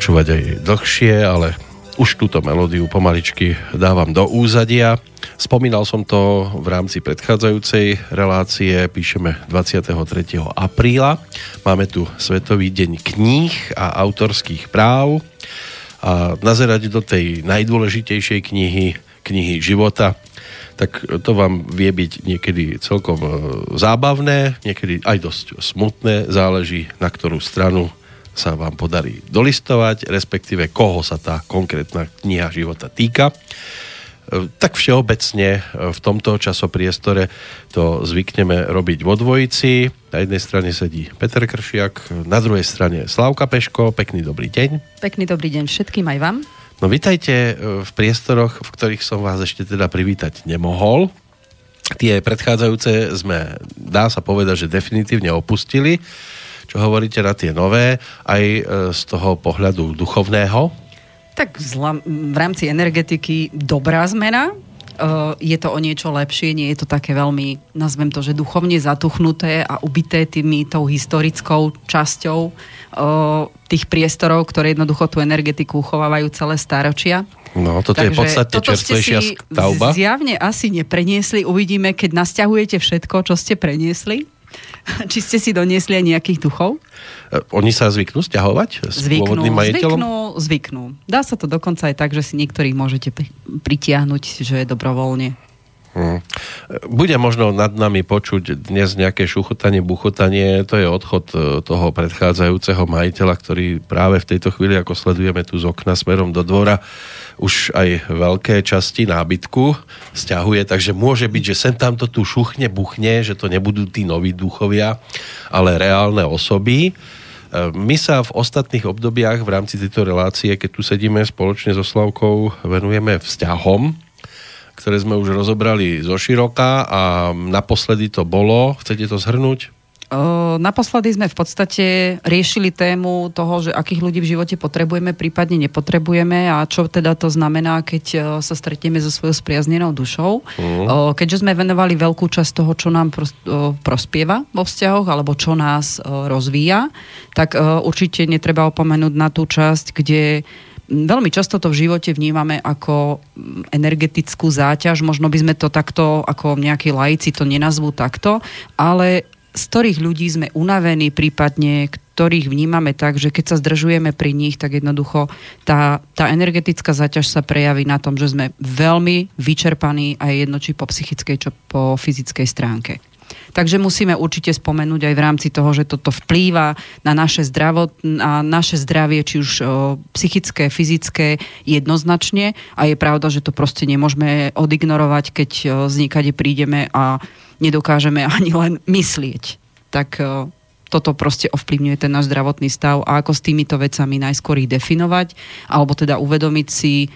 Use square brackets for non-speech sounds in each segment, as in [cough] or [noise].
počúvať aj dlhšie, ale už túto melódiu pomaličky dávam do úzadia. Spomínal som to v rámci predchádzajúcej relácie, píšeme 23. apríla. Máme tu Svetový deň kníh a autorských práv a nazerať do tej najdôležitejšej knihy, knihy života, tak to vám vie byť niekedy celkom e, zábavné, niekedy aj dosť smutné, záleží na ktorú stranu sa vám podarí dolistovať, respektíve koho sa tá konkrétna kniha života týka. E, tak všeobecne e, v tomto časopriestore to zvykneme robiť vo dvojici. Na jednej strane sedí Peter Kršiak, na druhej strane Slavka Peško. Pekný dobrý deň. Pekný dobrý deň všetkým aj vám. No vitajte e, v priestoroch, v ktorých som vás ešte teda privítať nemohol. Tie predchádzajúce sme, dá sa povedať, že definitívne opustili čo hovoríte na tie nové, aj e, z toho pohľadu duchovného? Tak v rámci energetiky dobrá zmena, e, je to o niečo lepšie, nie je to také veľmi, nazvem to, že duchovne zatuchnuté a ubité tými tou historickou časťou e, tých priestorov, ktoré jednoducho tú energetiku uchovávajú celé stáročia. No, toto Takže je podstatne čerstvejšia stavba. zjavne asi nepreniesli. Uvidíme, keď nasťahujete všetko, čo ste preniesli Či ste si doniesli aj nejakých duchov? E, oni sa zvyknú stiahovať s zvyknú, pôvodným majiteľom? Zvyknú, zvyknú. Dá sa to dokonca aj tak, že si niektorých môžete pritiahnuť, že je dobrovoľne. Hmm. Bude možno nad nami počuť dnes nejaké šuchotanie, buchotanie, to je odchod e, toho predchádzajúceho majiteľa, ktorý práve v tejto chvíli, ako sledujeme tu z okna smerom do dvora, už aj veľké časti nábytku stiahuje, takže môže byť, že sem tam to tu šuchne, buchne, že to nebudú tí noví duchovia, ale reálne osoby. E, my sa v ostatných obdobiach v rámci tejto relácie, keď tu sedíme spoločne so Slavkou, venujeme vzťahom, ktoré sme už rozobrali zo široka a naposledy to bolo. Chcete to zhrnúť? Naposledy sme v podstate riešili tému toho, že akých ľudí v živote potrebujeme, prípadne nepotrebujeme a čo teda to znamená, keď sa stretneme so svojou spriaznenou dušou. Uh-huh. Keďže sme venovali veľkú časť toho, čo nám prospieva vo vzťahoch alebo čo nás rozvíja, tak určite netreba opomenúť na tú časť, kde veľmi často to v živote vnímame ako energetickú záťaž, možno by sme to takto, ako nejakí laici to nenazvú takto, ale z ktorých ľudí sme unavení, prípadne ktorých vnímame tak, že keď sa zdržujeme pri nich, tak jednoducho tá, tá energetická zaťaž sa prejaví na tom, že sme veľmi vyčerpaní aj jedno či po psychickej, čo po fyzickej stránke. Takže musíme určite spomenúť aj v rámci toho, že toto vplýva na naše, zdravot, na naše zdravie, či už psychické, fyzické, jednoznačne. A je pravda, že to proste nemôžeme odignorovať, keď z prídeme a nedokážeme [laughs] ani len myslieť. Tak toto proste ovplyvňuje ten náš zdravotný stav a ako s týmito vecami najskôr ich definovať, alebo teda uvedomiť si,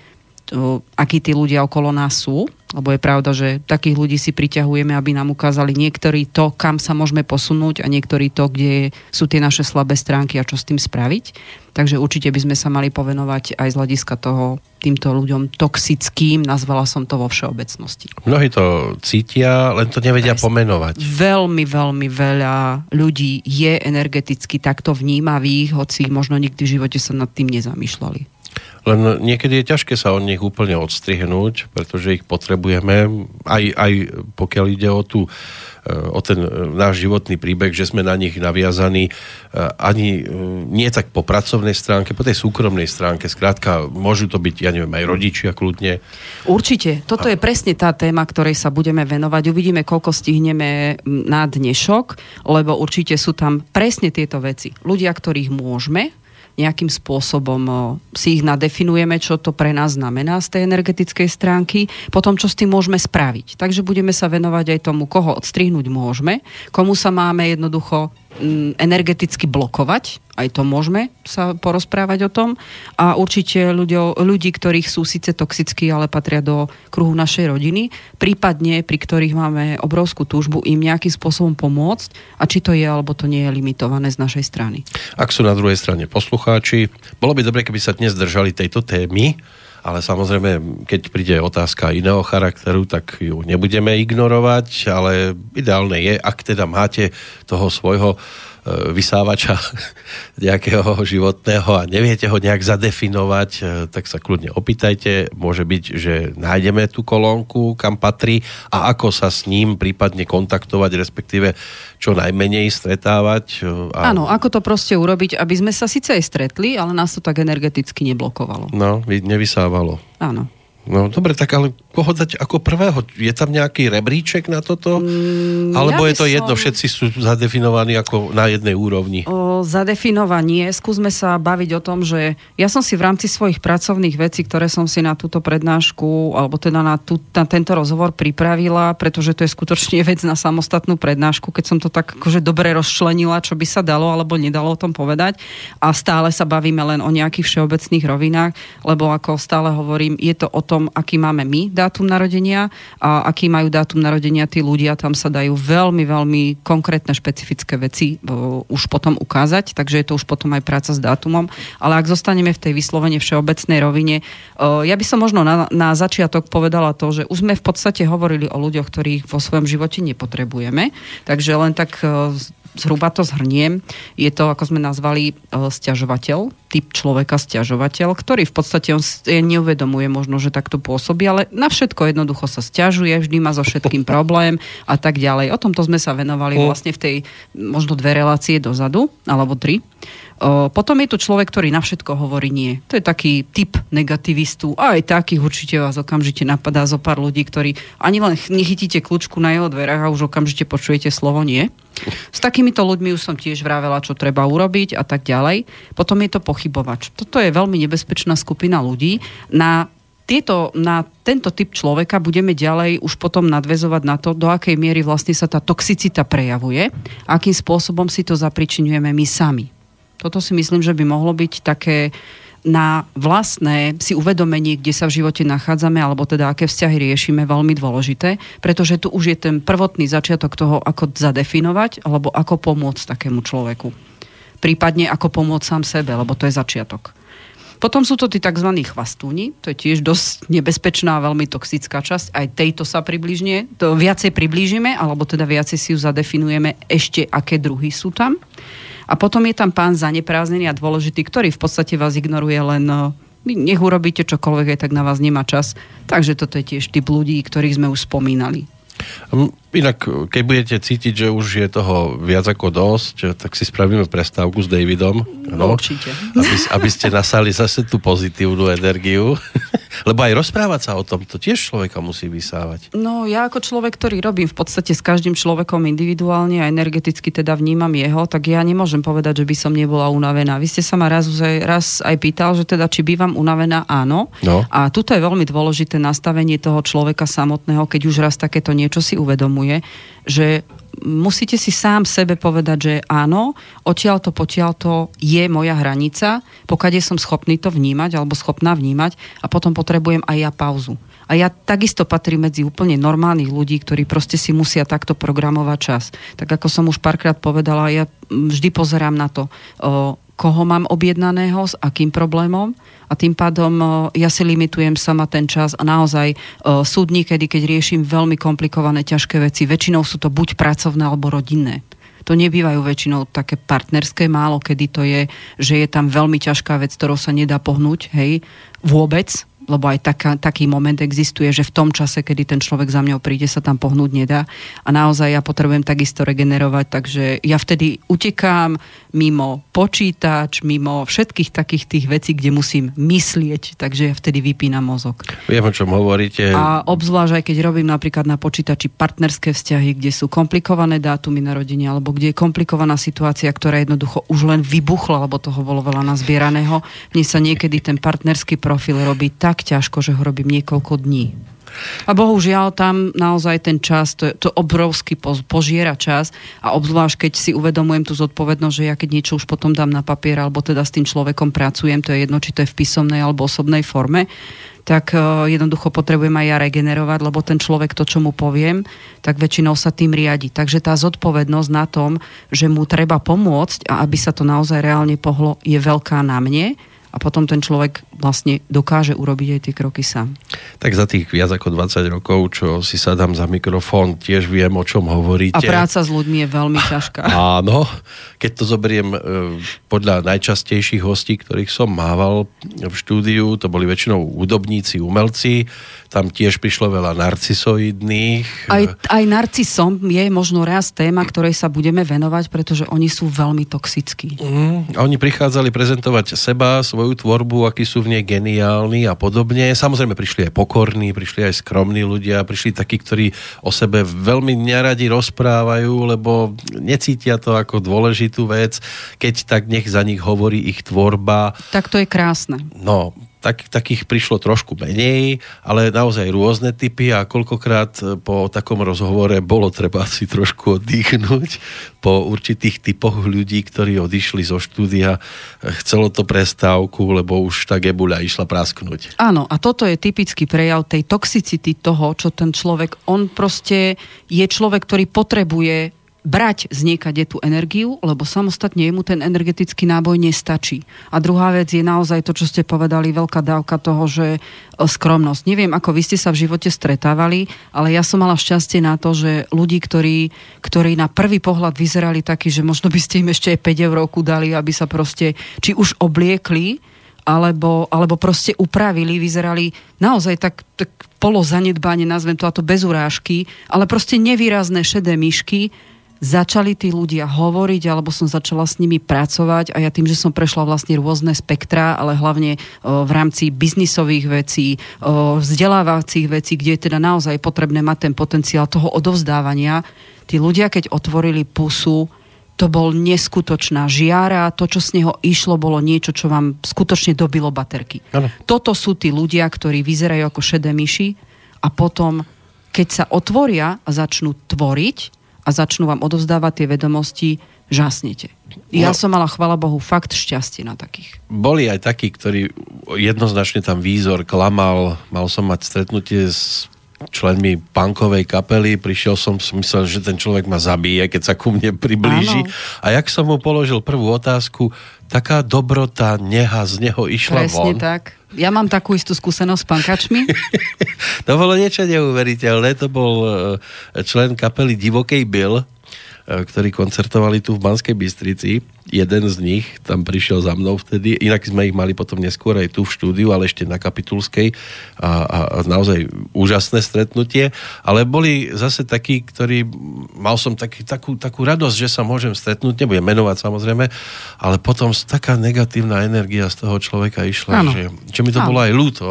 akí tí ľudia okolo nás sú, lebo je pravda, že takých ľudí si priťahujeme, aby nám ukázali niektorí to, kam sa môžeme posunúť a niektorí to, kde sú tie naše slabé stránky a čo s tým spraviť. Takže určite by sme sa mali povenovať aj z hľadiska toho týmto ľuďom toxickým, nazvala som to vo všeobecnosti. Mnohí to cítia, len to nevedia Presne. pomenovať. Veľmi, veľmi veľa ľudí je energeticky takto vnímavých, hoci možno nikdy v živote sa nad tým nezamýšľali. Len niekedy je ťažké sa od nich úplne odstrihnúť, pretože ich potrebujeme, aj, aj pokiaľ ide o, tú, e, o ten e, náš životný príbeh, že sme na nich naviazaní e, ani nie tak po pracovnej stránke, po tej súkromnej stránke. Skrátka, môžu to byť, ja neviem, aj rodičia kľudne. Určite. Toto je presne tá téma, ktorej sa budeme venovať. Uvidíme, koľko stihneme na dnešok, lebo určite sú tam presne tieto veci. Ľudia, ktorých môžeme nejakým spôsobom si ich nadefinujeme, čo to pre nás znamená z tej energetickej stránky, potom čo s tým môžeme spraviť. Takže budeme sa venovať aj tomu, koho odstrihnúť môžeme, komu sa máme jednoducho energeticky blokovať, aj to môžeme sa porozprávať o tom. A určite ľudio, ľudí, ktorých sú síce toxickí, ale patria do kruhu našej rodiny, prípadne pri ktorých máme obrovskú túžbu im nejakým spôsobom pomôcť a či to je alebo to nie je limitované z našej strany. Ak sú na druhej strane poslucháči, bolo by dobre, keby sa dnes držali tejto témy, ale samozrejme, keď príde otázka iného charakteru, tak ju nebudeme ignorovať, ale ideálne je, ak teda máte toho svojho vysávača [laughs] nejakého životného a neviete ho nejak zadefinovať, e, tak sa kľudne opýtajte. Môže byť, že nájdeme tú kolónku, kam patrí a ako sa s ním prípadne kontaktovať, respektíve čo najmenej stretávať. A... Áno, ako to proste urobiť, aby sme sa síce aj stretli, ale nás to tak energeticky neblokovalo. No, nevysávalo. Áno. No dobre, tak ale koho dať ako prvého? Je tam nejaký rebríček na toto? Mm, Alebo ja je to som... jedno, všetci sú zadefinovaní ako na jednej úrovni? O, zadefinovanie. Skúsme sa baviť o tom, že ja som si v rámci svojich pracovných vecí, ktoré som si na túto prednášku, alebo teda na, tú, na tento rozhovor pripravila, pretože to je skutočne vec na samostatnú prednášku, keď som to tak akože dobre rozčlenila, čo by sa dalo alebo nedalo o tom povedať. A stále sa bavíme len o nejakých všeobecných rovinách, lebo ako stále hovorím, je to o tom, tom, aký máme my dátum narodenia a aký majú dátum narodenia tí ľudia. Tam sa dajú veľmi, veľmi konkrétne špecifické veci uh, už potom ukázať, takže je to už potom aj práca s dátumom. Ale ak zostaneme v tej vyslovene všeobecnej rovine, uh, ja by som možno na, na začiatok povedala to, že už sme v podstate hovorili o ľuďoch, ktorých vo svojom živote nepotrebujeme. Takže len tak uh, zhruba to zhrniem. Je to, ako sme nazvali, e, stiažovateľ, typ človeka stiažovateľ, ktorý v podstate on neuvedomuje možno, že takto pôsobí, ale na všetko jednoducho sa stiažuje, vždy má so všetkým [laughs] problém a tak ďalej. O tomto sme sa venovali hm. vlastne v tej možno dve relácie dozadu, alebo tri. Potom je tu človek, ktorý na všetko hovorí nie. To je taký typ negativistu. A aj takých určite vás okamžite napadá zo pár ľudí, ktorí ani len nechytíte kľúčku na jeho dverách a už okamžite počujete slovo nie. S takýmito ľuďmi už som tiež vravela, čo treba urobiť a tak ďalej. Potom je to pochybovač. Toto je veľmi nebezpečná skupina ľudí. Na tieto, na tento typ človeka budeme ďalej už potom nadvezovať na to, do akej miery vlastne sa tá toxicita prejavuje, akým spôsobom si to zapričinujeme my sami. Toto si myslím, že by mohlo byť také na vlastné si uvedomenie, kde sa v živote nachádzame, alebo teda aké vzťahy riešime, veľmi dôležité, pretože tu už je ten prvotný začiatok toho, ako zadefinovať, alebo ako pomôcť takému človeku. Prípadne ako pomôcť sám sebe, lebo to je začiatok. Potom sú to tí tzv. chvastúni, to je tiež dosť nebezpečná a veľmi toxická časť. Aj tejto sa približne, to viacej priblížime, alebo teda viacej si ju zadefinujeme ešte, aké druhy sú tam. A potom je tam pán zanepráznený a dôležitý, ktorý v podstate vás ignoruje len no, nech urobíte čokoľvek, aj tak na vás nemá čas. Takže toto je tiež typ ľudí, ktorých sme už spomínali. Inak, keď budete cítiť, že už je toho viac ako dosť, tak si spravíme prestávku s Davidom. No, určite. Aby, aby ste nasali zase tú pozitívnu energiu. [laughs] Lebo aj rozprávať sa o tom, to tiež človeka musí vysávať. No, ja ako človek, ktorý robím v podstate s každým človekom individuálne a energeticky teda vnímam jeho, tak ja nemôžem povedať, že by som nebola unavená. Vy ste sa ma raz, raz aj pýtal, že teda či bývam unavená, áno. No. A tuto je veľmi dôležité nastavenie toho človeka samotného, keď už raz takéto niečo si uvedomuje uvedomuje, že musíte si sám sebe povedať, že áno, odtiaľ to, potiaľ to je moja hranica, pokiaľ som schopný to vnímať alebo schopná vnímať a potom potrebujem aj ja pauzu. A ja takisto patrím medzi úplne normálnych ľudí, ktorí proste si musia takto programovať čas. Tak ako som už párkrát povedala, ja vždy pozerám na to, koho mám objednaného, s akým problémom a tým pádom ja si limitujem sama ten čas a naozaj sú dní, kedy keď riešim veľmi komplikované, ťažké veci, väčšinou sú to buď pracovné alebo rodinné. To nebývajú väčšinou také partnerské, málo kedy to je, že je tam veľmi ťažká vec, ktorou sa nedá pohnúť, hej, vôbec, lebo aj taká, taký moment existuje, že v tom čase, kedy ten človek za mňou príde, sa tam pohnúť nedá. A naozaj ja potrebujem takisto regenerovať, takže ja vtedy utekám mimo počítač, mimo všetkých takých tých vecí, kde musím myslieť, takže ja vtedy vypínam mozog. Viem, o čom hovoríte. A obzvlášť aj keď robím napríklad na počítači partnerské vzťahy, kde sú komplikované dátumy narodenia, alebo kde je komplikovaná situácia, ktorá jednoducho už len vybuchla, lebo toho bolo veľa nazbieraného. Mne sa niekedy ten partnerský profil robí tak tak ťažko, že ho robím niekoľko dní. A bohužiaľ tam naozaj ten čas, to, to obrovský požiera čas a obzvlášť keď si uvedomujem tú zodpovednosť, že ja keď niečo už potom dám na papier alebo teda s tým človekom pracujem, to je jedno, či to je v písomnej alebo osobnej forme, tak uh, jednoducho potrebujem aj ja regenerovať, lebo ten človek to, čo mu poviem, tak väčšinou sa tým riadi. Takže tá zodpovednosť na tom, že mu treba pomôcť a aby sa to naozaj reálne pohlo, je veľká na mne a potom ten človek vlastne dokáže urobiť aj tie kroky sám. Tak za tých viac ako 20 rokov, čo si sadám za mikrofón, tiež viem, o čom hovoríte. A práca s ľuďmi je veľmi [laughs] ťažká. Áno, keď to zoberiem e, podľa najčastejších hostí, ktorých som mával v štúdiu, to boli väčšinou údobníci, umelci, tam tiež prišlo veľa narcisoidných. Aj, aj narcisom je možno raz téma, ktorej sa budeme venovať, pretože oni sú veľmi toxickí. Mm, a oni prichádzali prezentovať seba, svoju tvorbu, akí sú v nej geniálni a podobne. Samozrejme prišli aj pokorní, prišli aj skromní ľudia, prišli takí, ktorí o sebe veľmi neradi rozprávajú, lebo necítia to ako dôležitú vec. Keď tak nech za nich hovorí ich tvorba. Tak to je krásne. No, tak, takých prišlo trošku menej, ale naozaj rôzne typy a koľkokrát po takom rozhovore bolo treba si trošku oddychnúť po určitých typoch ľudí, ktorí odišli zo štúdia. Chcelo to prestávku, lebo už tá gebuľa išla prasknúť. Áno, a toto je typický prejav tej toxicity toho, čo ten človek, on proste je človek, ktorý potrebuje brať z niekade tú energiu, lebo samostatne jemu ten energetický náboj nestačí. A druhá vec je naozaj to, čo ste povedali, veľká dávka toho, že e, skromnosť. Neviem, ako vy ste sa v živote stretávali, ale ja som mala šťastie na to, že ľudí, ktorí, ktorí na prvý pohľad vyzerali takí, že možno by ste im ešte aj 5 eur dali, aby sa proste či už obliekli, alebo, alebo proste upravili, vyzerali naozaj tak, tak polozanedbane, nazvem to a to bez urážky, ale proste nevýrazné šedé myšky, začali tí ľudia hovoriť, alebo som začala s nimi pracovať a ja tým, že som prešla vlastne rôzne spektra, ale hlavne v rámci biznisových vecí, vzdelávacích vecí, kde je teda naozaj potrebné mať ten potenciál toho odovzdávania, tí ľudia, keď otvorili pusu, to bol neskutočná žiara, to, čo z neho išlo, bolo niečo, čo vám skutočne dobilo baterky. Ano. Toto sú tí ľudia, ktorí vyzerajú ako šedé myši a potom, keď sa otvoria a začnú tvoriť, a začnú vám odovzdávať tie vedomosti, žasnete. Ja no, som mala, chvala Bohu, fakt šťastie na takých. Boli aj takí, ktorí jednoznačne tam výzor klamal. Mal som mať stretnutie s členmi punkovej kapely, prišiel som, myslel, že ten človek ma zabije, keď sa ku mne priblíži. Áno. A jak som mu položil prvú otázku, taká dobrota, neha z neho išla Presne von. tak. Ja mám takú istú skúsenosť s pankačmi. [laughs] to bolo niečo neuveriteľné. To bol e, člen kapely Divokej Bill, ktorí koncertovali tu v Banskej Bystrici. Jeden z nich tam prišiel za mnou vtedy, inak sme ich mali potom neskôr aj tu v štúdiu, ale ešte na Kapitulskej a, a, a naozaj úžasné stretnutie. Ale boli zase takí, ktorí, mal som taký, takú, takú radosť, že sa môžem stretnúť, nebudem menovať samozrejme, ale potom taká negatívna energia z toho človeka išla, že, že mi to ano. bolo aj ľúto,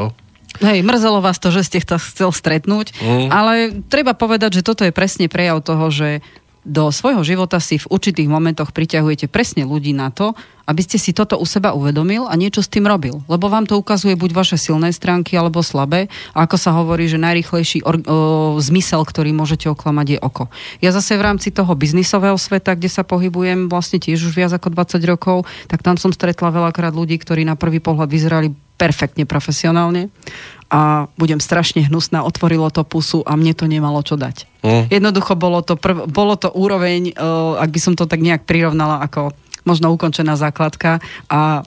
Hej, mrzelo vás to, že ste to chcel stretnúť, mm. ale treba povedať, že toto je presne prejav toho, že do svojho života si v určitých momentoch priťahujete presne ľudí na to, aby ste si toto u seba uvedomil a niečo s tým robil. Lebo vám to ukazuje buď vaše silné stránky alebo slabé. A ako sa hovorí, že najrychlejší or- o, zmysel, ktorý môžete oklamať, je oko. Ja zase v rámci toho biznisového sveta, kde sa pohybujem vlastne tiež už viac ako 20 rokov, tak tam som stretla veľakrát ľudí, ktorí na prvý pohľad vyzerali perfektne profesionálne a budem strašne hnusná, otvorilo to pusu a mne to nemalo čo dať. Mm. Jednoducho bolo to, prv, bolo to úroveň, uh, ak by som to tak nejak prirovnala ako možno ukončená základka a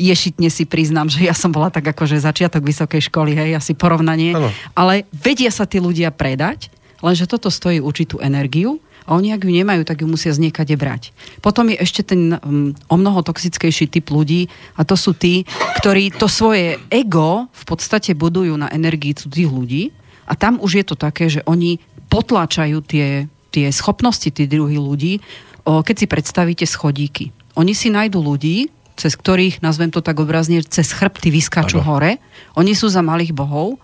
ješitne si priznám, že ja som bola tak akože začiatok vysokej školy, hej, asi porovnanie, ano. ale vedia sa tí ľudia predať, lenže toto stojí určitú energiu a oni, ak ju nemajú, tak ju musia z niekade brať. Potom je ešte ten um, o mnoho toxickejší typ ľudí a to sú tí, ktorí to svoje ego v podstate budujú na energii cudzích ľudí a tam už je to také, že oni potláčajú tie, tie schopnosti tých druhých ľudí, o, keď si predstavíte schodíky. Oni si nájdú ľudí, cez ktorých, nazvem to tak obrazne, cez chrbty vyskačú hore. Oni sú za malých bohov,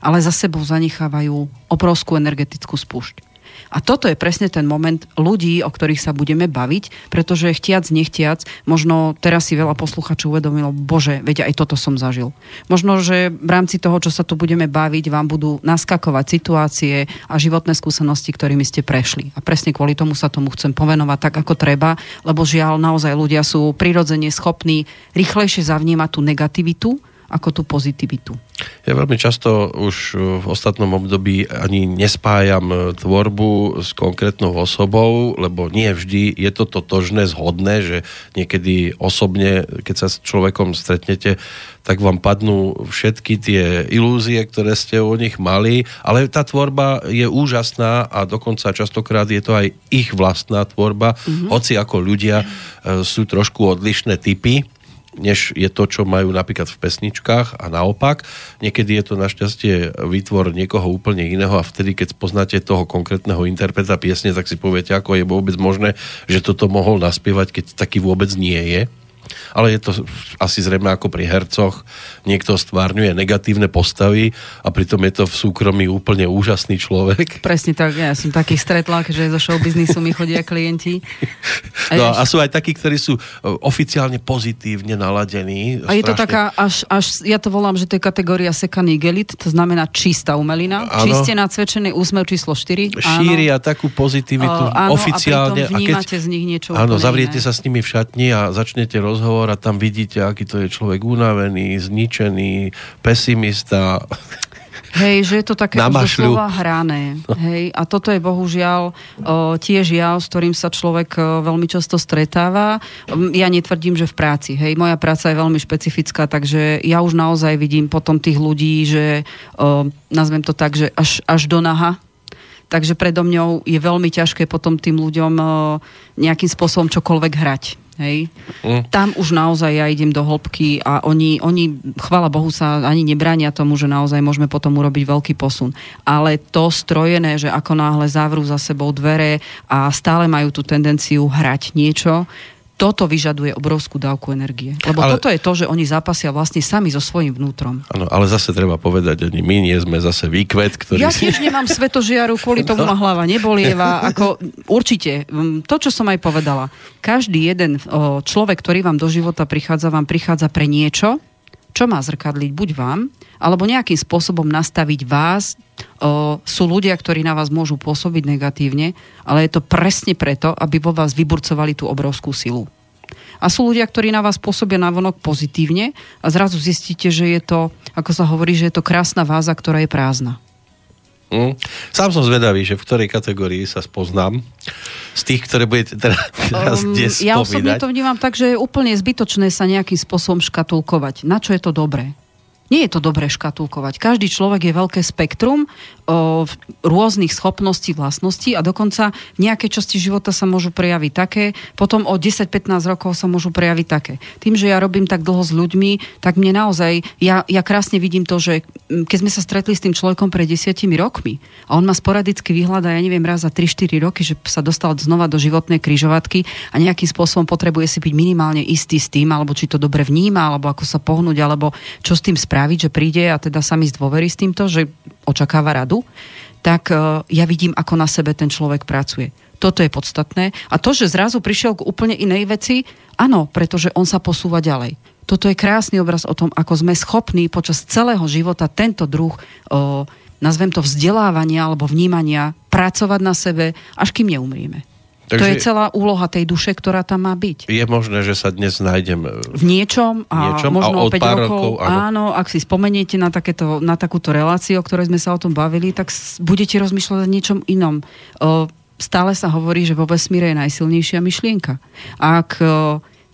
ale za sebou zanechávajú obrovskú energetickú spúšť. A toto je presne ten moment ľudí, o ktorých sa budeme baviť, pretože chtiac, nechtiac, možno teraz si veľa posluchačov uvedomilo, bože, veď aj toto som zažil. Možno, že v rámci toho, čo sa tu budeme baviť, vám budú naskakovať situácie a životné skúsenosti, ktorými ste prešli. A presne kvôli tomu sa tomu chcem povenovať tak, ako treba, lebo žiaľ, naozaj ľudia sú prirodzene schopní rýchlejšie zavnímať tú negativitu, ako tú pozitivitu. Ja veľmi často už v ostatnom období ani nespájam tvorbu s konkrétnou osobou, lebo nie vždy je to totožné, zhodné, že niekedy osobne, keď sa s človekom stretnete, tak vám padnú všetky tie ilúzie, ktoré ste o nich mali, ale tá tvorba je úžasná a dokonca častokrát je to aj ich vlastná tvorba, mm-hmm. hoci ako ľudia e, sú trošku odlišné typy, než je to, čo majú napríklad v pesničkách a naopak. Niekedy je to našťastie výtvor niekoho úplne iného a vtedy, keď poznáte toho konkrétneho interpreta piesne, tak si poviete, ako je vôbec možné, že toto mohol naspievať, keď taký vôbec nie je ale je to asi zrejme ako pri hercoch. Niekto stvárňuje negatívne postavy a pritom je to v súkromí úplne úžasný človek. [laughs] Presne tak, ja som takých stretla, že zo showbiznisu mi chodia klienti. A no a sú aj takí, ktorí sú e, oficiálne pozitívne naladení. A je to taká, až, až ja to volám, že to je kategória sekaný gelit, to znamená čistá umelina, ano. čiste nacvičený úsmev číslo 4. Šíria áno. takú pozitivitu uh, áno, oficiálne. A, a keď, z nich niečo Áno, zavriete iné. sa s nimi v šatni a začnete rozhovor a tam vidíte, aký to je človek unavený, zničený, pesimista. Hej, že je to také už doslova hrané. Hej, a toto je bohužiaľ o, tiež jav, s ktorým sa človek o, veľmi často stretáva. Ja netvrdím, že v práci. Hej, moja práca je veľmi špecifická, takže ja už naozaj vidím potom tých ľudí, že o, nazvem to tak, že až, až do naha takže predo mňou je veľmi ťažké potom tým ľuďom nejakým spôsobom čokoľvek hrať. Hej. Mm. Tam už naozaj ja idem do hĺbky a oni, oni, chvala Bohu, sa ani nebránia tomu, že naozaj môžeme potom urobiť veľký posun. Ale to strojené, že ako náhle zavrú za sebou dvere a stále majú tú tendenciu hrať niečo, toto vyžaduje obrovskú dávku energie. Lebo ale, toto je to, že oni zápasia vlastne sami so svojím vnútrom. Áno, ale zase treba povedať, ani my nie sme zase výkvet, ktorý Ja si... tiež nemám svetožiaru, kvôli tomu ma hlava nebolieva. Ako, určite, to, čo som aj povedala. Každý jeden človek, ktorý vám do života prichádza, vám prichádza pre niečo, čo má zrkadliť buď vám, alebo nejakým spôsobom nastaviť vás. O, sú ľudia, ktorí na vás môžu pôsobiť negatívne, ale je to presne preto, aby vo vás vyburcovali tú obrovskú silu. A sú ľudia, ktorí na vás pôsobia navonok pozitívne a zrazu zistíte, že je to, ako sa hovorí, že je to krásna váza, ktorá je prázdna. Mm. Sám som zvedavý, že v ktorej kategórii sa spoznám z tých, ktoré budete teraz, teraz um, dnes Ja osobne to vnímam tak, že je úplne zbytočné sa nejakým spôsobom škatulkovať. Na čo je to dobré? Nie je to dobré škatulkovať. Každý človek je veľké spektrum o, rôznych schopností, vlastností a dokonca v nejakej časti života sa môžu prejaviť také, potom o 10-15 rokov sa môžu prejaviť také. Tým, že ja robím tak dlho s ľuďmi, tak mne naozaj, ja, ja krásne vidím to, že keď sme sa stretli s tým človekom pred desiatimi rokmi a on ma sporadicky vyhľadá, ja neviem, raz za 3-4 roky, že sa dostal znova do životnej kryžovatky a nejakým spôsobom potrebuje si byť minimálne istý s tým, alebo či to dobre vníma, alebo ako sa pohnúť, alebo čo s tým spraviť spraviť, že príde a teda sa mi zdôverí s týmto, že očakáva radu, tak e, ja vidím, ako na sebe ten človek pracuje. Toto je podstatné. A to, že zrazu prišiel k úplne inej veci, áno, pretože on sa posúva ďalej. Toto je krásny obraz o tom, ako sme schopní počas celého života tento druh, o, nazvem to vzdelávania alebo vnímania, pracovať na sebe, až kým neumrieme. Takže to je celá úloha tej duše, ktorá tam má byť. Je možné, že sa dnes nájdem v niečom a niečom, možno a o 5 rokov, rokov áno. áno, ak si spomeniete na, takéto, na takúto reláciu, o ktorej sme sa o tom bavili, tak budete rozmýšľať o niečom inom. Stále sa hovorí, že vo vesmíre je najsilnejšia myšlienka. Ak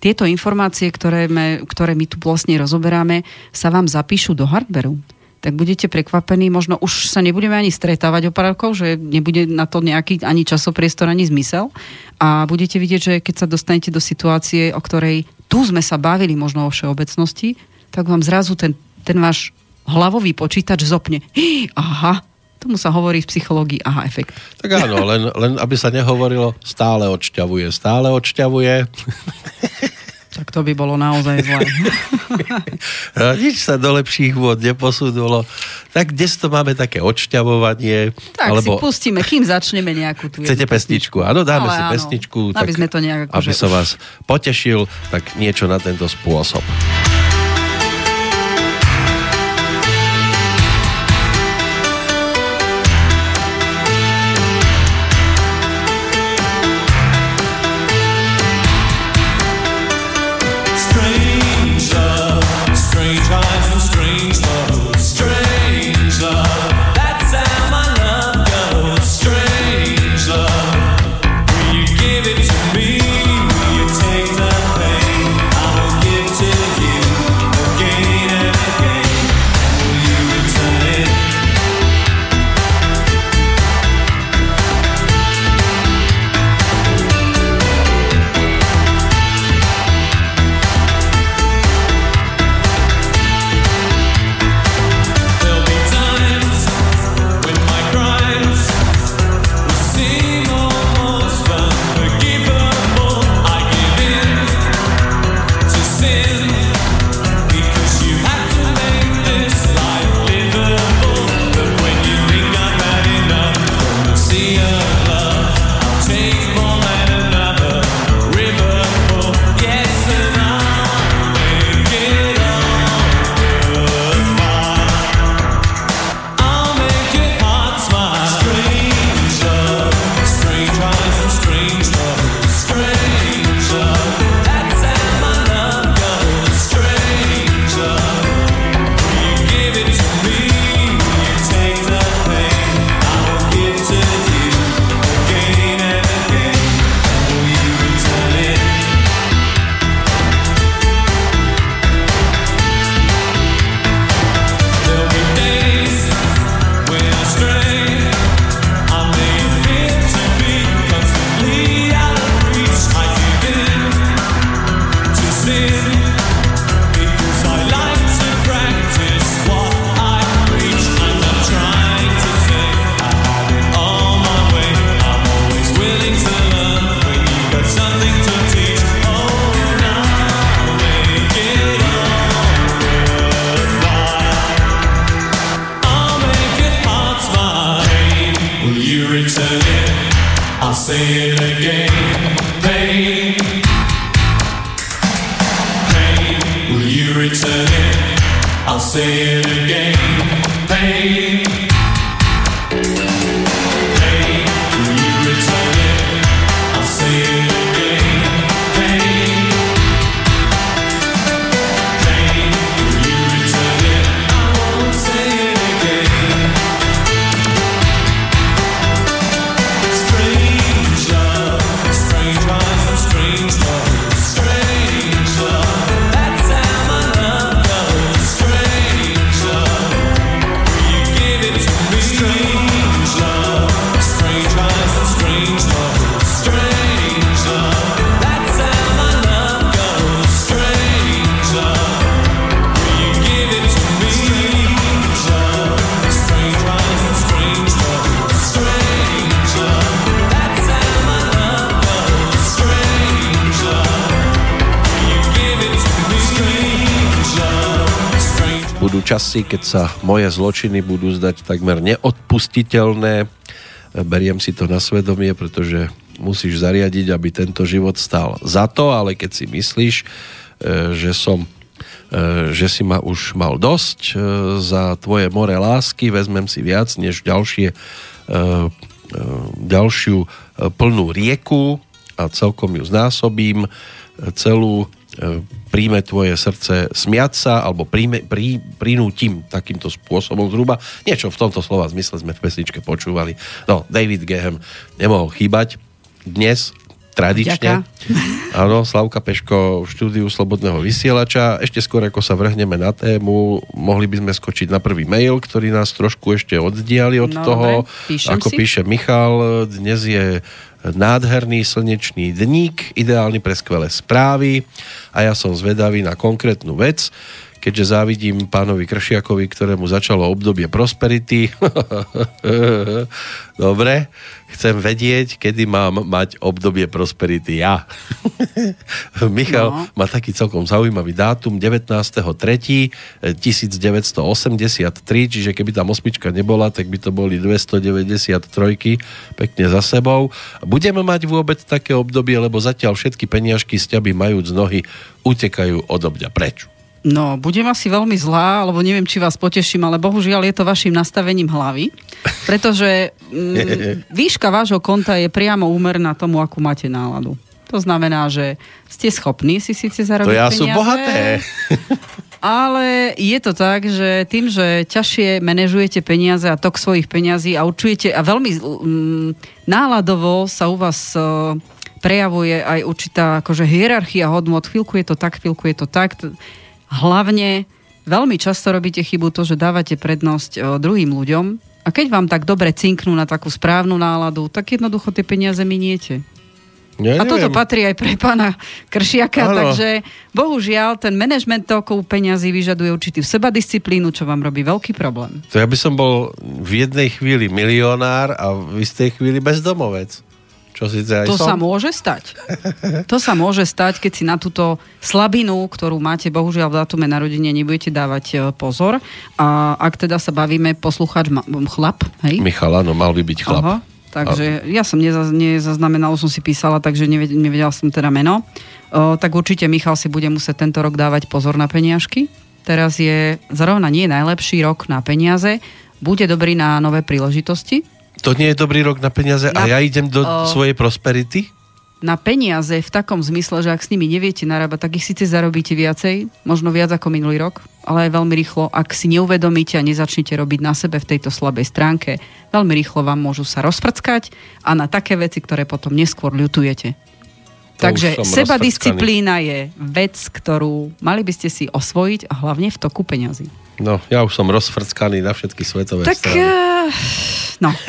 tieto informácie, ktoré, me, ktoré my tu vlastne rozoberáme, sa vám zapíšu do hardveru, tak budete prekvapení, možno už sa nebudeme ani stretávať o pár rokov, že nebude na to nejaký ani časopriestor, ani zmysel. A budete vidieť, že keď sa dostanete do situácie, o ktorej tu sme sa bavili možno o všeobecnosti, tak vám zrazu ten, ten váš hlavový počítač zopne. [gasps] Aha, Tomu sa hovorí v psychológii aha efekt. Tak áno, len, len aby sa nehovorilo, stále odšťavuje, stále odšťavuje. [laughs] Tak to by bolo naozaj zlé. [laughs] Nič sa do lepších vôd neposunulo. Tak dnes to máme také odšťavovanie. Tak alebo... si pustíme, kým začneme nejakú tú Chcete pesničku? Áno, dáme Ale si áno, pesničku. Aby tak, sme to nejak... Aby som vás potešil, tak niečo na tento spôsob. returning, I'll say it again. Pain časy, keď sa moje zločiny budú zdať takmer neodpustiteľné. Beriem si to na svedomie, pretože musíš zariadiť, aby tento život stál za to, ale keď si myslíš, e, že som e, že si ma už mal dosť e, za tvoje more lásky, vezmem si viac než ďalšie, ďalšiu plnú rieku a celkom ju znásobím celú príjme tvoje srdce smiať sa, alebo príjme, prí, prinútim takýmto spôsobom zhruba. Niečo v tomto slova zmysle sme v pesničke počúvali. No, David Gehem nemohol chýbať. Dnes tradične. Áno, Slavka Peško v štúdiu Slobodného vysielača. Ešte skôr, ako sa vrhneme na tému, mohli by sme skočiť na prvý mail, ktorý nás trošku ešte oddiali od no, toho. Dobre, ako si. píše Michal, dnes je nádherný slnečný dník, ideálny pre skvelé správy a ja som zvedavý na konkrétnu vec, keďže závidím pánovi Kršiakovi, ktorému začalo obdobie prosperity. [laughs] Dobre, chcem vedieť, kedy mám mať obdobie prosperity ja. [laughs] Michal no. má taký celkom zaujímavý dátum 19.3.1983, čiže keby tam osmička nebola, tak by to boli 293 pekne za sebou. Budeme mať vôbec také obdobie, lebo zatiaľ všetky peniažky z ťaby majúc nohy utekajú od obďa preč. No, budem asi veľmi zlá, alebo neviem, či vás poteším, ale bohužiaľ je to vašim nastavením hlavy, pretože mm, [laughs] výška vášho konta je priamo úmerná tomu, akú máte náladu. To znamená, že ste schopní si síce zarobiť To ja peniaze, sú bohaté. [laughs] Ale je to tak, že tým, že ťažšie manažujete peniaze a tok svojich peniazí a určujete a veľmi mm, náladovo sa u vás uh, prejavuje aj určitá akože hierarchia hodnot. Chvíľku je to tak, chvíľku je to tak hlavne veľmi často robíte chybu to, že dávate prednosť e, druhým ľuďom a keď vám tak dobre cinknú na takú správnu náladu, tak jednoducho tie peniaze miniete. Ja a toto patrí aj pre pána Kršiaka, ano. takže bohužiaľ ten management tokov peňazí vyžaduje určitý sebadisciplínu, čo vám robí veľký problém. To ja by som bol v jednej chvíli milionár a v istej chvíli bezdomovec. Čo síce aj To som. sa môže stať. [laughs] To sa môže stať, keď si na túto slabinu, ktorú máte bohužiaľ v datume narodenia, nebudete dávať e, pozor. A ak teda sa bavíme, poslucháč ma- chlap, hej? Michal, áno, mal by byť chlap. Aha, takže ja som nezaz, nezaznamenala, som si písala, takže neved- nevedela som teda meno. O, tak určite Michal si bude musieť tento rok dávať pozor na peniažky. Teraz je zrovna nie najlepší rok na peniaze. Bude dobrý na nové príležitosti. To nie je dobrý rok na peniaze a Na- ja idem do o- svojej prosperity? Na peniaze v takom zmysle, že ak s nimi neviete narábať, tak ich síce zarobíte viacej, možno viac ako minulý rok, ale aj veľmi rýchlo, ak si neuvedomíte a nezačnete robiť na sebe v tejto slabej stránke, veľmi rýchlo vám môžu sa rozprckať a na také veci, ktoré potom neskôr ľutujete. To Takže seba disciplína je vec, ktorú mali by ste si osvojiť a hlavne v toku peňazí. No, ja už som rozfrckaný na všetky svetové Tak, strany. eh, no. [laughs]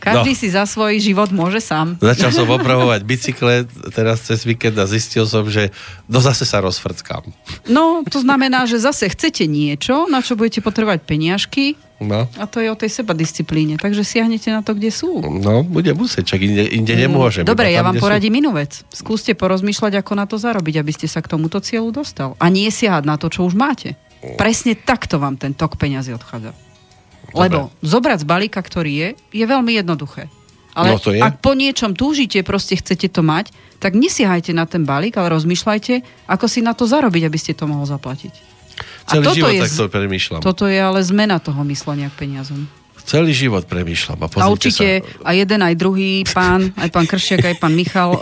Každý No. si za svoj život môže sám. Začal som [laughs] opravovať bicykle teraz cez víkend a zistil som, že no zase sa rozfrckám. No, to znamená, že zase chcete niečo, na čo budete potrebovať peniažky No, a to je o tej seba disciplíne. Takže siahnete na to, kde sú. no bude musieť, čak inde, inde nemôžem. Dobre, iba ja tam, vám kde sú. poradím inú vec. Skúste porozmýšľať, ako na to zarobiť, aby ste sa k tomuto cieľu dostal. A nie siahať na to, čo už máte. Presne takto vám ten tok peňazí odchádza. Lebo zobrať z balíka, ktorý je, je veľmi jednoduché. Ale No to je. ak po niečom túžite, proste chcete to mať, tak nesiahajte na ten balík, ale rozmýšľajte, ako si na to zarobiť, aby ste to mohol zaplatiť. Celý život je, takto premýšľam. toto je ale zmena toho myslenia k peniazom. Celý život premýšľam. A, A určite sa. aj jeden, aj druhý pán, aj pán Kršiak, aj pán Michal, o,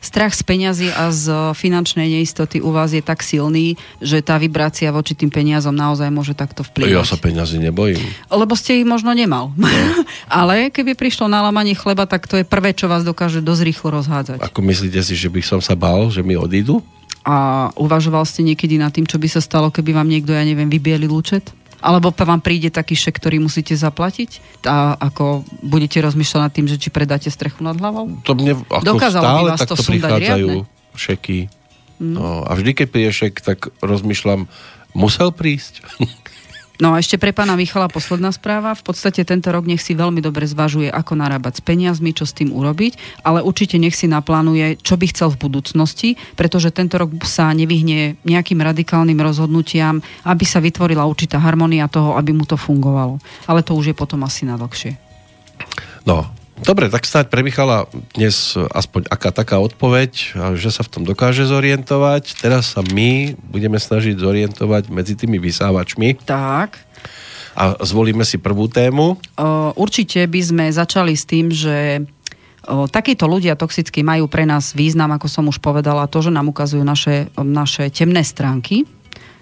strach z peňazí a z finančnej neistoty u vás je tak silný, že tá vibrácia voči tým peniazom naozaj môže takto Ja sa vplyvať. peňazí nebojím. Lebo ste ich možno nemal. [laughs] Ale keby prišlo na lamanie chleba, tak to je prvé, čo vás dokáže dosť rýchlo rozhádzať. Ako myslíte si, že by som sa bál, že mi odídu? A uvažoval ste niekedy nad tým, čo by sa stalo, keby vám niekto, ja neviem, vybielil účet? Alebo vám príde taký šek, ktorý musíte zaplatiť? A ako budete rozmýšľať nad tým, že či predáte strechu nad hlavou? To mne ako Dokázalo by stále vás to takto prichádzajú riadne. Mm. šeky. No, a vždy, keď príde šek, tak rozmýšľam, musel prísť? [laughs] No a ešte pre pána Michala posledná správa. V podstate tento rok nech si veľmi dobre zvažuje, ako narábať s peniazmi, čo s tým urobiť, ale určite nech si naplánuje, čo by chcel v budúcnosti, pretože tento rok sa nevyhne nejakým radikálnym rozhodnutiam, aby sa vytvorila určitá harmonia toho, aby mu to fungovalo. Ale to už je potom asi na dlhšie. No, dobre, tak snáď pre Michala dnes aspoň aká taká odpoveď, že sa v tom dokáže zorientovať. Teraz sa my budeme snažiť zorientovať medzi tými vysávačmi Tak, a zvolíme si prvú tému. O, určite by sme začali s tým, že o, takíto ľudia toxicky majú pre nás význam, ako som už povedala, to, že nám ukazujú naše, naše temné stránky.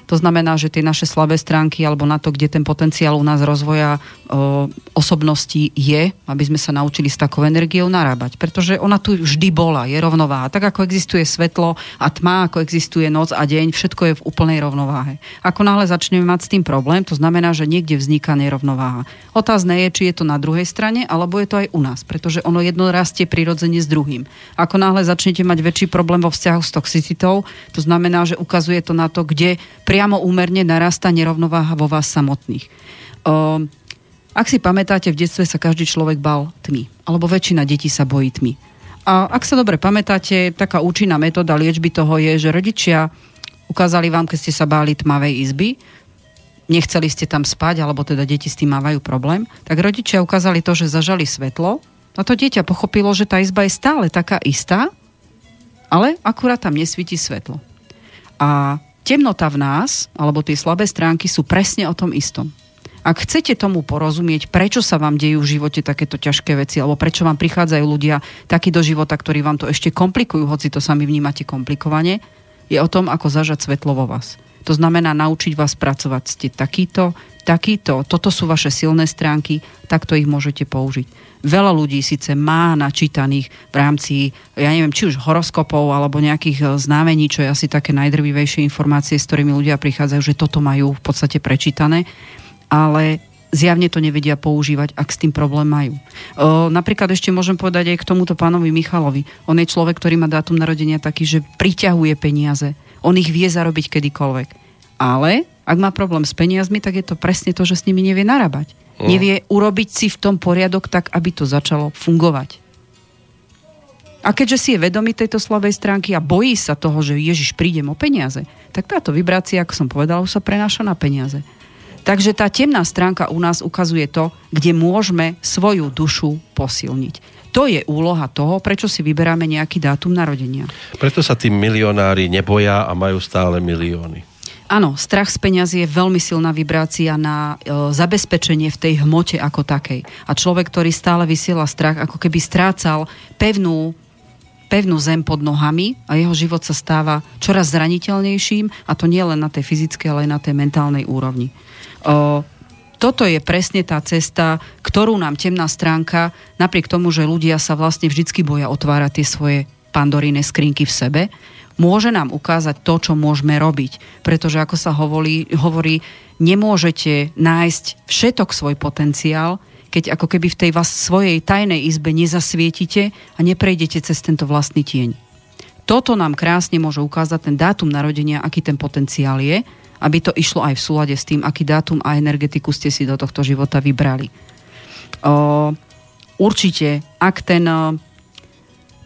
To znamená, že tie naše slabé stránky alebo na to, kde ten potenciál u nás rozvoja o, osobnosti je, aby sme sa naučili s takou energiou narábať. Pretože ona tu vždy bola, je rovnováha. Tak ako existuje svetlo a tma, ako existuje noc a deň, všetko je v úplnej rovnováhe. Ako náhle začneme mať s tým problém, to znamená, že niekde vzniká nerovnováha. Otázne je, či je to na druhej strane, alebo je to aj u nás, pretože ono jedno rastie prirodzene s druhým. Ako náhle začnete mať väčší problém vo vzťahu s toxicitou, to znamená, že ukazuje to na to, kde priamo úmerne narastá nerovnováha vo vás samotných. O, ak si pamätáte, v detstve sa každý človek bal tmy, alebo väčšina detí sa bojí tmy. A ak sa dobre pamätáte, taká účinná metóda liečby toho je, že rodičia ukázali vám, keď ste sa báli tmavej izby, nechceli ste tam spať, alebo teda deti s tým mávajú problém, tak rodičia ukázali to, že zažali svetlo a to dieťa pochopilo, že tá izba je stále taká istá, ale akurát tam nesvíti svetlo. A temnota v nás, alebo tie slabé stránky sú presne o tom istom. Ak chcete tomu porozumieť, prečo sa vám dejú v živote takéto ťažké veci, alebo prečo vám prichádzajú ľudia takí do života, ktorí vám to ešte komplikujú, hoci to sami vnímate komplikovane, je o tom, ako zažať svetlo vo vás. To znamená naučiť vás pracovať. Ste takýto, takýto, toto sú vaše silné stránky, takto ich môžete použiť. Veľa ľudí síce má načítaných v rámci, ja neviem, či už horoskopov alebo nejakých e, znamení, čo je asi také najdrvivejšie informácie, s ktorými ľudia prichádzajú, že toto majú v podstate prečítané, ale zjavne to nevedia používať, ak s tým problém majú. O, napríklad ešte môžem povedať aj k tomuto pánovi Michalovi. On je človek, ktorý má dátum narodenia taký, že priťahuje peniaze. On ich vie zarobiť kedykoľvek. Ale ak má problém s peniazmi, tak je to presne to, že s nimi nevie narábať. Nevie urobiť si v tom poriadok tak, aby to začalo fungovať. A keďže si je vedomý tejto slabej stránky a bojí sa toho, že Ježiš prídem o peniaze, tak táto vibrácia, ako som povedala, už sa prenáša na peniaze. Takže tá temná stránka u nás ukazuje to, kde môžeme svoju dušu posilniť. To je úloha toho, prečo si vyberáme nejaký dátum narodenia. Preto sa tí milionári neboja a majú stále milióny. Áno, strach z peňazí je veľmi silná vibrácia na e, zabezpečenie v tej hmote ako takej. A človek, ktorý stále vysiela strach, ako keby strácal pevnú pevnú zem pod nohami a jeho život sa stáva čoraz zraniteľnejším a to nie len na tej fyzickej, ale aj na tej mentálnej úrovni. O, toto je presne tá cesta, ktorú nám temná stránka, napriek tomu, že ľudia sa vlastne vždycky boja otvárať tie svoje pandoríne skrinky v sebe, môže nám ukázať to, čo môžeme robiť. Pretože, ako sa hovorí, hovorí nemôžete nájsť všetok svoj potenciál, keď ako keby v tej vás svojej tajnej izbe nezasvietite a neprejdete cez tento vlastný tieň. Toto nám krásne môže ukázať ten dátum narodenia, aký ten potenciál je, aby to išlo aj v súlade s tým, aký dátum a energetiku ste si do tohto života vybrali. O, určite, ak ten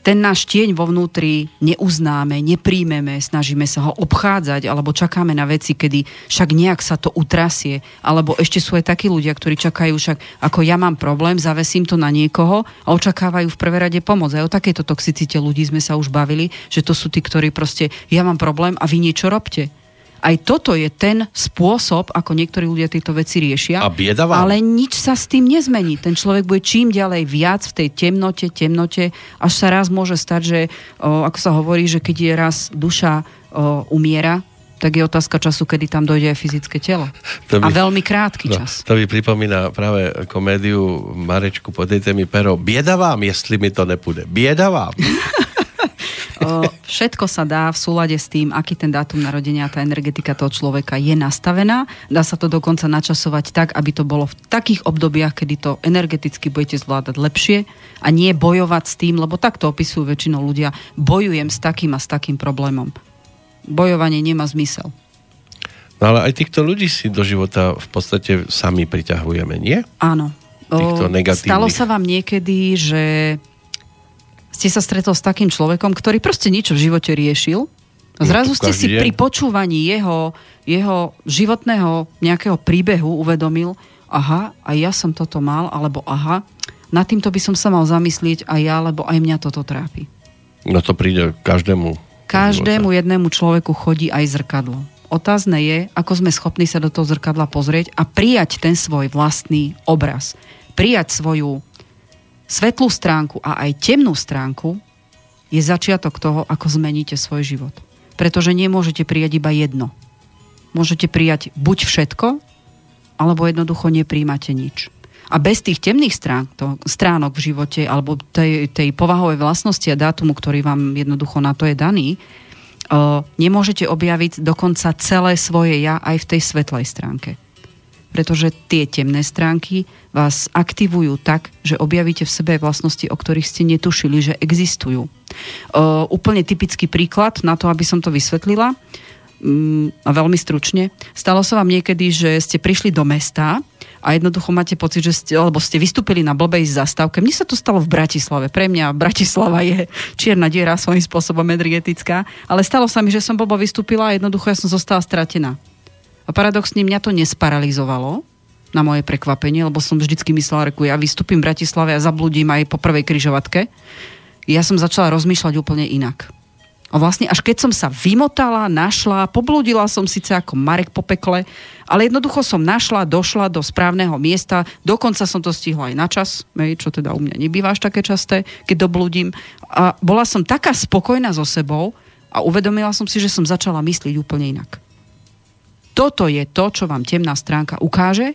ten náš tieň vo vnútri neuznáme, nepríjmeme, snažíme sa ho obchádzať, alebo čakáme na veci, kedy však nejak sa to utrasie, alebo ešte sú aj takí ľudia, ktorí čakajú však, ako ja mám problém, zavesím to na niekoho a očakávajú v prvé rade pomoc. Aj o takejto toxicite ľudí sme sa už bavili, že to sú tí, ktorí proste, ja mám problém a vy niečo robte. Aj toto je ten spôsob, ako niektorí ľudia tieto veci riešia. A bieda vám. Ale nič sa s tým nezmení. Ten človek bude čím ďalej viac v tej temnote, temnote, až sa raz môže stať, že, o, ako sa hovorí, že keď je raz duša o, umiera, tak je otázka času, kedy tam dojde aj fyzické telo. To by, a veľmi krátky no, čas. To by pripomína práve komédiu Marečku po tej témy Pero. Bieda vám, jestli mi to nepůjde. Bieda vám. [laughs] Všetko sa dá v súlade s tým, aký ten dátum narodenia, tá energetika toho človeka je nastavená. Dá sa to dokonca načasovať tak, aby to bolo v takých obdobiach, kedy to energeticky budete zvládať lepšie a nie bojovať s tým, lebo takto opisujú väčšinou ľudia, bojujem s takým a s takým problémom. Bojovanie nemá zmysel. No ale aj týchto ľudí si do života v podstate sami priťahujeme, nie? Áno. Týchto negatívnych. Stalo sa vám niekedy, že ste sa stretol s takým človekom, ktorý proste niečo v živote riešil a zrazu ste si pri počúvaní jeho, jeho životného nejakého príbehu uvedomil, aha, aj ja som toto mal, alebo aha, nad týmto by som sa mal zamyslieť aj ja, lebo aj mňa toto trápi. No to príde každému. Každému jednému človeku chodí aj zrkadlo. Otázne je, ako sme schopní sa do toho zrkadla pozrieť a prijať ten svoj vlastný obraz. Prijať svoju svetlú stránku a aj temnú stránku je začiatok toho, ako zmeníte svoj život. Pretože nemôžete prijať iba jedno. Môžete prijať buď všetko, alebo jednoducho nepríjmate nič. A bez tých temných strán, to, stránok v živote alebo tej, tej povahovej vlastnosti a dátumu, ktorý vám jednoducho na to je daný, uh, nemôžete objaviť dokonca celé svoje ja aj v tej svetlej stránke pretože tie temné stránky vás aktivujú tak, že objavíte v sebe vlastnosti, o ktorých ste netušili, že existujú. Uh, úplne typický príklad na to, aby som to vysvetlila um, a veľmi stručne. Stalo sa vám niekedy, že ste prišli do mesta a jednoducho máte pocit, že ste, alebo ste vystúpili na blbej zastávke. Mne sa to stalo v Bratislave. Pre mňa Bratislava je čierna diera svojím spôsobom energetická, ale stalo sa mi, že som blbo vystúpila a jednoducho ja som zostala stratená. A paradoxne mňa to nesparalizovalo, na moje prekvapenie, lebo som vždycky myslela, reku, ja vystúpim v Bratislave a zabludím aj po prvej kryžovatke. Ja som začala rozmýšľať úplne inak. A vlastne až keď som sa vymotala, našla, poblúdila som síce ako Marek po pekle, ale jednoducho som našla, došla do správneho miesta, dokonca som to stihla aj na čas, čo teda u mňa nebýva až také časté, keď doblúdim. A bola som taká spokojná so sebou a uvedomila som si, že som začala myslieť úplne inak. Toto je to, čo vám temná stránka ukáže,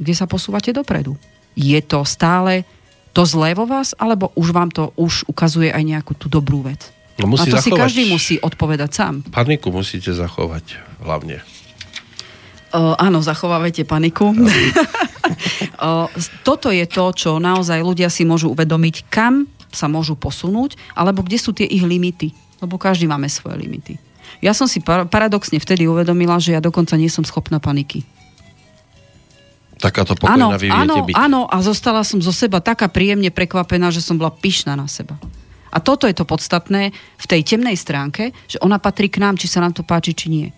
kde sa posúvate dopredu. Je to stále to zlé vo vás, alebo už vám to už ukazuje aj nejakú tú dobrú vec? No musí A to zachovať, si každý musí odpovedať sám. Paniku musíte zachovať hlavne. O, áno, zachovávajte paniku. O, [laughs] toto je to, čo naozaj ľudia si môžu uvedomiť, kam sa môžu posunúť, alebo kde sú tie ich limity. Lebo každý máme svoje limity. Ja som si paradoxne vtedy uvedomila, že ja dokonca nie som schopná paniky. Takáto pokojná áno, áno, byť. Áno, a zostala som zo seba taká príjemne prekvapená, že som bola pyšná na seba. A toto je to podstatné v tej temnej stránke, že ona patrí k nám, či sa nám to páči, či nie.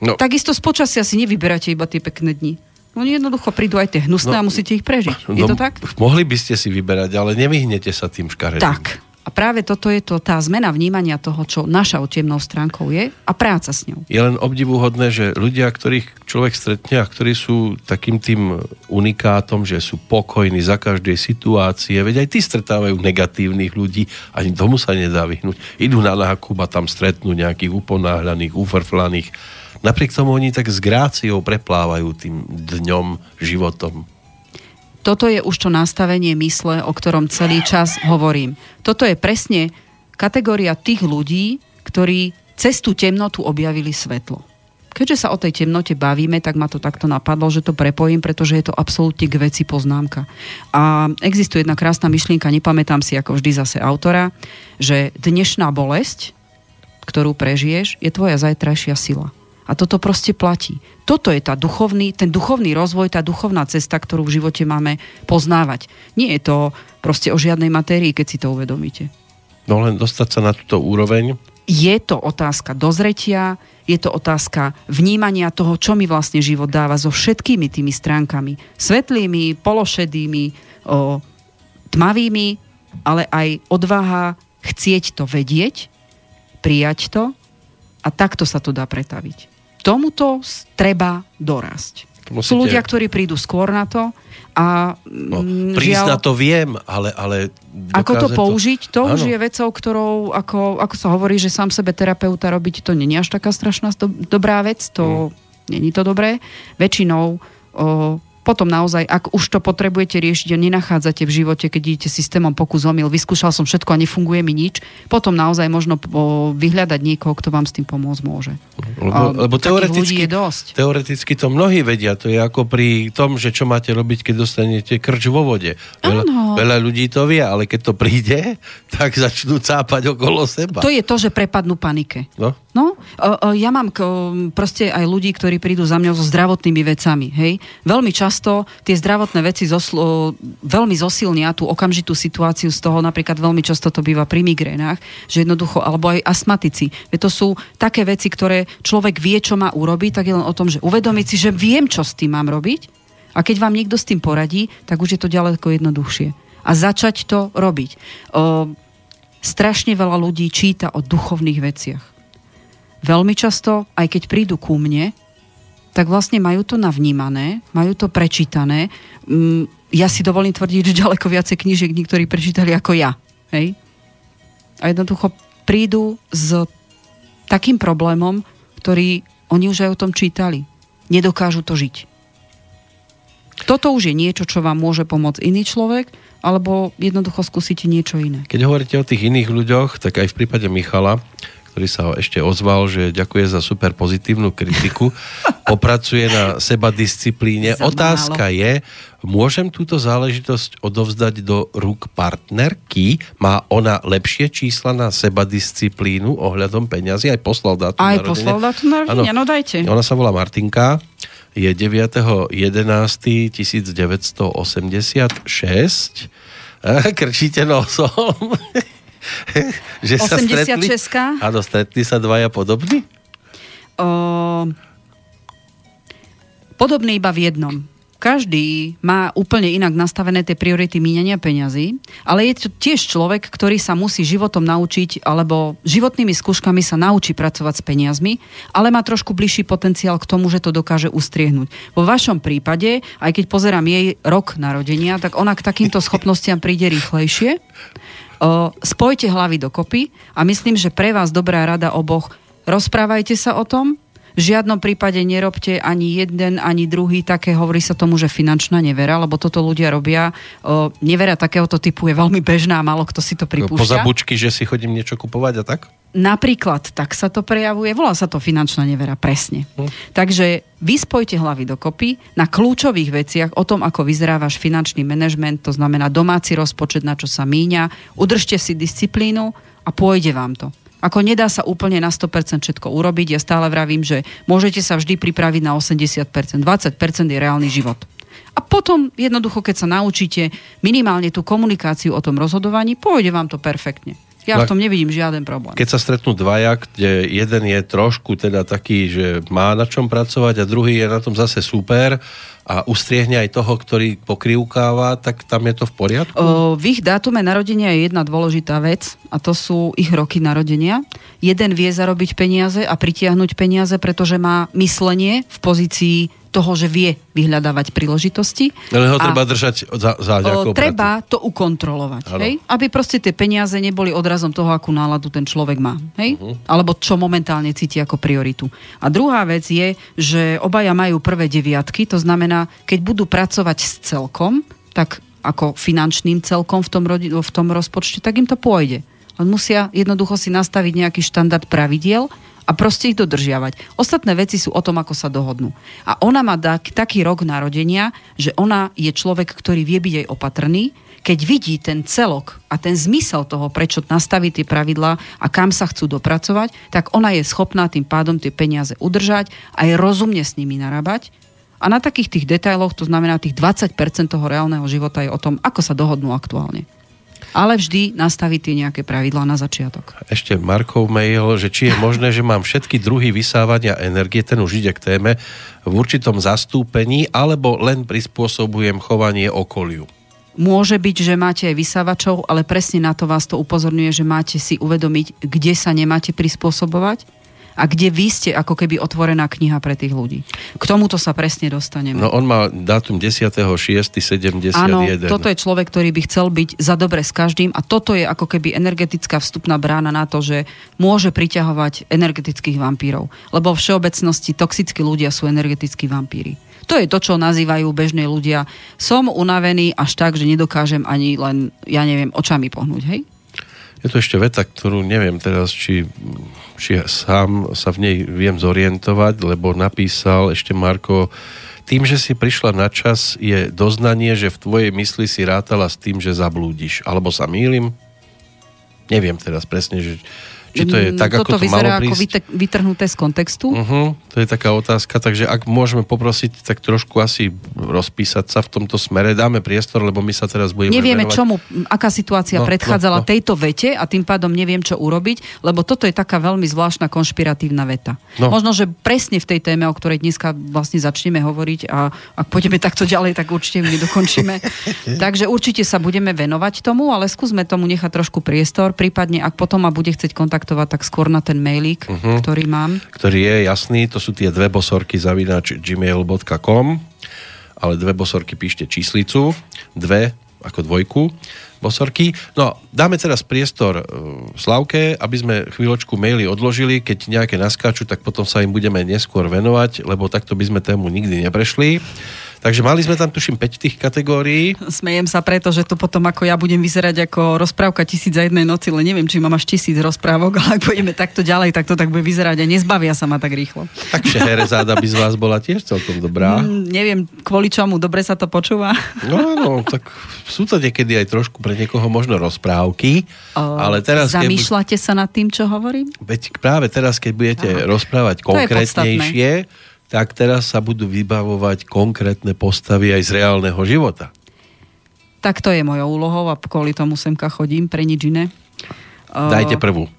No. Takisto z počasia si nevyberáte iba tie pekné dni. Oni jednoducho prídu aj tie hnusné no, a musíte ich prežiť. Je no, to tak? Mohli by ste si vyberať, ale nevyhnete sa tým škaredým. Tak. A práve toto je to tá zmena vnímania toho, čo našou temnou stránkou je a práca s ňou. Je len obdivuhodné, že ľudia, ktorých človek stretne a ktorí sú takým tým unikátom, že sú pokojní za každej situácie, veď aj tí stretávajú negatívnych ľudí, ani tomu sa nedá vyhnúť. Idú na nákup a tam stretnú nejakých uponáhľaných, ufrflaných. Napriek tomu oni tak s gráciou preplávajú tým dňom, životom toto je už to nastavenie mysle, o ktorom celý čas hovorím. Toto je presne kategória tých ľudí, ktorí cez tú temnotu objavili svetlo. Keďže sa o tej temnote bavíme, tak ma to takto napadlo, že to prepojím, pretože je to absolútne k veci poznámka. A existuje jedna krásna myšlienka, nepamätám si ako vždy zase autora, že dnešná bolesť, ktorú prežiješ, je tvoja zajtrajšia sila. A toto proste platí. Toto je tá duchovný, ten duchovný rozvoj, tá duchovná cesta, ktorú v živote máme poznávať. Nie je to proste o žiadnej matérii, keď si to uvedomíte. No len dostať sa na túto úroveň? Je to otázka dozretia, je to otázka vnímania toho, čo mi vlastne život dáva so všetkými tými stránkami. Svetlými, pološedými, o, tmavými, ale aj odvaha chcieť to vedieť, prijať to a takto sa to dá pretaviť tomuto treba dorásť. Musíte... Sú ľudia, ktorí prídu skôr na to a no, prísť žiaľ, na to viem, ale, ale ako to použiť, to, to už je vecou, ktorou, ako, ako sa hovorí, že sám sebe terapeuta robiť, to není až taká strašná do, dobrá vec, to mm. není to dobré. Väčšinou o, potom naozaj, ak už to potrebujete riešiť a nenachádzate v živote, keď idete systémom pokus omyl, vyskúšal som všetko a nefunguje mi nič, potom naozaj možno vyhľadať niekoho, kto vám s tým pomôcť môže. Lebo, lebo teoreticky, je dosť. teoreticky to mnohí vedia. To je ako pri tom, že čo máte robiť, keď dostanete krč vo vode. Veľa, veľa ľudí to vie, ale keď to príde, [laughs] tak začnú cápať okolo seba. To je to, že prepadnú panike. No? No, ja mám proste aj ľudí, ktorí prídu za mňou so zdravotnými vecami. Hej? Veľmi často tie zdravotné veci zosl- veľmi zosilnia tú okamžitú situáciu z toho, napríklad veľmi často to býva pri migrénach, že jednoducho, alebo aj astmatici. Veď to sú také veci, ktoré človek vie, čo má urobiť, tak je len o tom, že uvedomiť si, že viem, čo s tým mám robiť a keď vám niekto s tým poradí, tak už je to ďaleko jednoduchšie. A začať to robiť. O, strašne veľa ľudí číta o duchovných veciach veľmi často, aj keď prídu ku mne, tak vlastne majú to navnímané, majú to prečítané. Mm, ja si dovolím tvrdiť, že ďaleko viacej knížiek niektorí prečítali ako ja. Hej? A jednoducho prídu s takým problémom, ktorý oni už aj o tom čítali. Nedokážu to žiť. Toto už je niečo, čo vám môže pomôcť iný človek, alebo jednoducho skúsite niečo iné. Keď hovoríte o tých iných ľuďoch, tak aj v prípade Michala ktorý sa ešte ozval, že ďakuje za super pozitívnu kritiku. [laughs] Popracuje na seba disciplíne. Otázka málo. je, môžem túto záležitosť odovzdať do rúk partnerky? Má ona lepšie čísla na seba disciplínu ohľadom peňazí? Aj poslal dátum Aj narodenia. poslal dátum narodenia, no dajte. Ona sa volá Martinka je 9.11.1986. [laughs] Krčíte nosom. Že sa stretli? Áno, stretli sa dvaja podobní? O, podobný iba v jednom. Každý má úplne inak nastavené tie priority míňania peňazí, ale je to tiež človek, ktorý sa musí životom naučiť, alebo životnými skúškami sa naučí pracovať s peniazmi, ale má trošku bližší potenciál k tomu, že to dokáže ustriehnúť. Vo vašom prípade, aj keď pozerám jej rok narodenia, tak ona k takýmto schopnostiam príde rýchlejšie spojte hlavy dokopy a myslím, že pre vás dobrá rada oboch, rozprávajte sa o tom, v žiadnom prípade nerobte ani jeden, ani druhý také, hovorí sa tomu, že finančná nevera, lebo toto ľudia robia. O, nevera takéhoto typu je veľmi bežná, málo kto si to pripúšťa. Pozabučky, že si chodím niečo kupovať a tak? Napríklad tak sa to prejavuje, volá sa to finančná nevera, presne. Hm. Takže vy spojte hlavy dokopy na kľúčových veciach o tom, ako vyzerá váš finančný manažment, to znamená domáci rozpočet, na čo sa míňa, udržte si disciplínu a pôjde vám to. Ako nedá sa úplne na 100% všetko urobiť, ja stále vravím, že môžete sa vždy pripraviť na 80%, 20% je reálny život. A potom jednoducho, keď sa naučíte minimálne tú komunikáciu o tom rozhodovaní, pôjde vám to perfektne. Ja v tom nevidím žiaden problém. Keď sa stretnú dvaja, kde jeden je trošku teda taký, že má na čom pracovať a druhý je na tom zase super a ustriehne aj toho, ktorý pokrivkáva, tak tam je to v poriadku? O, v ich dátume narodenia je jedna dôležitá vec a to sú ich roky narodenia. Jeden vie zarobiť peniaze a pritiahnuť peniaze, pretože má myslenie v pozícii toho, že vie vyhľadávať príležitosti. Ale ho treba držať za, za o, Treba pratu. to ukontrolovať. Hej? Aby proste tie peniaze neboli odrazom toho, akú náladu ten človek má. Hej? Uh-huh. Alebo čo momentálne cíti ako prioritu. A druhá vec je, že obaja majú prvé deviatky, to znamená, keď budú pracovať s celkom, tak ako finančným celkom v tom, v tom rozpočte, tak im to pôjde. Len musia jednoducho si nastaviť nejaký štandard pravidiel a proste ich dodržiavať. Ostatné veci sú o tom, ako sa dohodnú. A ona má tak, taký rok narodenia, že ona je človek, ktorý vie byť aj opatrný, keď vidí ten celok a ten zmysel toho, prečo nastaví tie pravidlá a kam sa chcú dopracovať, tak ona je schopná tým pádom tie peniaze udržať a je rozumne s nimi narábať. A na takých tých detailoch, to znamená tých 20% toho reálneho života je o tom, ako sa dohodnú aktuálne ale vždy nastaviť tie nejaké pravidlá na začiatok. Ešte Markov mail, že či je možné, že mám všetky druhy vysávania energie, ten už ide k téme, v určitom zastúpení, alebo len prispôsobujem chovanie okoliu. Môže byť, že máte aj vysávačov, ale presne na to vás to upozorňuje, že máte si uvedomiť, kde sa nemáte prispôsobovať a kde vy ste ako keby otvorená kniha pre tých ľudí. K tomuto sa presne dostaneme. No on má dátum 10.6.71. Áno, toto je človek, ktorý by chcel byť za dobre s každým a toto je ako keby energetická vstupná brána na to, že môže priťahovať energetických vampírov. Lebo v všeobecnosti toxickí ľudia sú energetickí vampíry. To je to, čo nazývajú bežní ľudia. Som unavený až tak, že nedokážem ani len, ja neviem, očami pohnúť, hej? Je to ešte veta, ktorú neviem teraz, či či sám sa v nej viem zorientovať, lebo napísal ešte Marko, tým, že si prišla na čas, je doznanie, že v tvojej mysli si rátala s tým, že zablúdiš. Alebo sa mýlim? Neviem teraz presne, že či to je tak, Toto ako to vyzerá malo prísť? ako vytrhnuté z kontextu. Uh-huh, to je taká otázka, takže ak môžeme poprosiť, tak trošku asi rozpísať sa v tomto smere. Dáme priestor, lebo my sa teraz budeme Nevieme, venovať... čomu, aká situácia no, predchádzala no, no. tejto vete a tým pádom neviem, čo urobiť, lebo toto je taká veľmi zvláštna konšpiratívna veta. No. Možno, že presne v tej téme, o ktorej dneska vlastne začneme hovoriť a ak pôjdeme takto ďalej, tak určite ju nedokončíme. [laughs] takže určite sa budeme venovať tomu, ale skúsme tomu nechať trošku priestor, prípadne ak potom ma bude chcieť kontakt kontaktovať, tak skôr na ten mailík, uh-huh. ktorý mám. Ktorý je jasný, to sú tie dve bosorky zavinač gmail.com ale dve bosorky píšte číslicu, dve ako dvojku bosorky. No, dáme teraz priestor uh, Slavke, aby sme chvíľočku maily odložili, keď nejaké naskáču, tak potom sa im budeme neskôr venovať, lebo takto by sme tému nikdy neprešli. Takže mali sme tam, tuším, 5 tých kategórií. Smejem sa preto, že to potom ako ja budem vyzerať ako rozprávka tisíc za jednej noci, ale neviem, či mám až tisíc rozprávok, [laughs] ale ak budeme takto ďalej, tak to tak bude vyzerať a nezbavia sa ma tak rýchlo. Tak Šeherezáda by z vás bola tiež celkom dobrá. Mm, neviem, kvôli čomu, dobre sa to počúva. No áno, tak sú to niekedy aj trošku pre niekoho možno rozprávky, o, ale teraz... Zamýšľate keby... sa nad tým, čo hovorím? Veď práve teraz, keď budete Aha. rozprávať konkrétnejšie, tak teraz sa budú vybavovať konkrétne postavy aj z reálneho života. Tak to je mojou úlohou a kvôli tomu semka chodím, pre nič iné. Dajte prvú.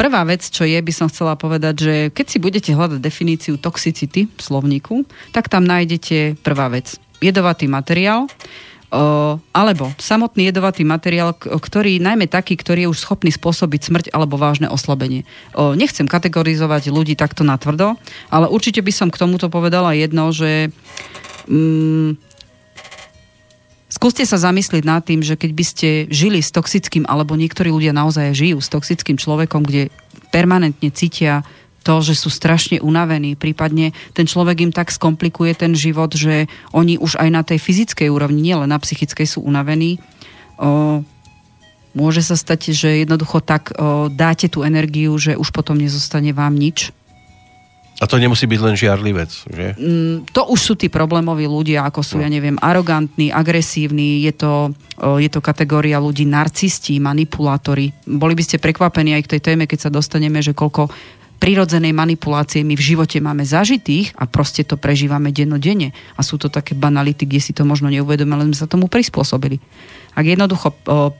Prvá vec, čo je, by som chcela povedať, že keď si budete hľadať definíciu toxicity v slovníku, tak tam nájdete prvá vec. Jedovatý materiál, alebo samotný jedovatý materiál, ktorý, najmä taký, ktorý je už schopný spôsobiť smrť alebo vážne oslabenie. Nechcem kategorizovať ľudí takto natvrdo, ale určite by som k tomuto povedala jedno, že mm, skúste sa zamyslieť nad tým, že keď by ste žili s toxickým, alebo niektorí ľudia naozaj žijú s toxickým človekom, kde permanentne cítia to, že sú strašne unavení, prípadne ten človek im tak skomplikuje ten život, že oni už aj na tej fyzickej úrovni, nielen na psychickej sú unavení. O, môže sa stať, že jednoducho tak o, dáte tú energiu, že už potom nezostane vám nič. A to nemusí byť len žiarlivec, že? Mm, to už sú tí problémoví ľudia, ako sú, no. ja neviem, arogantní, agresívni, je to, je to kategória ľudí narcisti, manipulátori. Boli by ste prekvapení aj k tej téme, keď sa dostaneme, že koľko prirodzenej manipulácie my v živote máme zažitých a proste to prežívame dennodenne. A sú to také banality, kde si to možno neuvedomíme, ale sme sa tomu prispôsobili. Ak jednoducho o,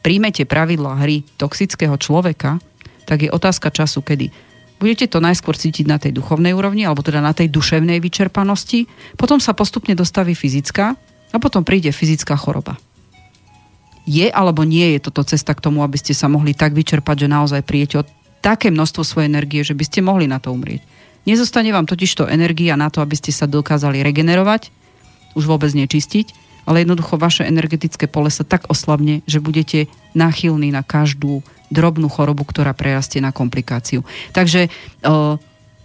príjmete pravidla hry toxického človeka, tak je otázka času, kedy budete to najskôr cítiť na tej duchovnej úrovni, alebo teda na tej duševnej vyčerpanosti, potom sa postupne dostaví fyzická a potom príde fyzická choroba. Je alebo nie je toto cesta k tomu, aby ste sa mohli tak vyčerpať, že naozaj prijete od také množstvo svojej energie, že by ste mohli na to umrieť. Nezostane vám totiž to energia na to, aby ste sa dokázali regenerovať, už vôbec nečistiť, ale jednoducho vaše energetické pole sa tak oslabne, že budete náchylní na každú drobnú chorobu, ktorá prerastie na komplikáciu. Takže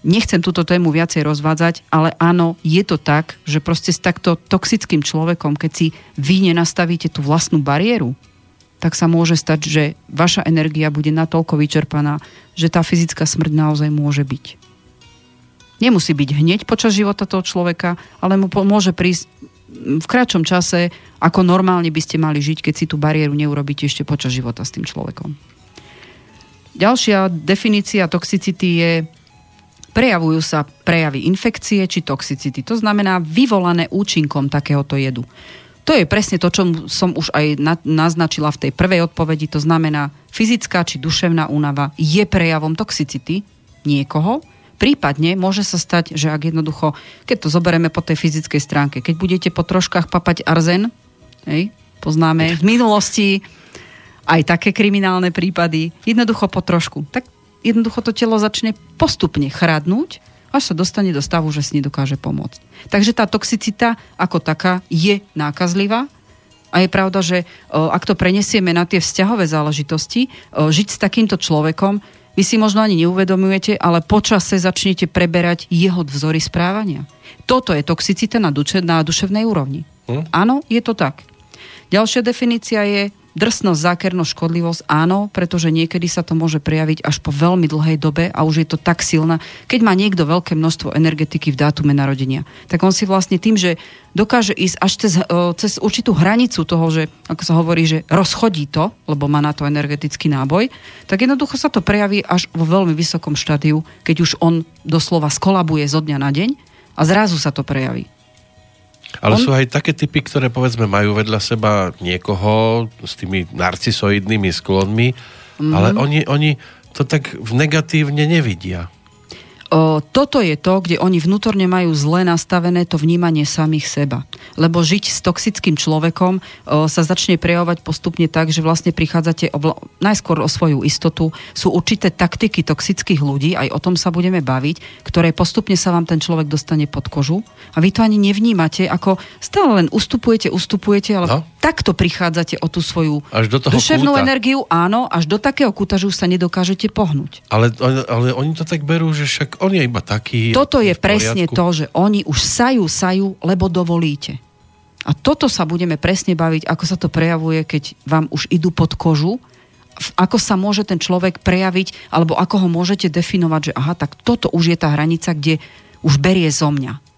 nechcem túto tému viacej rozvádzať, ale áno, je to tak, že proste s takto toxickým človekom, keď si vy nenastavíte tú vlastnú bariéru, tak sa môže stať, že vaša energia bude natoľko vyčerpaná, že tá fyzická smrť naozaj môže byť. Nemusí byť hneď počas života toho človeka, ale mu môže prísť v kratšom čase, ako normálne by ste mali žiť, keď si tú bariéru neurobíte ešte počas života s tým človekom. Ďalšia definícia toxicity je prejavujú sa prejavy infekcie či toxicity. To znamená vyvolané účinkom takéhoto jedu. To je presne to, čo som už aj na, naznačila v tej prvej odpovedi. To znamená, fyzická či duševná únava je prejavom toxicity niekoho. Prípadne môže sa stať, že ak jednoducho, keď to zoberieme po tej fyzickej stránke, keď budete po troškách papať arzen, hej, poznáme v minulosti aj také kriminálne prípady, jednoducho po trošku, tak jednoducho to telo začne postupne chradnúť až sa dostane do stavu, že si nedokáže pomôcť. Takže tá toxicita ako taká je nákazlivá, a je pravda, že ak to prenesieme na tie vzťahové záležitosti, žiť s takýmto človekom, vy si možno ani neuvedomujete, ale počase začnete preberať jeho vzory správania. Toto je toxicita na, duše, na duševnej úrovni. Hm? Áno, je to tak. Ďalšia definícia je Drsnosť, zákernosť, škodlivosť, áno, pretože niekedy sa to môže prejaviť až po veľmi dlhej dobe a už je to tak silná. Keď má niekto veľké množstvo energetiky v dátume narodenia, tak on si vlastne tým, že dokáže ísť až cez, cez určitú hranicu toho, že, ako sa hovorí, že rozchodí to, lebo má na to energetický náboj, tak jednoducho sa to prejaví až vo veľmi vysokom štádiu, keď už on doslova skolabuje zo dňa na deň a zrazu sa to prejaví. Ale on... sú aj také typy, ktoré povedzme majú vedľa seba niekoho s tými narcisoidnými sklonmi, mm. ale oni, oni to tak negatívne nevidia. Toto je to, kde oni vnútorne majú zle nastavené to vnímanie samých seba. Lebo žiť s toxickým človekom sa začne prejavovať postupne tak, že vlastne prichádzate o, najskôr o svoju istotu. Sú určité taktiky toxických ľudí, aj o tom sa budeme baviť, ktoré postupne sa vám ten človek dostane pod kožu a vy to ani nevnímate, ako stále len ustupujete, ustupujete, ale no. takto prichádzate o tú svoju až do toho duševnú kúta. energiu, áno, až do takého kúta, že už sa nedokážete pohnúť. Ale, ale oni to tak berú, že však on je iba taký. Toto je presne to, že oni už sajú, sajú, lebo dovolíte. A toto sa budeme presne baviť, ako sa to prejavuje, keď vám už idú pod kožu, ako sa môže ten človek prejaviť, alebo ako ho môžete definovať, že aha, tak toto už je tá hranica, kde už berie zo mňa.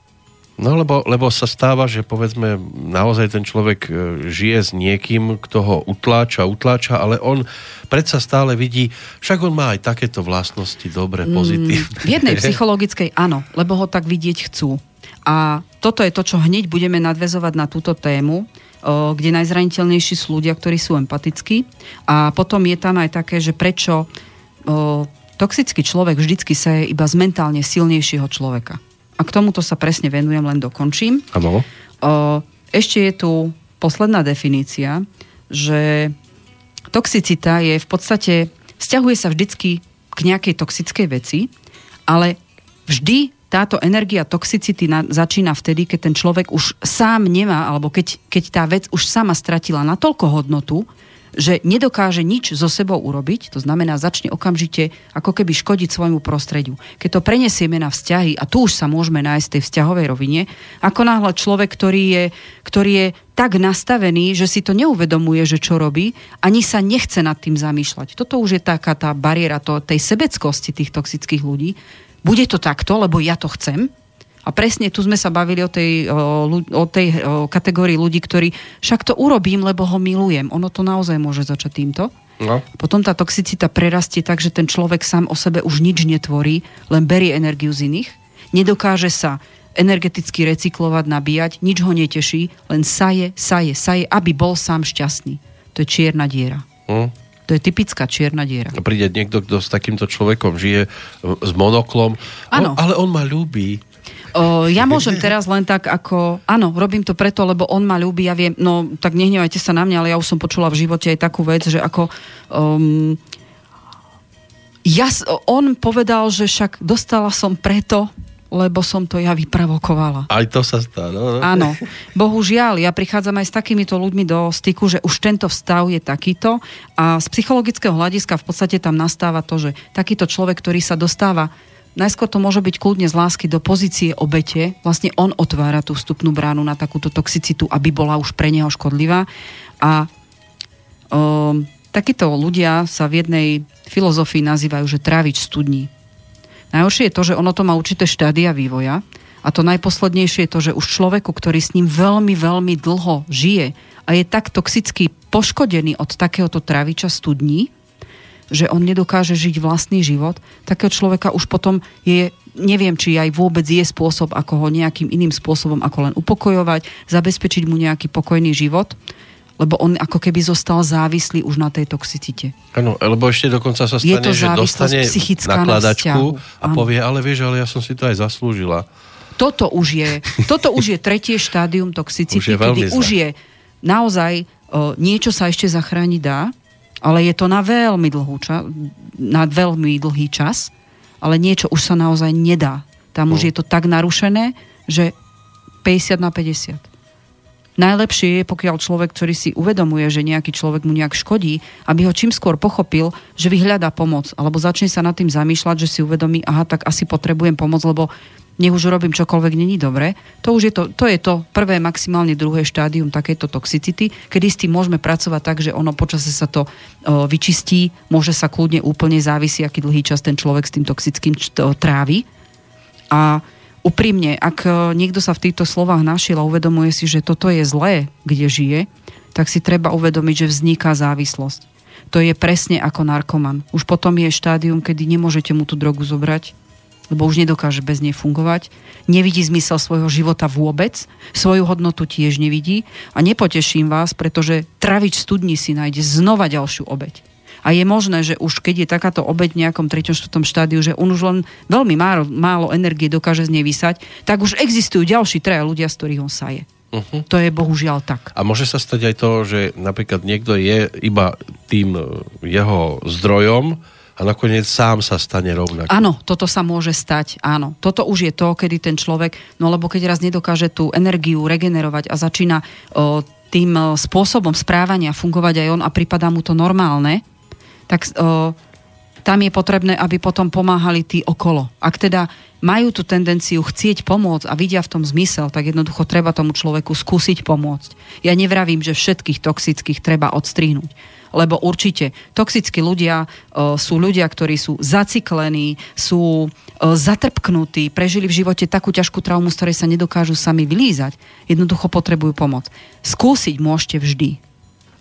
No lebo, lebo sa stáva, že povedzme naozaj ten človek e, žije s niekým, kto ho utláča, utláča, ale on predsa stále vidí, však on má aj takéto vlastnosti dobre, mm, pozitívne. Mm, v jednej [laughs] psychologickej áno, lebo ho tak vidieť chcú. A toto je to, čo hneď budeme nadvezovať na túto tému, kde najzraniteľnejší sú ľudia, ktorí sú empatickí. A potom je tam aj také, že prečo toxický človek vždycky sa je iba z mentálne silnejšieho človeka. A k tomuto sa presne venujem, len dokončím. Ano. Ešte je tu posledná definícia, že toxicita je v podstate, vzťahuje sa vždycky k nejakej toxickej veci, ale vždy táto energia toxicity na, začína vtedy, keď ten človek už sám nemá, alebo keď, keď tá vec už sama stratila natoľko hodnotu, že nedokáže nič so sebou urobiť, to znamená začne okamžite ako keby škodiť svojmu prostrediu. Keď to prenesieme na vzťahy, a tu už sa môžeme nájsť v tej vzťahovej rovine, ako náhle človek, ktorý je, ktorý je tak nastavený, že si to neuvedomuje, že čo robí, ani sa nechce nad tým zamýšľať. Toto už je taká tá bariéra to, tej sebeckosti tých toxických ľudí. Bude to takto, lebo ja to chcem, a presne tu sme sa bavili o tej, o, o tej o kategórii ľudí, ktorí však to urobím, lebo ho milujem. Ono to naozaj môže začať týmto. No. Potom tá toxicita prerastie tak, že ten človek sám o sebe už nič netvorí, len berie energiu z iných, nedokáže sa energeticky recyklovať, nabíjať, nič ho neteší, len saje, saje, saje, aby bol sám šťastný. To je čierna diera. Hm. To je typická čierna diera. Príde niekto, kto s takýmto človekom žije s monoklom, Áno. no, ale on ma ľúbi. O, ja môžem teraz len tak ako, áno, robím to preto, lebo on ma ľúbi, ja viem, no tak nehnevajte sa na mňa, ale ja už som počula v živote aj takú vec, že ako um, ja, on povedal, že však dostala som preto, lebo som to ja vypravokovala. Aj to sa stalo. No. Áno, bohužiaľ, ja prichádzam aj s takýmito ľuďmi do styku, že už tento vstav je takýto a z psychologického hľadiska v podstate tam nastáva to, že takýto človek, ktorý sa dostáva Najskôr to môže byť kľudne z lásky do pozície obete. Vlastne on otvára tú vstupnú bránu na takúto toxicitu, aby bola už pre neho škodlivá. A um, takíto ľudia sa v jednej filozofii nazývajú, že trávič studní. Najhoršie je to, že ono to má určité štádia vývoja a to najposlednejšie je to, že už človeku, ktorý s ním veľmi, veľmi dlho žije a je tak toxicky poškodený od takéhoto traviča studní, že on nedokáže žiť vlastný život, takého človeka už potom je, neviem, či aj vôbec je spôsob, ako ho nejakým iným spôsobom, ako len upokojovať, zabezpečiť mu nejaký pokojný život, lebo on ako keby zostal závislý už na tej toxicite. Áno, lebo ešte dokonca sa Je stane, že dostane na nakladačku vzťahu. a povie, ale vieš, ale ja som si to aj zaslúžila. Toto už je, toto už je tretie štádium toxicity, [laughs] Už je kedy zlé. už je naozaj o, niečo sa ešte zachrániť dá, ale je to na veľmi dlhú ča- na veľmi dlhý čas, ale niečo už sa naozaj nedá. Tam No. už je to tak narušené, že 50 na 50. Najlepšie je, pokiaľ človek, ktorý si uvedomuje, že nejaký človek mu nejak škodí, aby ho čím skôr pochopil, že vyhľadá pomoc, alebo začne sa nad tým zamýšľať, že si uvedomí, aha, tak asi potrebujem pomoc, lebo nech už robím čokoľvek, není dobre. To už je to, to je to prvé, maximálne druhé štádium takéto toxicity, kedy s tým môžeme pracovať tak, že ono počase sa to o, vyčistí, môže sa kľudne úplne závisí, aký dlhý čas ten človek s tým toxickým č- trávi. A úprimne, ak niekto sa v týchto slovách našiel a uvedomuje si, že toto je zlé, kde žije, tak si treba uvedomiť, že vzniká závislosť. To je presne ako narkoman. Už potom je štádium, kedy nemôžete mu tú drogu zobrať, lebo už nedokáže bez nej fungovať. Nevidí zmysel svojho života vôbec, svoju hodnotu tiež nevidí a nepoteším vás, pretože travič studní si nájde znova ďalšiu obeď. A je možné, že už keď je takáto obeď v nejakom 3. 4. štádiu, že on už len veľmi málo, málo energie dokáže z nej vysať, tak už existujú ďalší traja ľudia, z ktorých on saje. Uh-huh. To je bohužiaľ tak. A môže sa stať aj to, že napríklad niekto je iba tým jeho zdrojom a nakoniec sám sa stane rovnako. Áno, toto sa môže stať, áno. Toto už je to, kedy ten človek, no lebo keď raz nedokáže tú energiu regenerovať a začína o, tým o, spôsobom správania fungovať aj on a prípada mu to normálne, tak o, tam je potrebné, aby potom pomáhali tí okolo. Ak teda majú tú tendenciu chcieť pomôcť a vidia v tom zmysel, tak jednoducho treba tomu človeku skúsiť pomôcť. Ja nevravím, že všetkých toxických treba odstrihnúť lebo určite toxickí ľudia o, sú ľudia, ktorí sú zaciklení, sú o, zatrpknutí, prežili v živote takú ťažkú traumu, z ktorej sa nedokážu sami vylízať. Jednoducho potrebujú pomoc. Skúsiť môžete vždy.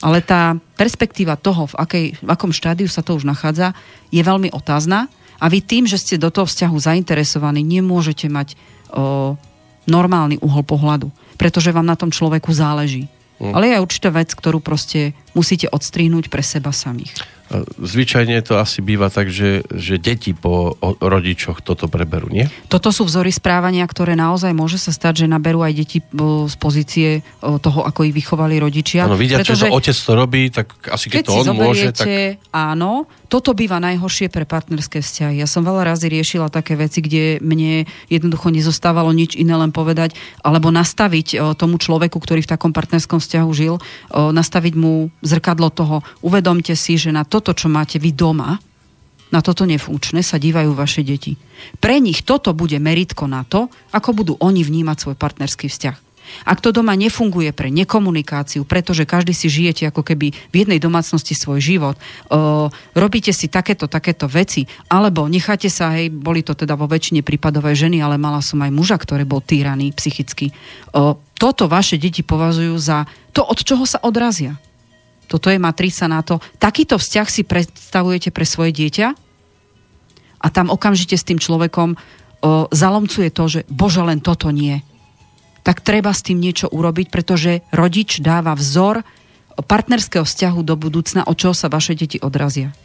Ale tá perspektíva toho, v, akej, v akom štádiu sa to už nachádza, je veľmi otázna a vy tým, že ste do toho vzťahu zainteresovaní, nemôžete mať o, normálny uhol pohľadu, pretože vám na tom človeku záleží. Ale je určitá vec, ktorú proste musíte odstrihnúť pre seba samých. Zvyčajne to asi býva tak, že, že deti po rodičoch toto preberú, nie? Toto sú vzory správania, ktoré naozaj môže sa stať, že naberú aj deti o, z pozície o, toho, ako ich vychovali rodičia. Áno, vidia, že to otec to robí, tak asi keď, Keď to on môže, tak... áno, toto býva najhoršie pre partnerské vzťahy. Ja som veľa razy riešila také veci, kde mne jednoducho nezostávalo nič iné len povedať, alebo nastaviť o, tomu človeku, ktorý v takom partnerskom vzťahu žil, o, nastaviť mu zrkadlo toho. Uvedomte si, že na toto, čo máte vy doma, na toto nefunkčné sa dívajú vaše deti. Pre nich toto bude meritko na to, ako budú oni vnímať svoj partnerský vzťah. Ak to doma nefunguje pre nekomunikáciu, pretože každý si žijete ako keby v jednej domácnosti svoj život, o, robíte si takéto, takéto veci, alebo necháte sa, hej, boli to teda vo väčšine prípadové ženy, ale mala som aj muža, ktorý bol týraný psychicky. O, toto vaše deti považujú za to, od čoho sa odrazia. Toto je matrica na to. Takýto vzťah si predstavujete pre svoje dieťa a tam okamžite s tým človekom o, zalomcuje to, že bože, len toto nie. Tak treba s tým niečo urobiť, pretože rodič dáva vzor partnerského vzťahu do budúcna, od čoho sa vaše deti odrazia.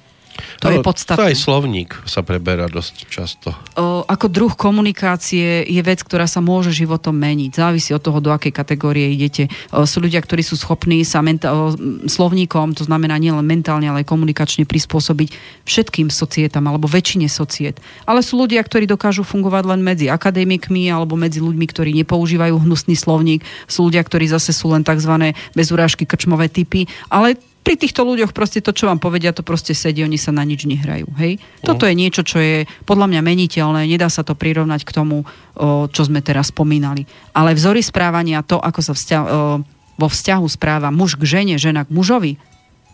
To Ale je podstatné. To aj slovník sa preberá dosť často. O, ako druh komunikácie je vec, ktorá sa môže životom meniť. Závisí od toho, do akej kategórie idete. O, sú ľudia, ktorí sú schopní sa menta- o, slovníkom, to znamená nielen mentálne, ale aj komunikačne prispôsobiť všetkým societám alebo väčšine societ. Ale sú ľudia, ktorí dokážu fungovať len medzi akademikmi alebo medzi ľuďmi, ktorí nepoužívajú hnusný slovník. Sú ľudia, ktorí zase sú len tzv. bez urážky krčmové typy. Ale pri týchto ľuďoch proste to, čo vám povedia, to proste sedí, oni sa na nič nehrajú. Hej? Toto je niečo, čo je podľa mňa meniteľné, nedá sa to prirovnať k tomu, o, čo sme teraz spomínali. Ale vzory správania, to, ako sa vzťa- o, vo vzťahu správa muž k žene, žena k mužovi,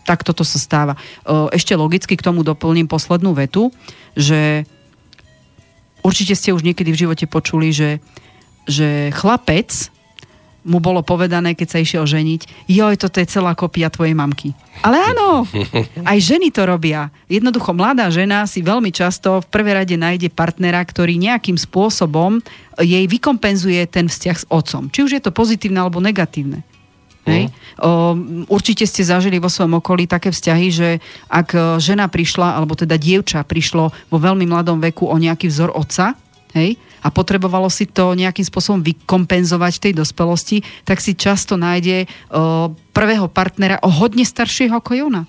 tak toto sa stáva. O, ešte logicky k tomu doplním poslednú vetu, že určite ste už niekedy v živote počuli, že, že chlapec mu bolo povedané, keď sa išiel ženiť, joj, toto je celá kopia tvojej mamky. Ale áno, [laughs] aj ženy to robia. Jednoducho mladá žena si veľmi často v prvej rade nájde partnera, ktorý nejakým spôsobom jej vykompenzuje ten vzťah s otcom. Či už je to pozitívne alebo negatívne. Hej. O, určite ste zažili vo svojom okolí také vzťahy, že ak žena prišla, alebo teda dievča prišlo vo veľmi mladom veku o nejaký vzor otca, hej, a potrebovalo si to nejakým spôsobom vykompenzovať v tej dospelosti, tak si často nájde o, prvého partnera o hodne staršieho ako ona.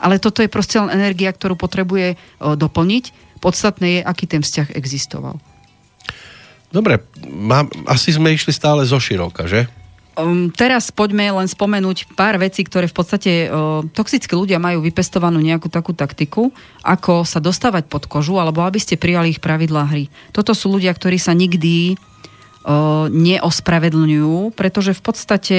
Ale toto je proste len energia, ktorú potrebuje o, doplniť. Podstatné je, aký ten vzťah existoval. Dobre, mám, asi sme išli stále zo široka, že? Um, teraz poďme len spomenúť pár vecí, ktoré v podstate uh, toxickí ľudia majú vypestovanú nejakú takú taktiku, ako sa dostávať pod kožu, alebo aby ste prijali ich pravidlá hry. Toto sú ľudia, ktorí sa nikdy uh, neospravedlňujú, pretože v podstate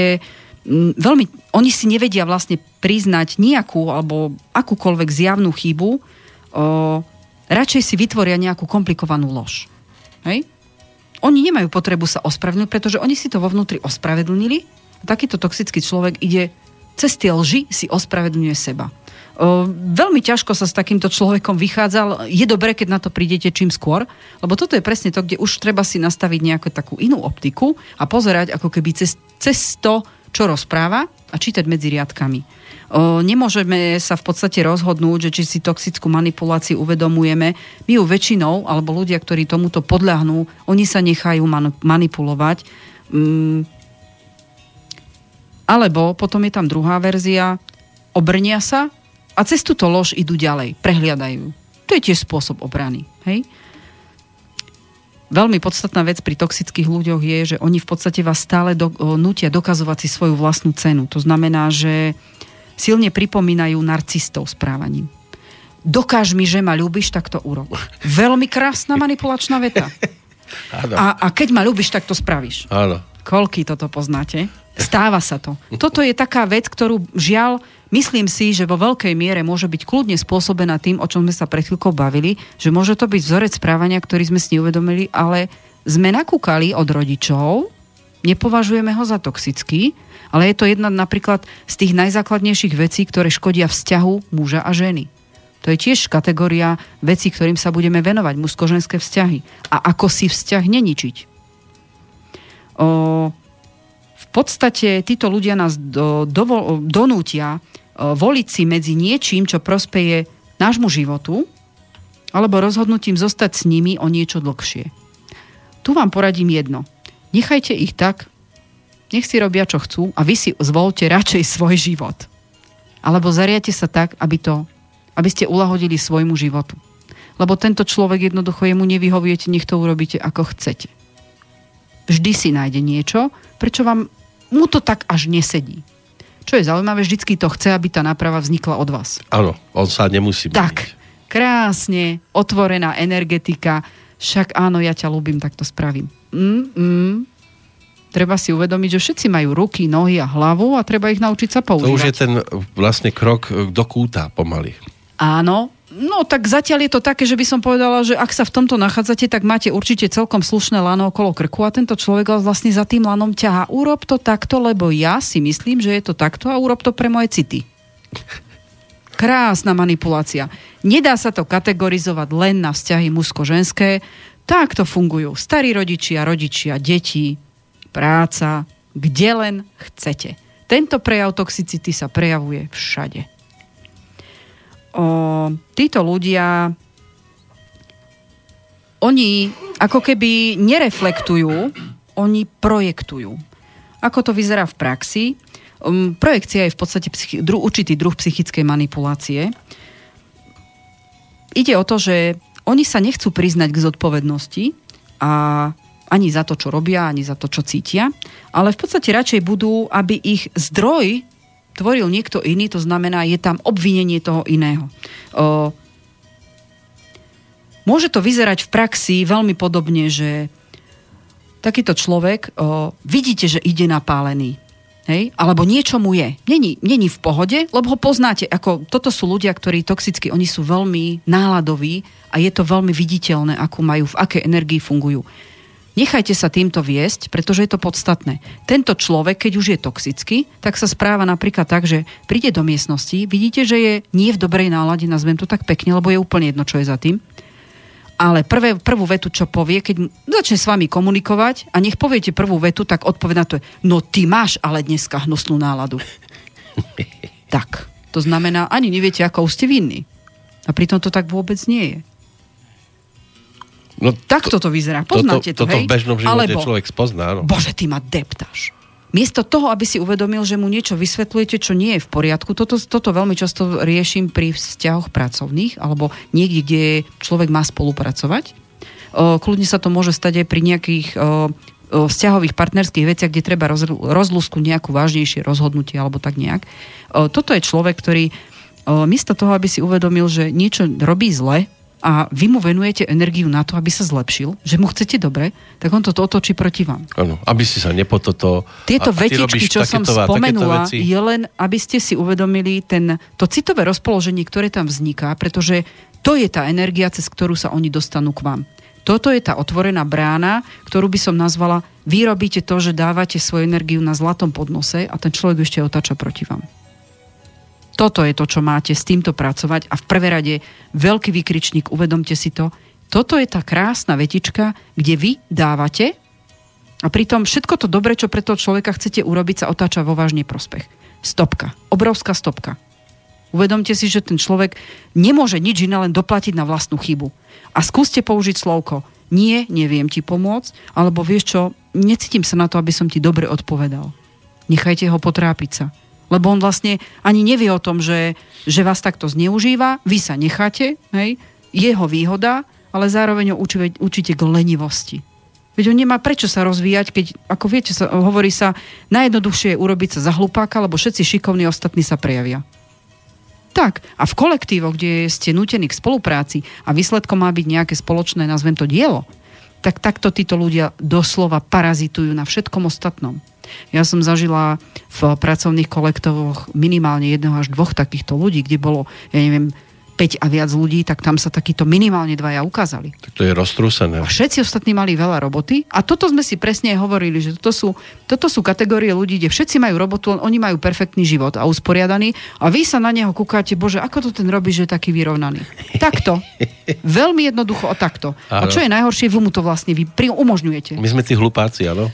um, veľmi, oni si nevedia vlastne priznať nejakú alebo akúkoľvek zjavnú chybu, uh, radšej si vytvoria nejakú komplikovanú lož. Hej? Oni nemajú potrebu sa ospravedlniť, pretože oni si to vo vnútri ospravedlnili takýto toxický človek ide cez tie lži si ospravedlňuje seba. Veľmi ťažko sa s takýmto človekom vychádzal. Je dobré, keď na to prídete čím skôr, lebo toto je presne to, kde už treba si nastaviť nejakú takú inú optiku a pozerať ako keby cez, cez to, čo rozpráva a čítať medzi riadkami. Nemôžeme sa v podstate rozhodnúť, že či si toxickú manipuláciu uvedomujeme. My ju väčšinou, alebo ľudia, ktorí tomuto podľahnú, oni sa nechajú man- manipulovať. Mm. Alebo potom je tam druhá verzia, obrnia sa a cez túto lož idú ďalej, prehliadajú. To je tiež spôsob obrany. Hej? Veľmi podstatná vec pri toxických ľuďoch je, že oni v podstate vás stále do, nutia dokazovať si svoju vlastnú cenu. To znamená, že silne pripomínajú narcistov správaním. Dokáž mi, že ma ľúbiš, tak to urob. Veľmi krásna manipulačná veta. [laughs] A, a keď ma ľúbiš, tak to spravíš. Áno. Koľky toto poznáte? Stáva sa to. Toto je taká vec, ktorú žiaľ, myslím si, že vo veľkej miere môže byť kľudne spôsobená tým, o čom sme sa pred chvíľkou bavili, že môže to byť vzorec správania, ktorý sme si neuvedomili, ale sme nakúkali od rodičov, nepovažujeme ho za toxický, ale je to jedna napríklad z tých najzákladnejších vecí, ktoré škodia vzťahu muža a ženy. To je tiež kategória vecí, ktorým sa budeme venovať, mužsko-ženské vzťahy. A ako si vzťah neničiť. O, v podstate títo ľudia nás do, do, donútia voliť si medzi niečím, čo prospeje nášmu životu, alebo rozhodnutím zostať s nimi o niečo dlhšie. Tu vám poradím jedno. Nechajte ich tak, nech si robia, čo chcú a vy si zvolte radšej svoj život. Alebo zariate sa tak, aby, to, aby ste ulahodili svojmu životu. Lebo tento človek jednoducho jemu nevyhovujete, nech to urobíte ako chcete. Vždy si nájde niečo, prečo vám mu to tak až nesedí. Čo je zaujímavé, vždycky to chce, aby tá náprava vznikla od vás. Áno, on sa nemusí Tak, krásne, otvorená energetika, však áno, ja ťa ľúbim, tak to spravím. Mm, mm, treba si uvedomiť, že všetci majú ruky, nohy a hlavu a treba ich naučiť sa používať. To už je ten vlastne krok do kúta pomaly. Áno, no tak zatiaľ je to také, že by som povedala, že ak sa v tomto nachádzate, tak máte určite celkom slušné lano okolo krku a tento človek vás vlastne za tým lanom ťahá. Urob to takto, lebo ja si myslím, že je to takto a urob to pre moje city. Krásna manipulácia. Nedá sa to kategorizovať len na vzťahy mužsko-ženské. Takto fungujú starí rodičia, rodičia, deti, práca, kde len chcete. Tento prejav toxicity sa prejavuje všade. O, títo ľudia oni ako keby nereflektujú, oni projektujú. Ako to vyzerá v praxi? Um, projekcia je v podstate psychi- dru- určitý druh psychickej manipulácie. Ide o to, že oni sa nechcú priznať k zodpovednosti a ani za to, čo robia, ani za to, čo cítia, ale v podstate radšej budú, aby ich zdroj tvoril niekto iný, to znamená, je tam obvinenie toho iného. O, môže to vyzerať v praxi veľmi podobne, že takýto človek, o, vidíte, že ide napálený. Hej? Alebo niečo mu je. Není, není v pohode, lebo ho poznáte. Ako, toto sú ľudia, ktorí toxicky, oni sú veľmi náladoví a je to veľmi viditeľné, akú majú, v akej energii fungujú. Nechajte sa týmto viesť, pretože je to podstatné. Tento človek, keď už je toxický, tak sa správa napríklad tak, že príde do miestnosti, vidíte, že je nie v dobrej nálade, nazvem to tak pekne, lebo je úplne jedno, čo je za tým ale prvé, prvú vetu, čo povie, keď začne s vami komunikovať a nech poviete prvú vetu, tak odpoved na to je, no ty máš ale dneska hnusnú náladu. tak, to znamená, ani neviete, ako ste vinní. A pritom to tak vôbec nie je. No, Takto to vyzerá. Poznáte to, to, hej? v bežnom živote Alebo, človek spozná. No. Bože, ty ma deptáš. Miesto toho, aby si uvedomil, že mu niečo vysvetľujete, čo nie je v poriadku, toto, toto veľmi často riešim pri vzťahoch pracovných alebo niekde, kde človek má spolupracovať. Kľudne sa to môže stať aj pri nejakých vzťahových partnerských veciach, kde treba rozlúsku nejakú vážnejšie rozhodnutie alebo tak nejak. Toto je človek, ktorý miesto toho, aby si uvedomil, že niečo robí zle, a vy mu venujete energiu na to, aby sa zlepšil, že mu chcete dobre, tak on to otočí proti vám. Ano, aby si sa nepototo... Tieto a, vetičky, čo som spomenula, je len, aby ste si uvedomili ten, to citové rozpoloženie, ktoré tam vzniká, pretože to je tá energia, cez ktorú sa oni dostanú k vám. Toto je tá otvorená brána, ktorú by som nazvala, vy robíte to, že dávate svoju energiu na zlatom podnose a ten človek ešte otáča proti vám. Toto je to, čo máte s týmto pracovať a v prvé rade veľký vykričník, uvedomte si to. Toto je tá krásna vetička, kde vy dávate a pritom všetko to dobre, čo pre toho človeka chcete urobiť, sa otáča vo vážny prospech. Stopka. Obrovská stopka. Uvedomte si, že ten človek nemôže nič iné len doplatiť na vlastnú chybu. A skúste použiť slovko. Nie, neviem ti pomôcť, alebo vieš čo, necítim sa na to, aby som ti dobre odpovedal. Nechajte ho potrápiť sa lebo on vlastne ani nevie o tom, že, že vás takto zneužíva, vy sa necháte, hej, jeho výhoda, ale zároveň ho učíte, učíte k lenivosti. Veď on nemá prečo sa rozvíjať, keď, ako viete, sa, hovorí sa, najjednoduchšie je urobiť sa za hlupáka, lebo všetci šikovní ostatní sa prejavia. Tak, a v kolektívoch, kde ste nutení k spolupráci a výsledkom má byť nejaké spoločné, nazvem to dielo, tak takto títo ľudia doslova parazitujú na všetkom ostatnom. Ja som zažila v pracovných kolektovoch minimálne jedného až dvoch takýchto ľudí, kde bolo, ja neviem, 5 a viac ľudí, tak tam sa takíto minimálne dvaja ukázali. Tak to je roztrúsené. A všetci ostatní mali veľa roboty a toto sme si presne hovorili, že toto sú, toto sú kategórie ľudí, kde všetci majú robotu, len oni majú perfektný život a usporiadaný a vy sa na neho kúkáte, bože, ako to ten robí, že je taký vyrovnaný. [laughs] Takto. Veľmi jednoducho o takto. Ano. A čo je najhoršie, vy mu to vlastne vy umožňujete. My sme tí hlupáci, áno?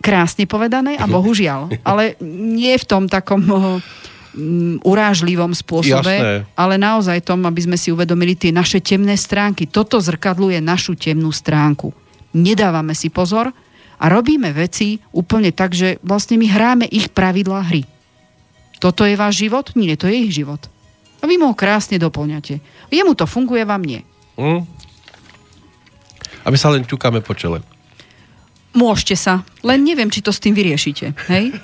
Krásne povedané a [laughs] bohužiaľ. Ale nie v tom takom um, urážlivom spôsobe, Jasné. ale naozaj tom, aby sme si uvedomili tie naše temné stránky. Toto zrkadluje našu temnú stránku. Nedávame si pozor a robíme veci úplne tak, že vlastne my hráme ich pravidlá hry. Toto je váš život? Nie, to je ich život. A vy mu ho krásne doplňate. Jemu to funguje, vám nie. Mm. A my sa len ťukáme po čele. Môžete sa, len neviem, či to s tým vyriešite. Hej? [laughs]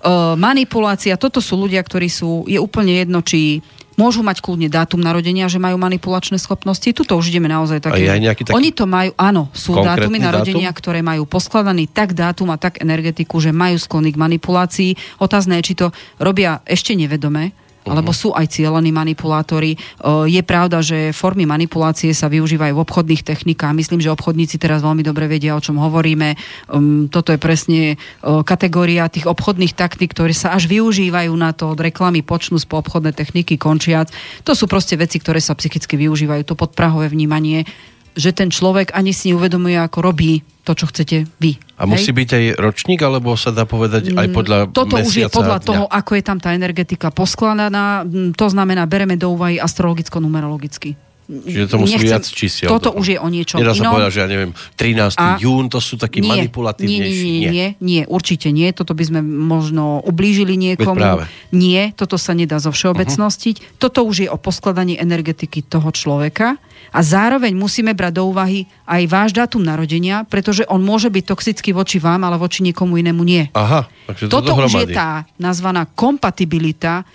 Uh, manipulácia, toto sú ľudia, ktorí sú, je úplne jedno, či môžu mať kľudne dátum narodenia, že majú manipulačné schopnosti. Tuto už ideme naozaj také. Nejaký taký Oni to majú, áno, sú dátumy narodenia, dátum? ktoré majú poskladaný tak dátum a tak energetiku, že majú sklony k manipulácii. Otázne je, či to robia ešte nevedome, alebo sú aj cieľení manipulátori. Je pravda, že formy manipulácie sa využívajú v obchodných technikách. Myslím, že obchodníci teraz veľmi dobre vedia, o čom hovoríme. Um, toto je presne kategória tých obchodných taktík, ktoré sa až využívajú na to od reklamy počnú po obchodné techniky končiac. To sú proste veci, ktoré sa psychicky využívajú. To podprahové vnímanie že ten človek ani si neuvedomuje, ako robí to, čo chcete vy. A hej? musí byť aj ročník, alebo sa dá povedať aj mm, podľa Toto už je podľa toho, ako je tam tá energetika poskladaná. Mm, to znamená, bereme do úvahy astrologicko-numerologicky. Čiže to musí viac čísiel. Toto už je o niečom Nedá sa povedať, že ja neviem, 13. A jún, to sú takí nie, manipulatívnejší. Nie, nie, nie, nie, nie, určite nie. Toto by sme možno ublížili niekomu. Nie, toto sa nedá zo všeobecnostiť. Uh-huh. Toto už je o poskladaní energetiky toho človeka. A zároveň musíme brať do úvahy aj váš dátum narodenia, pretože on môže byť toxický voči vám, ale voči niekomu inému nie. Aha, takže to Toto už je tá nazvaná kompatibilita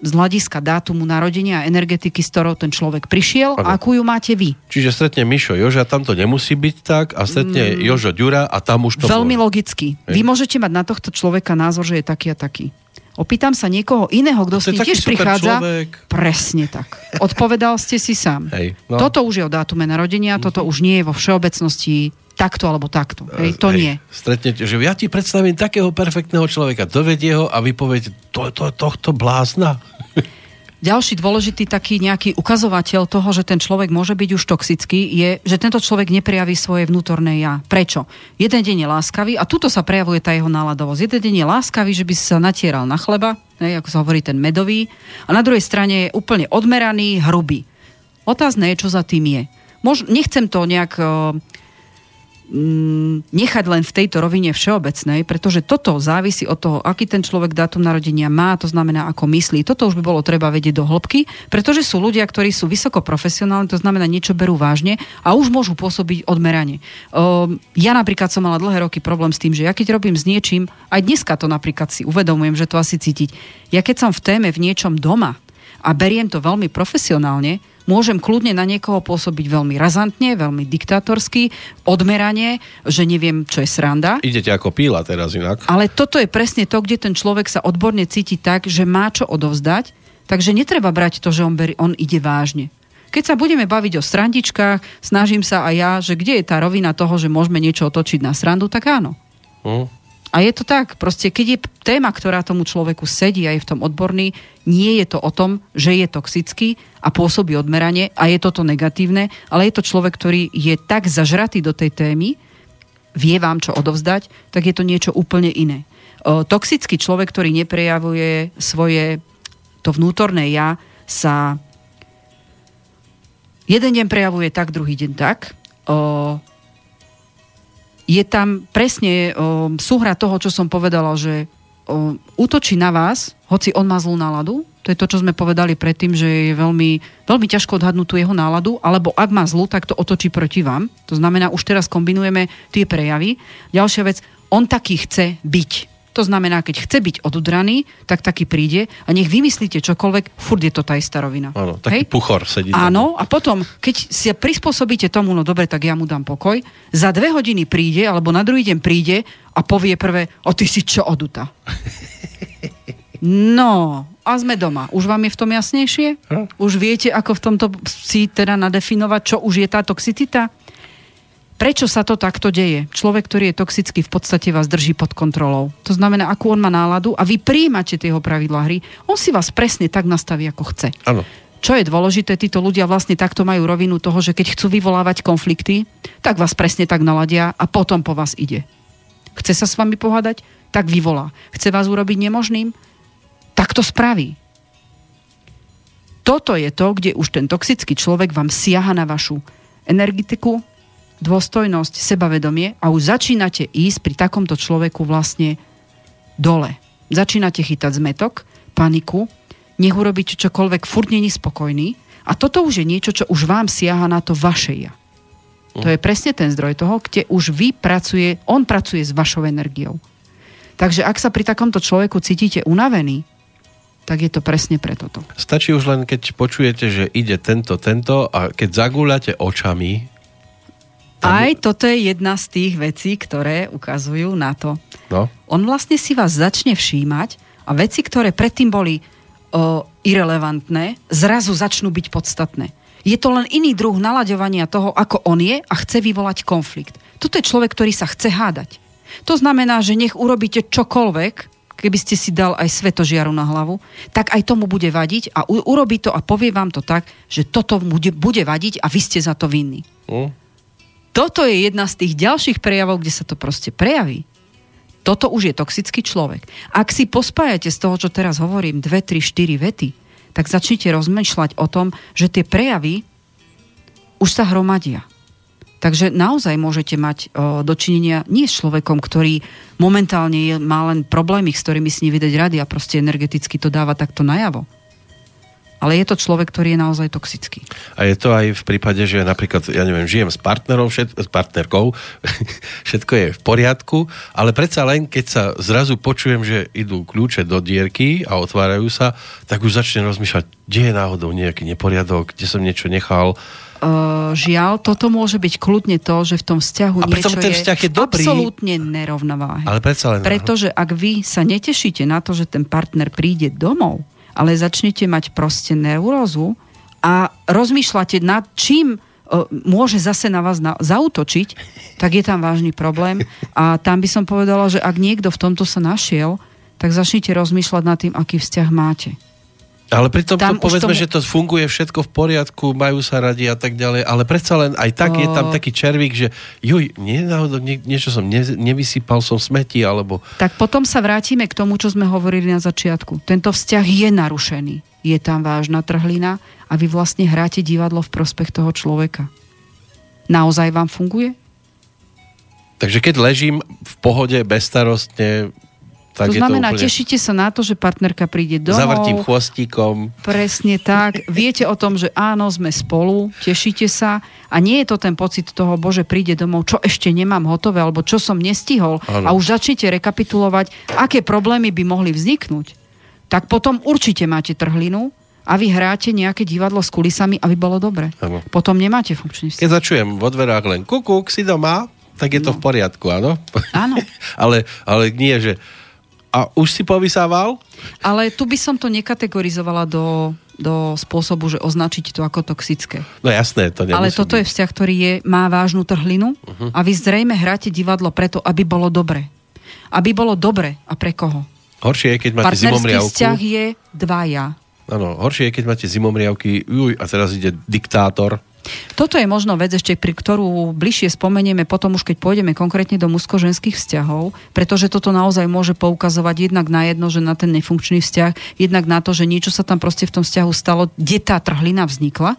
z hľadiska dátumu narodenia a energetiky, s ktorou ten človek prišiel ano. akú ju máte vy. Čiže stretne Mišo Joža, tam to nemusí byť tak a stretne mm. Jožo Ďura a tam už to Veľmi bolo. logicky. Hej. Vy môžete mať na tohto človeka názor, že je taký a taký. Opýtam sa niekoho iného, kto s ním tiež prichádza. Človek. Presne tak. Odpovedal ste si sám. Hej, no. Toto už je o dátume narodenia, toto už nie je vo všeobecnosti takto alebo takto. Hej, to Hej, nie. Stretnete, že ja ti predstavím takého perfektného človeka, dovedie ho a vy poviete, to, to, tohto blázna. [laughs] Ďalší dôležitý taký nejaký ukazovateľ toho, že ten človek môže byť už toxický, je, že tento človek neprejaví svoje vnútorné ja. Prečo? Jeden deň je láskavý a tuto sa prejavuje tá jeho náladovosť. Jeden deň je láskavý, že by sa natieral na chleba, ne, ako sa hovorí ten medový, a na druhej strane je úplne odmeraný, hrubý. Otázne je, čo za tým je. Mož, nechcem to nejak uh, nechať len v tejto rovine všeobecnej, pretože toto závisí od toho, aký ten človek dátum narodenia má, to znamená, ako myslí. Toto už by bolo treba vedieť do hĺbky, pretože sú ľudia, ktorí sú vysoko profesionálni, to znamená, niečo berú vážne a už môžu pôsobiť odmerane. Ja napríklad som mala dlhé roky problém s tým, že ja keď robím s niečím, aj dneska to napríklad si uvedomujem, že to asi cítiť. Ja keď som v téme v niečom doma a beriem to veľmi profesionálne, môžem kľudne na niekoho pôsobiť veľmi razantne, veľmi diktátorsky, odmeranie, že neviem, čo je sranda. Idete ako píla teraz inak. Ale toto je presne to, kde ten človek sa odborne cíti tak, že má čo odovzdať, takže netreba brať to, že on, beri, on ide vážne. Keď sa budeme baviť o srandičkách, snažím sa aj ja, že kde je tá rovina toho, že môžeme niečo otočiť na srandu, tak áno. Uh. A je to tak, proste keď je téma, ktorá tomu človeku sedí a je v tom odborný, nie je to o tom, že je toxický a pôsobí odmeranie a je toto negatívne, ale je to človek, ktorý je tak zažratý do tej témy, vie vám čo odovzdať, tak je to niečo úplne iné. O, toxický človek, ktorý neprejavuje svoje to vnútorné ja, sa jeden deň prejavuje tak, druhý deň tak. O, je tam presne o, súhra toho, čo som povedala, že o, útočí na vás, hoci on má zlú náladu, to je to, čo sme povedali predtým, že je veľmi, veľmi ťažko odhadnúť tú jeho náladu, alebo ak má zlu, tak to otočí proti vám. To znamená, už teraz kombinujeme tie prejavy. Ďalšia vec, on taký chce byť. To znamená, keď chce byť odudraný, tak taký príde a nech vymyslíte čokoľvek, furt je to tá istá rovina. Áno, taký Hej? puchor sedí. Áno, a potom, keď si prispôsobíte tomu, no dobre, tak ja mu dám pokoj, za dve hodiny príde, alebo na druhý deň príde a povie prvé, o ty si čo oduta. No, a sme doma. Už vám je v tom jasnejšie? Hm? Už viete, ako v tomto si teda nadefinovať, čo už je tá toxicita? Prečo sa to takto deje? Človek, ktorý je toxický, v podstate vás drží pod kontrolou. To znamená, akú on má náladu a vy príjmate tie jeho pravidlá hry, on si vás presne tak nastaví, ako chce. Áno. Čo je dôležité, títo ľudia vlastne takto majú rovinu toho, že keď chcú vyvolávať konflikty, tak vás presne tak naladia a potom po vás ide. Chce sa s vami pohádať? Tak vyvolá. Chce vás urobiť nemožným? Tak to spraví. Toto je to, kde už ten toxický človek vám siaha na vašu energetiku, dôstojnosť, sebavedomie a už začínate ísť pri takomto človeku vlastne dole. Začínate chytať zmetok, paniku, nech urobíte čokoľvek, furt není spokojný a toto už je niečo, čo už vám siaha na to vaše ja. To je presne ten zdroj toho, kde už vy pracuje, on pracuje s vašou energiou. Takže ak sa pri takomto človeku cítite unavený, tak je to presne pre toto. Stačí už len, keď počujete, že ide tento, tento a keď zagúľate očami, aj toto je jedna z tých vecí, ktoré ukazujú na to. No. On vlastne si vás začne všímať a veci, ktoré predtým boli o, irrelevantné, zrazu začnú byť podstatné. Je to len iný druh nalaďovania toho, ako on je a chce vyvolať konflikt. Toto je človek, ktorý sa chce hádať. To znamená, že nech urobíte čokoľvek, keby ste si dal aj svetožiaru na hlavu, tak aj tomu bude vadiť a u- urobí to a povie vám to tak, že toto bude, bude vadiť a vy ste za to vinní. Mm. Toto je jedna z tých ďalších prejavov, kde sa to proste prejaví. Toto už je toxický človek. Ak si pospájate z toho, čo teraz hovorím, dve, tri, štyri vety, tak začnite rozmýšľať o tom, že tie prejavy už sa hromadia. Takže naozaj môžete mať o, dočinenia nie s človekom, ktorý momentálne je, má len problémy, s ktorými si nevidieť rady a proste energeticky to dáva takto najavo. Ale je to človek, ktorý je naozaj toxický. A je to aj v prípade, že napríklad, ja neviem, žijem s partnerom, všet, s partnerkou, [laughs] všetko je v poriadku, ale predsa len, keď sa zrazu počujem, že idú kľúče do dierky a otvárajú sa, tak už začnem rozmýšľať, kde je náhodou nejaký neporiadok, kde som niečo nechal Uh, žiaľ, toto môže byť kľudne to, že v tom vzťahu a niečo ten vzťah je, je dobrý, absolútne nerovnováhe. Ale predsa len... Pretože ak vy sa netešíte na to, že ten partner príde domov, ale začnete mať proste neurózu a rozmýšľate nad čím uh, môže zase na vás na, zautočiť, tak je tam vážny problém. A tam by som povedala, že ak niekto v tomto sa našiel, tak začnite rozmýšľať nad tým, aký vzťah máte. Ale pritom to povedzme, tomu... že to funguje všetko v poriadku, majú sa radi a tak ďalej, ale predsa len aj tak o... je tam taký červík, že juj, nie, náhodou, nie, niečo som ne, nevysypal som smeti, alebo... Tak potom sa vrátime k tomu, čo sme hovorili na začiatku. Tento vzťah je narušený. Je tam vážna trhlina a vy vlastne hráte divadlo v prospech toho človeka. Naozaj vám funguje? Takže keď ležím v pohode, bezstarostne, tak to znamená, to úplne... tešíte sa na to, že partnerka príde domov. Zavrtím chvostíkom. Presne tak. [laughs] Viete o tom, že áno, sme spolu, tešíte sa a nie je to ten pocit toho, bože, príde domov, čo ešte nemám hotové, alebo čo som nestihol ano. a už začnite rekapitulovať, aké problémy by mohli vzniknúť. Tak potom určite máte trhlinu a vy hráte nejaké divadlo s kulisami, aby bolo dobre. Ano. Potom nemáte funkčný vzťah. Keď začujem vo dverách len kukuk, si doma, tak je to no. v poriadku, áno? Áno. [laughs] ale, ale nie, že a už si povysával? Ale tu by som to nekategorizovala do, do spôsobu, že označiť to ako toxické. No jasné, to nemusí Ale toto byť. je vzťah, ktorý je, má vážnu trhlinu uh-huh. a vy zrejme hráte divadlo preto, aby bolo dobre. Aby bolo dobre. A pre koho? Horšie je, keď máte zimomriavku. vzťah je dvaja. Áno, horšie je, keď máte zimomriavky, uj, a teraz ide diktátor, toto je možno vec ešte, pri ktorú bližšie spomenieme potom už, keď pôjdeme konkrétne do mužsko-ženských vzťahov, pretože toto naozaj môže poukazovať jednak na jedno, že na ten nefunkčný vzťah, jednak na to, že niečo sa tam proste v tom vzťahu stalo, kde tá trhlina vznikla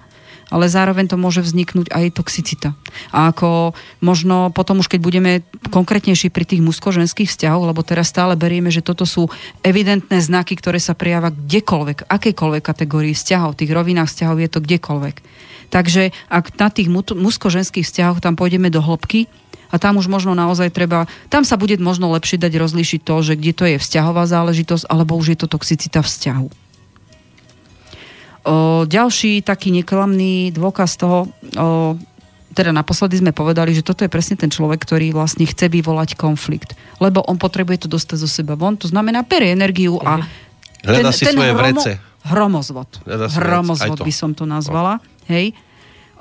ale zároveň to môže vzniknúť aj toxicita. A ako možno potom už keď budeme konkrétnejší pri tých mužsko-ženských vzťahoch, lebo teraz stále berieme, že toto sú evidentné znaky, ktoré sa prejava kdekoľvek, akejkoľvek kategórii vzťahov, tých rovinách vzťahov je to kdekoľvek Takže ak na tých mužsko-ženských vzťahoch tam pôjdeme do hĺbky, a tam už možno naozaj treba, tam sa bude možno lepšie dať rozlíšiť to, že kde to je vzťahová záležitosť, alebo už je to toxicita vzťahu. O, ďalší taký neklamný dôkaz toho, o, teda naposledy sme povedali, že toto je presne ten človek, ktorý vlastne chce vyvolať konflikt. Lebo on potrebuje to dostať zo seba von, to znamená, berie energiu a ten, Hľada si ten svoje hromo, vrece. Hromozvod. Hromozvod by som to nazvala. Hej?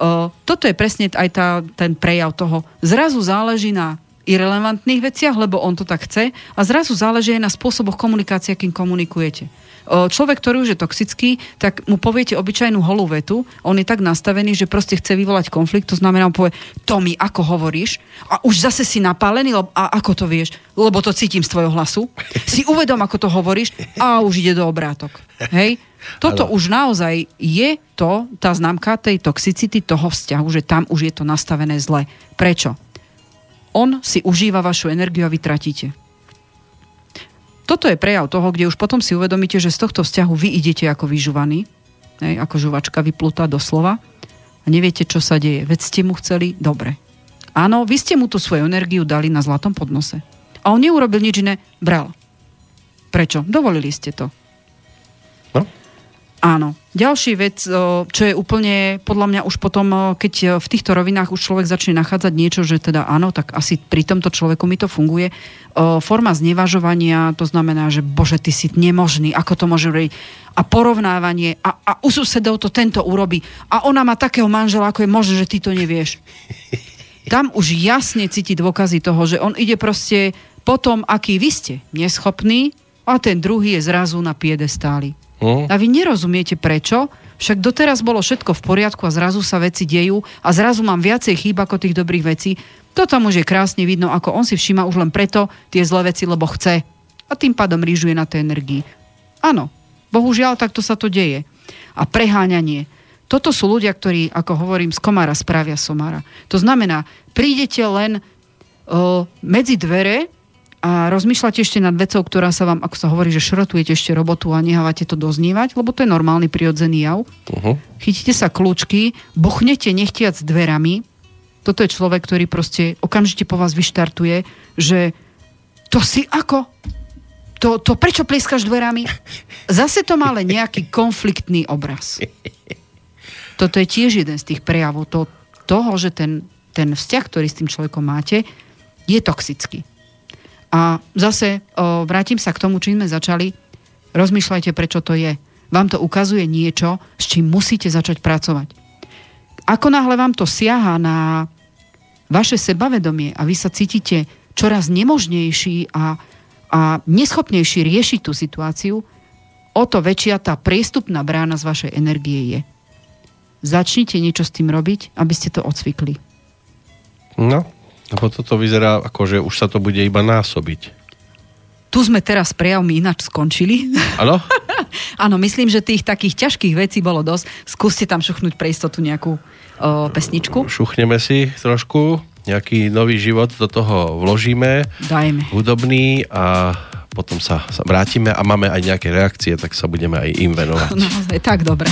O, toto je presne aj tá, ten prejav toho. Zrazu záleží na irrelevantných veciach, lebo on to tak chce a zrazu záleží aj na spôsoboch komunikácie, akým komunikujete. O, človek, ktorý už je toxický, tak mu poviete obyčajnú holú vetu, on je tak nastavený, že proste chce vyvolať konflikt, to znamená, on povie, to mi ako hovoríš a už zase si napálený, a ako to vieš, lebo to cítim z tvojho hlasu, si uvedom, ako to hovoríš a už ide do obrátok. Hej? Toto ano. už naozaj je to, tá známka tej toxicity toho vzťahu, že tam už je to nastavené zle. Prečo? On si užíva vašu energiu a vy tratíte. Toto je prejav toho, kde už potom si uvedomíte, že z tohto vzťahu vy idete ako vyžuvaný, hej, ako žuvačka vyplutá doslova a neviete, čo sa deje. Veď ste mu chceli dobre. Áno, vy ste mu tú svoju energiu dali na zlatom podnose. A on neurobil nič iné, bral. Prečo? Dovolili ste to. No. Áno. Ďalší vec, čo je úplne, podľa mňa už potom, keď v týchto rovinách už človek začne nachádzať niečo, že teda áno, tak asi pri tomto človeku mi to funguje. Forma znevažovania, to znamená, že bože, ty si nemožný, ako to môže robiť. A porovnávanie, a, a u susedov to tento urobí. A ona má takého manžela, ako je možné, že ty to nevieš. Tam už jasne cíti dôkazy toho, že on ide proste potom, aký vy ste neschopní a ten druhý je zrazu na piedestáli. Uh-huh. A vy nerozumiete prečo, však doteraz bolo všetko v poriadku a zrazu sa veci dejú a zrazu mám viacej chýb ako tých dobrých vecí. To tam už je krásne vidno, ako on si všíma už len preto tie zlé veci, lebo chce. A tým pádom rýžuje na tej energii. Áno, bohužiaľ, takto sa to deje. A preháňanie. Toto sú ľudia, ktorí, ako hovorím, z komára spravia somára. To znamená, prídete len o, medzi dvere a rozmýšľate ešte nad vecou, ktorá sa vám, ako sa hovorí, že šrotujete ešte robotu a nehávate to doznívať, lebo to je normálny prirodzený jav. Uh-huh. Chytíte sa kľúčky, buchnete nechtiac dverami. Toto je človek, ktorý proste okamžite po vás vyštartuje, že to si ako? To, to prečo plieskaš dverami? Zase to má len nejaký konfliktný obraz. Toto je tiež jeden z tých prejavov to, toho, že ten, ten vzťah, ktorý s tým človekom máte, je toxický. A zase o, vrátim sa k tomu, čím sme začali. Rozmýšľajte, prečo to je. Vám to ukazuje niečo, s čím musíte začať pracovať. Ako náhle vám to siaha na vaše sebavedomie a vy sa cítite čoraz nemožnejší a, a neschopnejší riešiť tú situáciu, o to väčšia tá priestupná brána z vašej energie je. Začnite niečo s tým robiť, aby ste to odsvykli. No, lebo toto vyzerá ako, že už sa to bude iba násobiť. Tu sme teraz prejavmi ináč skončili. Áno? [laughs] Áno, myslím, že tých takých ťažkých vecí bolo dosť. Skúste tam šuchnúť pre istotu nejakú o, pesničku. Šuchneme si trošku, nejaký nový život do toho vložíme. Dajme. Hudobný a potom sa, sa vrátime a máme aj nejaké reakcie, tak sa budeme aj im venovať. Naozaj, tak dobre.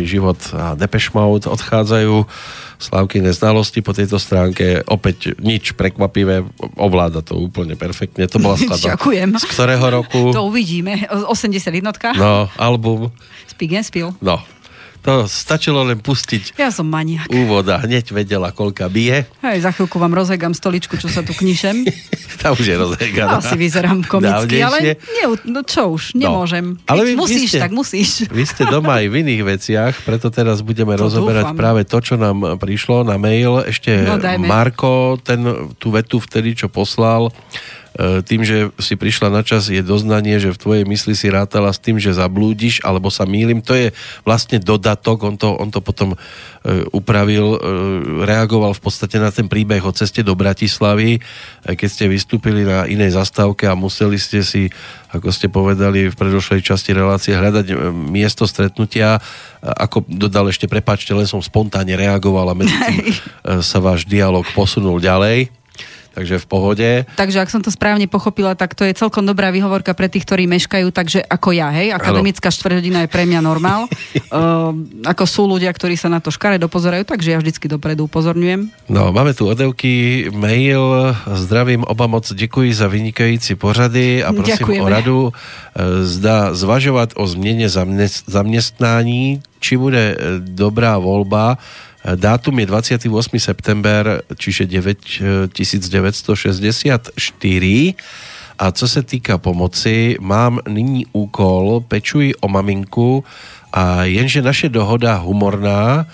Nový život a Depeche Mode odchádzajú. Slávky neznalosti po tejto stránke. Opäť nič prekvapivé, ovláda to úplne perfektne. To bola [laughs] skladba. Ďakujem. Z ktorého roku? [laughs] To uvidíme. 80 jednotka? No, album. Speak and Spill. No, to stačilo len pustiť ja som maniak. úvod a hneď vedela, koľka bije. Hej, za chvíľku vám rozhegám stoličku, čo sa tu knišem. [laughs] [laughs] Tá už je rozheganá. Asi vyzerám komicky, ale nie, no čo už, no, nemôžem. Keď ale vy, musíš, vy ste, tak musíš. Vy ste doma aj v iných veciach, preto teraz budeme to rozoberať dúfam. práve to, čo nám prišlo na mail. Ešte no, Marko, ten, tú vetu vtedy, čo poslal, tým, že si prišla na čas, je doznanie, že v tvojej mysli si rátala s tým, že zablúdiš, alebo sa mýlim. To je vlastne dodatok, on to, on to potom e, upravil, e, reagoval v podstate na ten príbeh o ceste do Bratislavy, keď ste vystúpili na inej zastávke a museli ste si, ako ste povedali v predošlej časti relácie, hľadať miesto stretnutia. Ako dodal ešte, prepáčte, len som spontánne reagoval a medzi tým sa váš dialog posunul ďalej takže v pohode. Takže ak som to správne pochopila, tak to je celkom dobrá výhovorka pre tých, ktorí meškajú, takže ako ja, hej, akademická štvrťhodina je pre mňa normál. uh, [laughs] ako sú ľudia, ktorí sa na to škare dopozerajú, takže ja vždycky dopredu upozorňujem. No, máme tu odevky, mail, zdravím oba moc, děkuji za vynikající pořady a prosím Ďakujeme. o radu. E, zda zvažovať o zmene zamestnání, či bude e, dobrá voľba Dátum je 28. september, čiže 9, 1964. A co se týka pomoci, mám nyní úkol, pečuji o maminku a jenže naše dohoda humorná, e,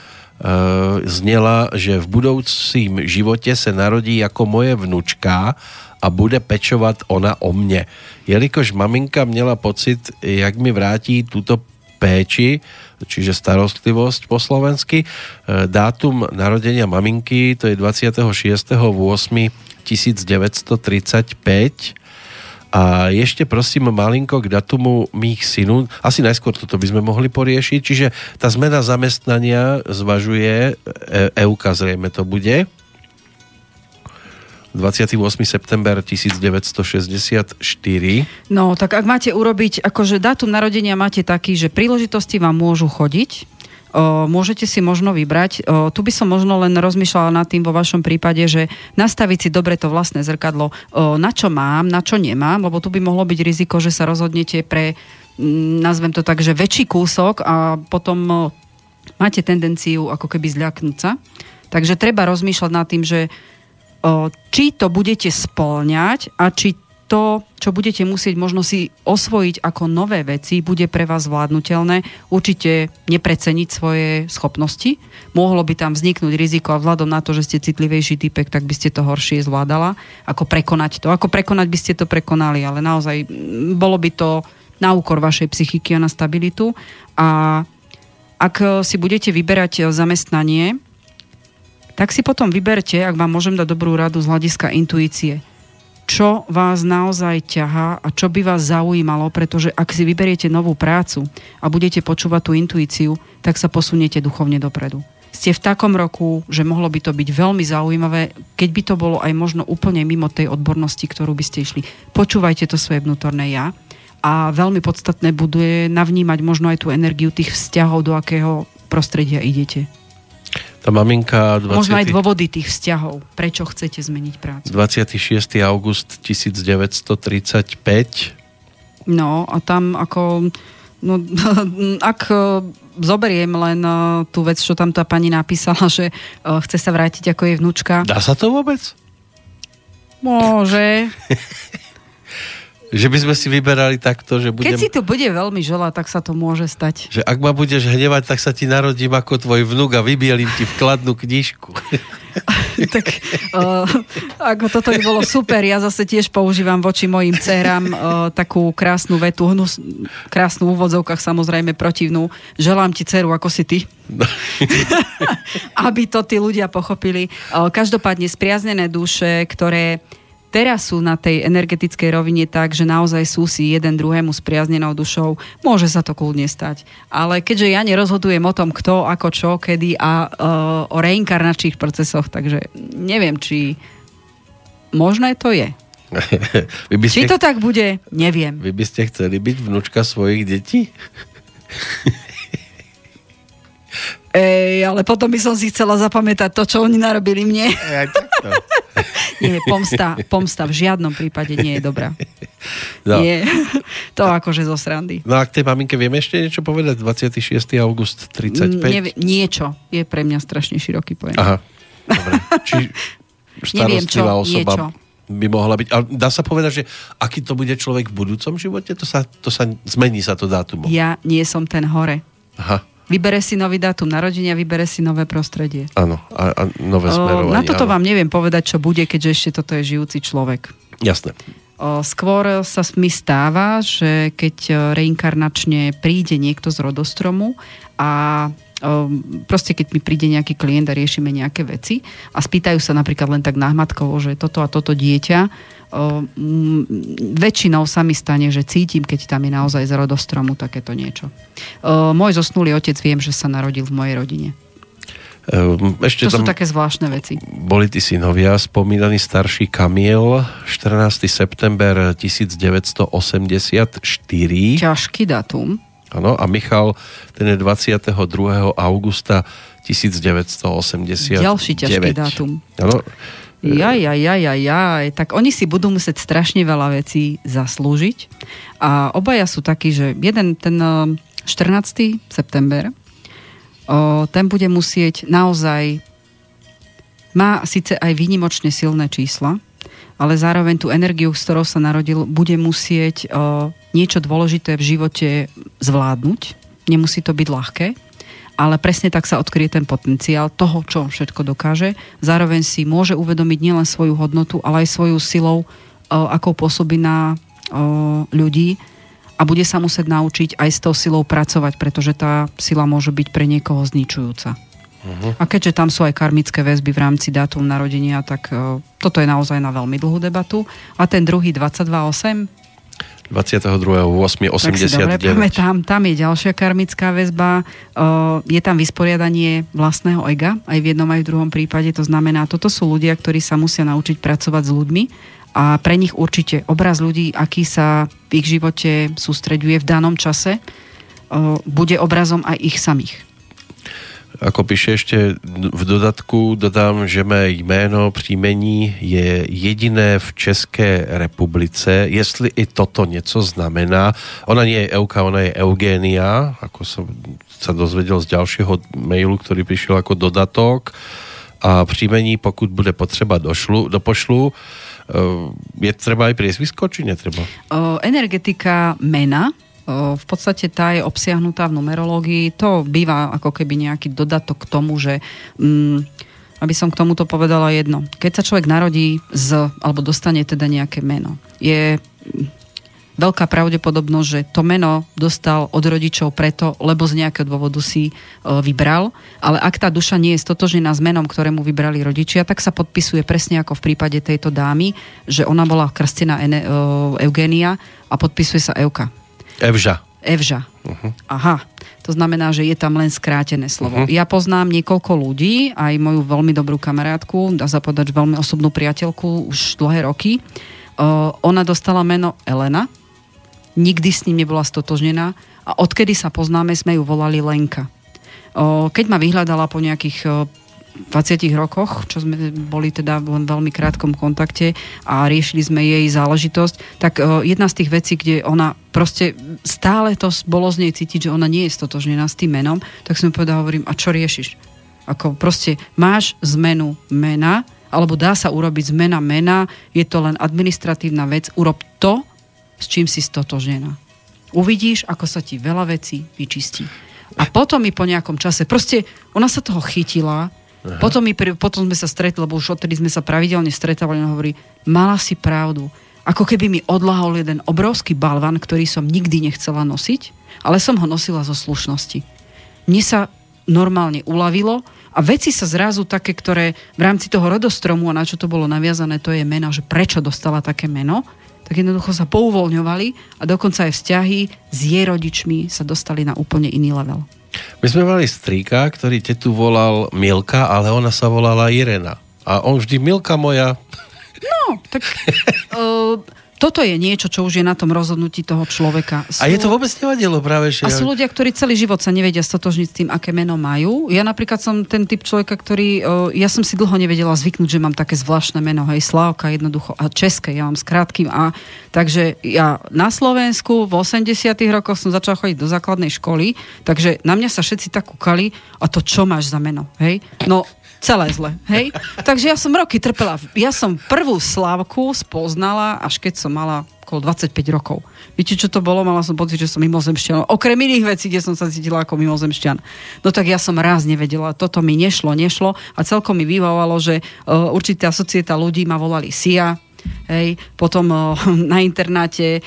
zněla, že v budoucím životě se narodí jako moje vnučka a bude pečovat ona o mne. Jelikož maminka měla pocit, jak mi vrátí tuto péči, čiže starostlivosť po slovensky. E, dátum narodenia maminky to je 26.8.1935 a ešte prosím malinko k datumu mých synů. Asi najskôr toto by sme mohli poriešiť. Čiže tá zmena zamestnania zvažuje, e, EUKA zrejme to bude, 28. september 1964. No, tak ak máte urobiť, akože dátum narodenia máte taký, že príležitosti vám môžu chodiť, o, môžete si možno vybrať. O, tu by som možno len rozmýšľala nad tým vo vašom prípade, že nastaviť si dobre to vlastné zrkadlo, o, na čo mám, na čo nemám, lebo tu by mohlo byť riziko, že sa rozhodnete pre, m, nazvem to tak, že väčší kúsok a potom máte tendenciu ako keby zľaknúť sa. Takže treba rozmýšľať nad tým, že či to budete spĺňať a či to, čo budete musieť možno si osvojiť ako nové veci, bude pre vás zvládnutelné. Určite nepreceniť svoje schopnosti. Mohlo by tam vzniknúť riziko a vzhľadom na to, že ste citlivejší typek, tak by ste to horšie zvládala. Ako prekonať to. Ako prekonať by ste to prekonali, ale naozaj bolo by to na úkor vašej psychiky a na stabilitu. A ak si budete vyberať zamestnanie, tak si potom vyberte, ak vám môžem dať dobrú radu z hľadiska intuície, čo vás naozaj ťahá a čo by vás zaujímalo, pretože ak si vyberiete novú prácu a budete počúvať tú intuíciu, tak sa posuniete duchovne dopredu. Ste v takom roku, že mohlo by to byť veľmi zaujímavé, keď by to bolo aj možno úplne mimo tej odbornosti, ktorú by ste išli. Počúvajte to svoje vnútorné ja a veľmi podstatné buduje navnímať možno aj tú energiu tých vzťahov, do akého prostredia idete. Tá maminka... 20... Možno aj dôvody tých vzťahov. Prečo chcete zmeniť prácu? 26. august 1935. No a tam ako... No, [laughs] ak e, zoberiem len e, tú vec, čo tam tá pani napísala, [laughs] že e, chce sa vrátiť ako jej vnúčka. Dá sa to vôbec? Môže. [laughs] Že by sme si vyberali takto, že budem... Keď si to bude veľmi želať, tak sa to môže stať. Že ak ma budeš hnevať, tak sa ti narodím ako tvoj vnúk a vybielím ti vkladnú knižku. [laughs] tak uh, ako toto by bolo super, ja zase tiež používam voči mojim dcerám uh, takú krásnu vetu, hnus, krásnu v úvodzovkách samozrejme protivnú. Želám ti dceru, ako si ty. [laughs] [laughs] Aby to tí ľudia pochopili. Uh, každopádne spriaznené duše, ktoré teraz sú na tej energetickej rovine tak, že naozaj sú si jeden druhému spriaznenou dušou, môže sa to kľudne stať. Ale keďže ja nerozhodujem o tom, kto, ako, čo, kedy a uh, o reinkarnačných procesoch, takže neviem, či možné to je. [laughs] Vy by ste... Či to tak bude, neviem. Vy by ste chceli byť vnúčka svojich detí? [laughs] Ej, ale potom by som si chcela zapamätať to, čo oni narobili mne. Takto. [laughs] nie, pomsta, pomsta v žiadnom prípade nie je dobrá. No. Nie. To akože zo srandy. no a k tej maminke vieme ešte niečo povedať? 26. august 35? Nevie, niečo je pre mňa strašne široký pojem. Aha, dobre. Či [laughs] Neviem čo, starostlivá osoba niečo. by mohla byť. Ale dá sa povedať, že aký to bude človek v budúcom živote? To sa, to sa zmení sa to dátum. Ja nie som ten hore. Aha, Vybere si nový dátum narodenia, vybere si nové prostredie. áno. A, a nové smerovanie. na toto áno. vám neviem povedať, čo bude, keďže ešte toto je žijúci človek. Jasné. Skôr sa mi stáva, že keď e, reinkarnačne príde niekto z rodostromu a o, proste keď mi príde nejaký klient a riešime nejaké veci a spýtajú sa napríklad len tak náhmatkovo, že toto a toto dieťa, väčšinou sa mi stane, že cítim, keď tam je naozaj z rodostromu takéto niečo. Môj zosnulý otec viem, že sa narodil v mojej rodine. Ehm, Ešte To sú tam také zvláštne veci. boli tí synovia, spomínaný starší Kamiel, 14. september 1984. Ťažký datum. Áno, a Michal, ten je 22. augusta 1989. Ďalší ťažký dátum. Áno, Jaj, jaj, jaj, jaj, jaj. Tak oni si budú musieť strašne veľa vecí zaslúžiť. A obaja sú takí, že jeden ten eh, 14. september, o, ten bude musieť naozaj, má síce aj výnimočne silné čísla, ale zároveň tú energiu, s ktorou sa narodil, bude musieť o, niečo dôležité v živote zvládnuť. Nemusí to byť ľahké, ale presne tak sa odkrie ten potenciál toho, čo on všetko dokáže. Zároveň si môže uvedomiť nielen svoju hodnotu, ale aj svoju silou, o, akou pôsobí na o, ľudí a bude sa musieť naučiť aj s tou silou pracovať, pretože tá sila môže byť pre niekoho zničujúca. A keďže tam sú aj karmické väzby v rámci dátum narodenia, tak o, toto je naozaj na veľmi dlhú debatu. A ten druhý 22.8, 22.8.89. tak si dobre pamätám, tam je ďalšia karmická väzba, je tam vysporiadanie vlastného ega, aj v jednom, aj v druhom prípade, to znamená, toto sú ľudia, ktorí sa musia naučiť pracovať s ľuďmi a pre nich určite obraz ľudí, aký sa v ich živote sústreďuje v danom čase, bude obrazom aj ich samých. Ako píše ešte v dodatku, dodám, že mé jméno příjmení je jediné v České republice. Jestli i toto něco znamená. Ona nie je Euka, ona je Eugénia, ako som sa dozvedel z ďalšieho mailu, ktorý prišiel ako dodatok. A příjmení, pokud bude potřeba, došlu, dopošlu. Je treba aj priezvisko, či netreba? O, energetika mena, v podstate tá je obsiahnutá v numerológii. To býva ako keby nejaký dodatok k tomu, že... Mm, aby som k tomuto povedala jedno. Keď sa človek narodí z, alebo dostane teda nejaké meno, je veľká pravdepodobnosť, že to meno dostal od rodičov preto, lebo z nejakého dôvodu si e, vybral, ale ak tá duša nie je stotožená s menom, ktorému vybrali rodičia, tak sa podpisuje presne ako v prípade tejto dámy, že ona bola krstená e, Eugénia a podpisuje sa Euka. Evža. Evža. Aha. To znamená, že je tam len skrátené slovo. Mhm. Ja poznám niekoľko ľudí, aj moju veľmi dobrú kamarátku, dá sa povedať veľmi osobnú priateľku už dlhé roky. O, ona dostala meno Elena, nikdy s ním nebola stotožnená a odkedy sa poznáme, sme ju volali Lenka. O, keď ma vyhľadala po nejakých o, 20 rokoch, čo sme boli teda len v veľmi krátkom kontakte a riešili sme jej záležitosť, tak o, jedna z tých vecí, kde ona proste stále to bolo z nej cítiť, že ona nie je stotožnená s tým menom, tak som jej povedala, hovorím, a čo riešiš? Ako proste máš zmenu mena, alebo dá sa urobiť zmena mena, je to len administratívna vec, urob to, s čím si stotožnená. Uvidíš, ako sa ti veľa vecí vyčistí. A potom mi po nejakom čase, proste ona sa toho chytila, potom, mi, potom sme sa stretli, lebo už odtedy sme sa pravidelne stretávali, ona hovorí, mala si pravdu. Ako keby mi odlahol jeden obrovský balvan, ktorý som nikdy nechcela nosiť, ale som ho nosila zo slušnosti. Mne sa normálne uľavilo a veci sa zrazu také, ktoré v rámci toho rodostromu a na čo to bolo naviazané, to je meno, že prečo dostala také meno, tak jednoducho sa pouvoľňovali a dokonca aj vzťahy s jej rodičmi sa dostali na úplne iný level. My sme mali strýka, ktorý tetu volal Milka, ale ona sa volala Irena. A on vždy Milka moja. No, tak uh, [laughs] toto je niečo, čo už je na tom rozhodnutí toho človeka. Sú, a je to vôbec nevadilo práve? Že... A sú ľudia, ktorí celý život sa nevedia stotožniť s tým, aké meno majú. Ja napríklad som ten typ človeka, ktorý... Ja som si dlho nevedela zvyknúť, že mám také zvláštne meno, hej, Slávka jednoducho a české, ja mám s krátkým A. Takže ja na Slovensku v 80 rokoch som začala chodiť do základnej školy, takže na mňa sa všetci tak kúkali, a to čo máš za meno, hej? No, celé zle, hej? Takže ja som roky trpela. Ja som prvú Slávku spoznala, až keď som mala okolo 25 rokov. Viete, čo to bolo? Mala som pocit, že som mimozemšťan. Okrem iných vecí, kde som sa cítila ako mimozemšťan. No tak ja som raz nevedela. Toto mi nešlo, nešlo a celkom mi vyvávalo, že uh, určitá societa ľudí ma volali Sia, Hej. Potom [laughs] na internáte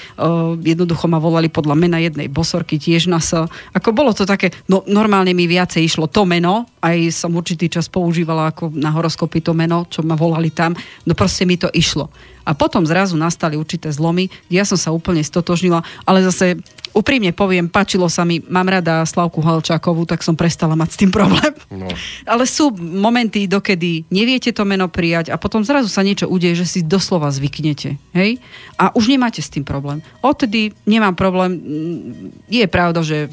jednoducho ma volali podľa mena jednej bosorky tiež na S. Ako bolo to také, no normálne mi viacej išlo to meno, aj som určitý čas používala ako na horoskopy to meno, čo ma volali tam, no proste mi to išlo. A potom zrazu nastali určité zlomy, kde ja som sa úplne stotožnila, ale zase úprimne poviem, páčilo sa mi, mám rada Slavku Halčákovú, tak som prestala mať s tým problém. No. [laughs] Ale sú momenty, dokedy neviete to meno prijať a potom zrazu sa niečo udeje, že si doslova zvyknete. Hej? A už nemáte s tým problém. Odtedy nemám problém. Je pravda, že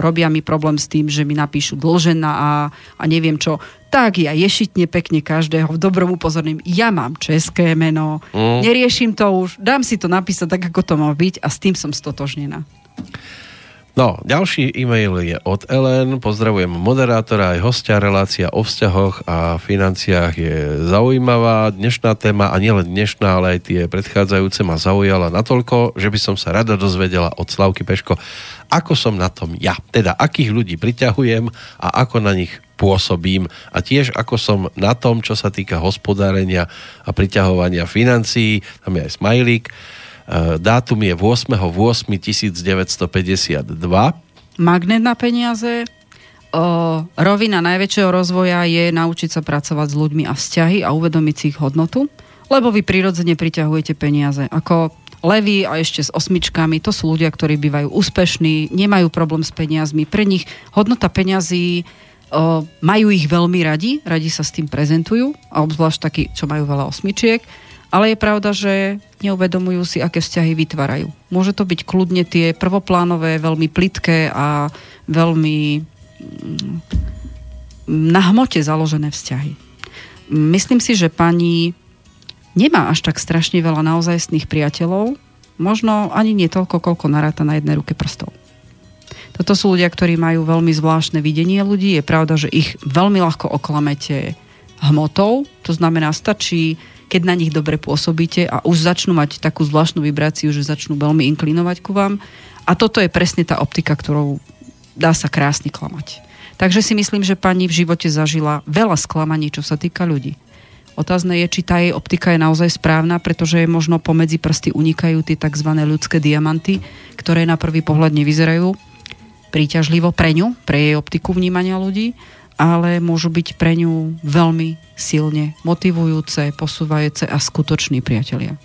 robia mi problém s tým, že mi napíšu dlžena a, a neviem čo tak ja ješitne pekne každého, v dobrom upozorním, ja mám české meno, mm. neriešim to už, dám si to napísať tak, ako to má byť a s tým som stotožnená. No, ďalší e-mail je od Ellen. Pozdravujem moderátora aj hostia. Relácia o vzťahoch a financiách je zaujímavá. Dnešná téma, a nielen dnešná, ale aj tie predchádzajúce ma zaujala natoľko, že by som sa rada dozvedela od Slavky Peško, ako som na tom ja. Teda, akých ľudí priťahujem a ako na nich pôsobím a tiež ako som na tom, čo sa týka hospodárenia a priťahovania financií, tam je aj smajlík, dátum je 8.8.1952. Magnet na peniaze. O, rovina najväčšieho rozvoja je naučiť sa pracovať s ľuďmi a vzťahy a uvedomiť si ich hodnotu, lebo vy prirodzene priťahujete peniaze. Ako levy a ešte s osmičkami, to sú ľudia, ktorí bývajú úspešní, nemajú problém s peniazmi. Pre nich hodnota peňazí o, majú ich veľmi radi, radi sa s tým prezentujú, a obzvlášť takí, čo majú veľa osmičiek ale je pravda, že neuvedomujú si, aké vzťahy vytvárajú. Môže to byť kľudne tie prvoplánové, veľmi plitké a veľmi mm, na hmote založené vzťahy. Myslím si, že pani nemá až tak strašne veľa naozajstných priateľov, možno ani nie toľko, koľko naráta na jednej ruke prstov. Toto sú ľudia, ktorí majú veľmi zvláštne videnie ľudí. Je pravda, že ich veľmi ľahko oklamete hmotou. To znamená, stačí keď na nich dobre pôsobíte a už začnú mať takú zvláštnu vibráciu, že začnú veľmi inklinovať ku vám. A toto je presne tá optika, ktorou dá sa krásne klamať. Takže si myslím, že pani v živote zažila veľa sklamaní, čo sa týka ľudí. Otázne je, či tá jej optika je naozaj správna, pretože možno pomedzi prsty unikajú tie tzv. ľudské diamanty, ktoré na prvý pohľad nevyzerajú príťažlivo pre ňu, pre jej optiku vnímania ľudí ale môžu byť pre ňu veľmi silne motivujúce, posúvajúce a skutoční priatelia.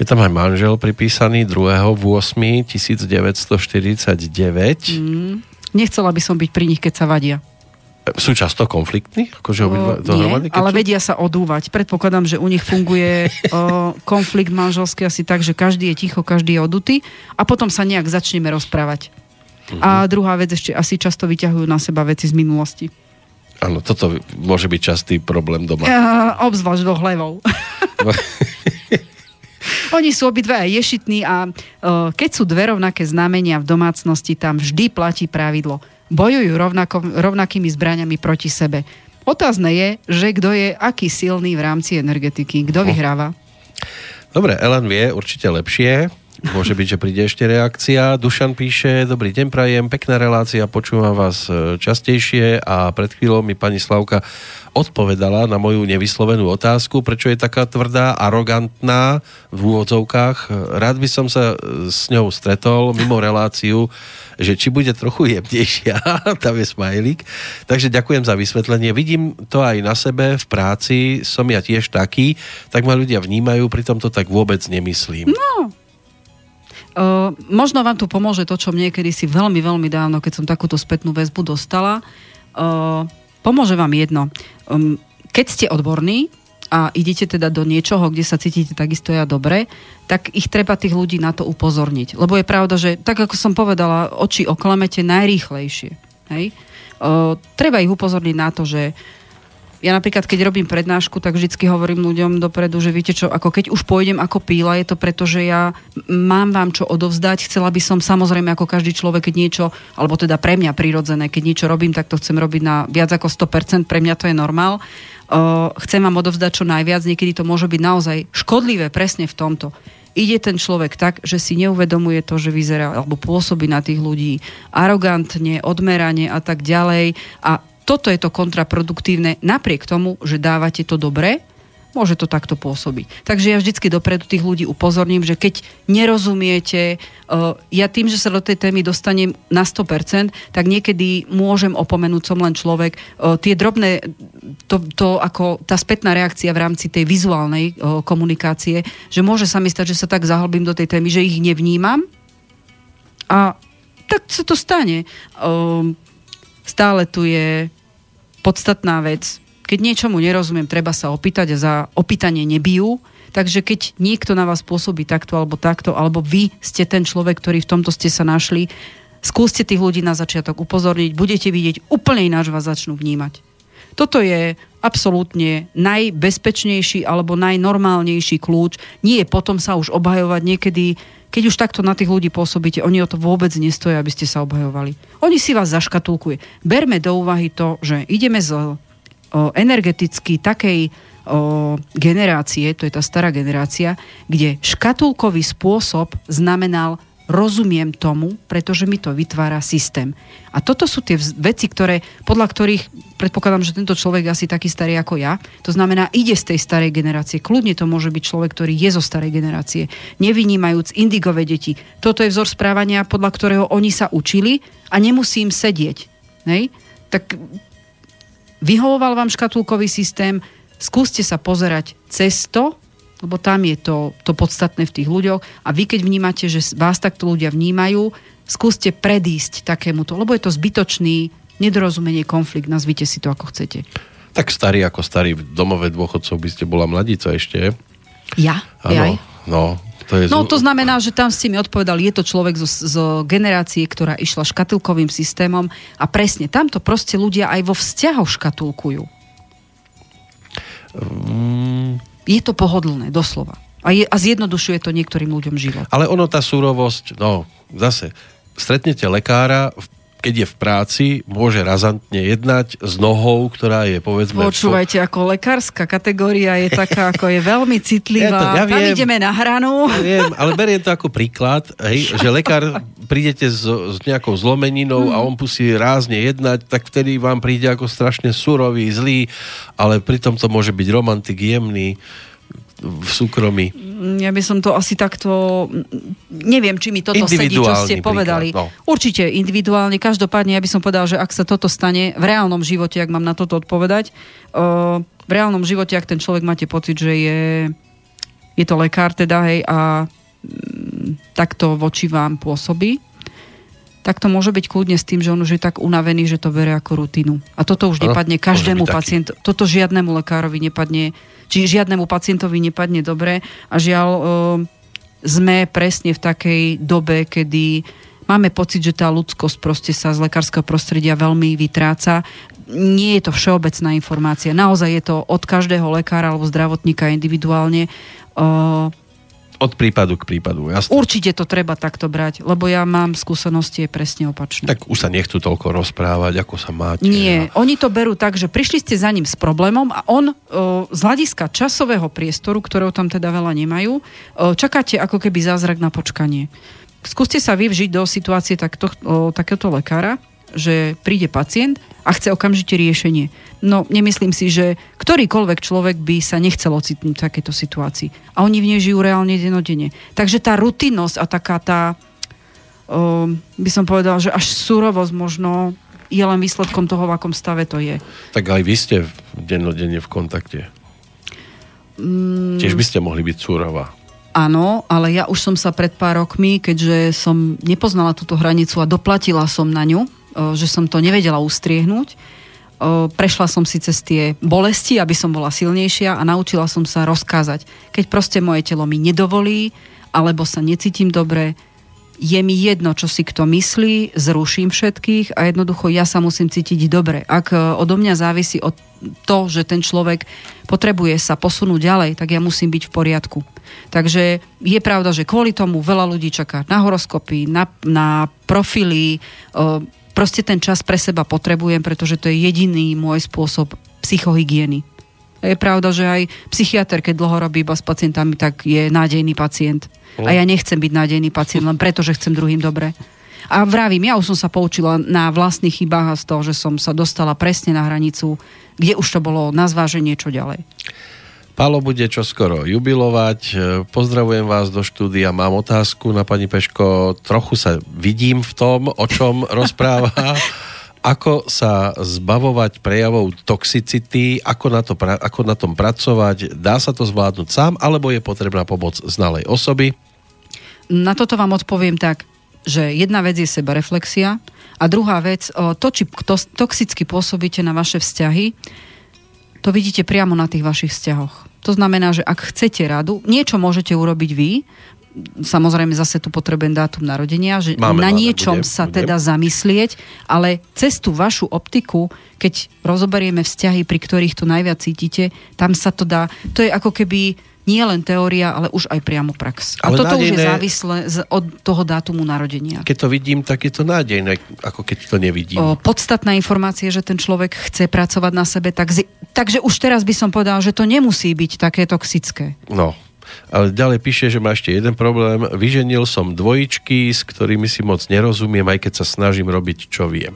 Je tam aj manžel pripísaný 2. 8. 1949. Mm, nechcela by som byť pri nich, keď sa vadia. Sú často konfliktní? Akože o, nie, ale sú? vedia sa odúvať. Predpokladám, že u nich funguje [laughs] o, konflikt manželský asi tak, že každý je ticho, každý je odutý a potom sa nejak začneme rozprávať. Uh-huh. A druhá vec ešte asi často vyťahujú na seba veci z minulosti. Áno, toto môže byť častý problém doma. Uh, obzvlášť do hlevov. [laughs] Oni sú obidva aj ješitní a uh, keď sú dve rovnaké znamenia v domácnosti, tam vždy platí pravidlo. Bojujú rovnako, rovnakými zbraniami proti sebe. Otázne je, že kto je aký silný v rámci energetiky, kto vyhráva. Dobre, Ellen vie určite lepšie. Môže byť, že príde ešte reakcia. Dušan píše, dobrý deň, prajem, pekná relácia, počúvam vás e, častejšie a pred chvíľou mi pani Slavka odpovedala na moju nevyslovenú otázku, prečo je taká tvrdá, arogantná v úvodzovkách. Rád by som sa e, s ňou stretol mimo reláciu, že či bude trochu jemnejšia, [laughs] tam je smajlík. Takže ďakujem za vysvetlenie. Vidím to aj na sebe v práci, som ja tiež taký, tak ma ľudia vnímajú, pritom to tak vôbec nemyslím. No, Uh, možno vám tu pomôže to, čo mne kedy si veľmi, veľmi dávno, keď som takúto spätnú väzbu dostala. Uh, pomôže vám jedno. Um, keď ste odborní, a idete teda do niečoho, kde sa cítite takisto ja dobre, tak ich treba tých ľudí na to upozorniť. Lebo je pravda, že tak ako som povedala, oči oklamete najrýchlejšie. Hej? O, treba ich upozorniť na to, že ja napríklad, keď robím prednášku, tak vždycky hovorím ľuďom dopredu, že viete čo, ako keď už pôjdem ako píla, je to preto, že ja mám vám čo odovzdať. Chcela by som samozrejme ako každý človek, keď niečo, alebo teda pre mňa prirodzené, keď niečo robím, tak to chcem robiť na viac ako 100%, pre mňa to je normál. Uh, chcem vám odovzdať čo najviac, niekedy to môže byť naozaj škodlivé presne v tomto ide ten človek tak, že si neuvedomuje to, že vyzerá alebo pôsobí na tých ľudí arogantne, odmerane a tak ďalej a toto je to kontraproduktívne, napriek tomu, že dávate to dobré, môže to takto pôsobiť. Takže ja vždycky dopredu tých ľudí upozorním, že keď nerozumiete, uh, ja tým, že sa do tej témy dostanem na 100%, tak niekedy môžem opomenúť som len človek. Uh, tie drobné, to, to ako tá spätná reakcia v rámci tej vizuálnej uh, komunikácie, že môže sa mi stať, že sa tak zahlbím do tej témy, že ich nevnímam a tak sa to stane. Stále tu je podstatná vec. Keď niečomu nerozumiem, treba sa opýtať a za opýtanie nebijú. Takže keď niekto na vás pôsobí takto alebo takto, alebo vy ste ten človek, ktorý v tomto ste sa našli, skúste tých ľudí na začiatok upozorniť, budete vidieť úplne ináč vás začnú vnímať. Toto je absolútne najbezpečnejší alebo najnormálnejší kľúč. Nie je potom sa už obhajovať niekedy keď už takto na tých ľudí pôsobíte, oni o to vôbec nestoja, aby ste sa obhajovali. Oni si vás zaškatulkuje. Berme do úvahy to, že ideme z o, energeticky takej o, generácie, to je tá stará generácia, kde škatulkový spôsob znamenal rozumiem tomu, pretože mi to vytvára systém. A toto sú tie veci, ktoré, podľa ktorých predpokladám, že tento človek asi taký starý ako ja. To znamená, ide z tej starej generácie. Kľudne to môže byť človek, ktorý je zo starej generácie. Nevynímajúc indigové deti. Toto je vzor správania, podľa ktorého oni sa učili a nemusí im sedieť. Hej? Tak vyhovoval vám škatulkový systém, skúste sa pozerať cez to, lebo tam je to, to podstatné v tých ľuďoch a vy keď vnímate, že vás takto ľudia vnímajú, skúste predísť takémuto, lebo je to zbytočný nedorozumenie, konflikt, nazvite si to ako chcete. Tak starý ako starý v domove dôchodcov by ste bola mladíca ešte. Ja? Áno, no, to je no to znamená, že tam ste mi odpovedali, je to človek zo, zo generácie, ktorá išla škatulkovým systémom a presne, tamto proste ľudia aj vo vzťahoch škatulkujú. Mm, je to pohodlné, doslova. A, je, a zjednodušuje to niektorým ľuďom život. Ale ono, tá súrovosť, no, zase, stretnete lekára keď je v práci, môže razantne jednať s nohou, ktorá je povedzme... Počúvajte, ako lekárska kategória je taká, ako je veľmi [laughs] citlivá. Ja, to, ja viem, Tam ideme na hranu. Ja viem, ale beriem to ako príklad, hej, že lekár prídete s, s nejakou zlomeninou mm. a on pusí rázne jednať, tak vtedy vám príde ako strašne surový, zlý, ale pritom to môže byť romantik, jemný v súkromí? Ja by som to asi takto... Neviem, či mi toto sedí, čo ste povedali. no. Určite individuálne. Každopádne, ja by som povedal, že ak sa toto stane v reálnom živote, ak mám na toto odpovedať, v reálnom živote, ak ten človek máte pocit, že je, je to lekár teda, hej, a mm, takto voči vám pôsobí, tak to môže byť kľudne s tým, že on už je tak unavený, že to bere ako rutinu. A toto už nepadne každému pacientu, toto žiadnemu lekárovi nepadne či žiadnemu pacientovi nepadne dobre a žiaľ e, sme presne v takej dobe, kedy máme pocit, že tá ľudskosť proste sa z lekárskeho prostredia veľmi vytráca. Nie je to všeobecná informácia. Naozaj je to od každého lekára alebo zdravotníka individuálne. E, od prípadu k prípadu, jasne. Určite to treba takto brať, lebo ja mám skúsenosti presne opačné. Tak už sa nechcú toľko rozprávať, ako sa máte. Nie, a... oni to berú tak, že prišli ste za ním s problémom a on o, z hľadiska časového priestoru, ktorého tam teda veľa nemajú, o, čakáte ako keby zázrak na počkanie. Skúste sa vyvžiť do situácie takto, o, takéhoto lekára, že príde pacient a chce okamžite riešenie. No, nemyslím si, že ktorýkoľvek človek by sa nechcel ocitnúť v takejto situácii. A oni v nej žijú reálne denodene. Takže tá rutinnosť a taká tá, uh, by som povedal, že až surovosť možno je len výsledkom toho, v akom stave to je. Tak aj vy ste dennodenne v kontakte. Mm. Tiež by ste mohli byť súrová. Áno, ale ja už som sa pred pár rokmi, keďže som nepoznala túto hranicu a doplatila som na ňu, že som to nevedela ustriehnúť, prešla som si cez tie bolesti, aby som bola silnejšia a naučila som sa rozkázať. Keď proste moje telo mi nedovolí, alebo sa necítim dobre, je mi jedno, čo si kto myslí, zruším všetkých a jednoducho ja sa musím cítiť dobre. Ak e, odo mňa závisí od to, že ten človek potrebuje sa posunúť ďalej, tak ja musím byť v poriadku. Takže je pravda, že kvôli tomu veľa ľudí čaká na horoskopy, na, na profily, e, proste ten čas pre seba potrebujem, pretože to je jediný môj spôsob psychohygieny. Je pravda, že aj psychiatr, keď dlho robí iba s pacientami, tak je nádejný pacient. A ja nechcem byť nádejný pacient len preto, že chcem druhým dobre. A vravím, ja už som sa poučila na vlastných chybách a z toho, že som sa dostala presne na hranicu, kde už to bolo na zváženie čo ďalej. Pálo bude čoskoro jubilovať. Pozdravujem vás do štúdia. Mám otázku na pani Peško. Trochu sa vidím v tom, o čom [laughs] rozpráva. Ako sa zbavovať prejavov toxicity, ako na, to, ako na tom pracovať, dá sa to zvládnuť sám, alebo je potrebná pomoc znalej osoby? Na toto vám odpoviem tak, že jedna vec je sebareflexia a druhá vec, to, či toxicky pôsobíte na vaše vzťahy, to vidíte priamo na tých vašich vzťahoch. To znamená, že ak chcete radu, niečo môžete urobiť vy, samozrejme zase tu potrebujem dátum narodenia, že máme, na niečom budem, sa budem. teda zamyslieť, ale cez tú vašu optiku, keď rozoberieme vzťahy, pri ktorých to najviac cítite, tam sa to dá, to je ako keby nie len teória, ale už aj priamo prax. A ale toto nádejné, už je závislé od toho dátumu narodenia. Keď to vidím, tak je to nádejné, ako keď to nevidím. O, podstatná informácia, že ten človek chce pracovať na sebe, tak, takže už teraz by som povedal, že to nemusí byť také toxické. No, ale ďalej píše, že má ešte jeden problém. Vyženil som dvojičky, s ktorými si moc nerozumiem, aj keď sa snažím robiť, čo viem.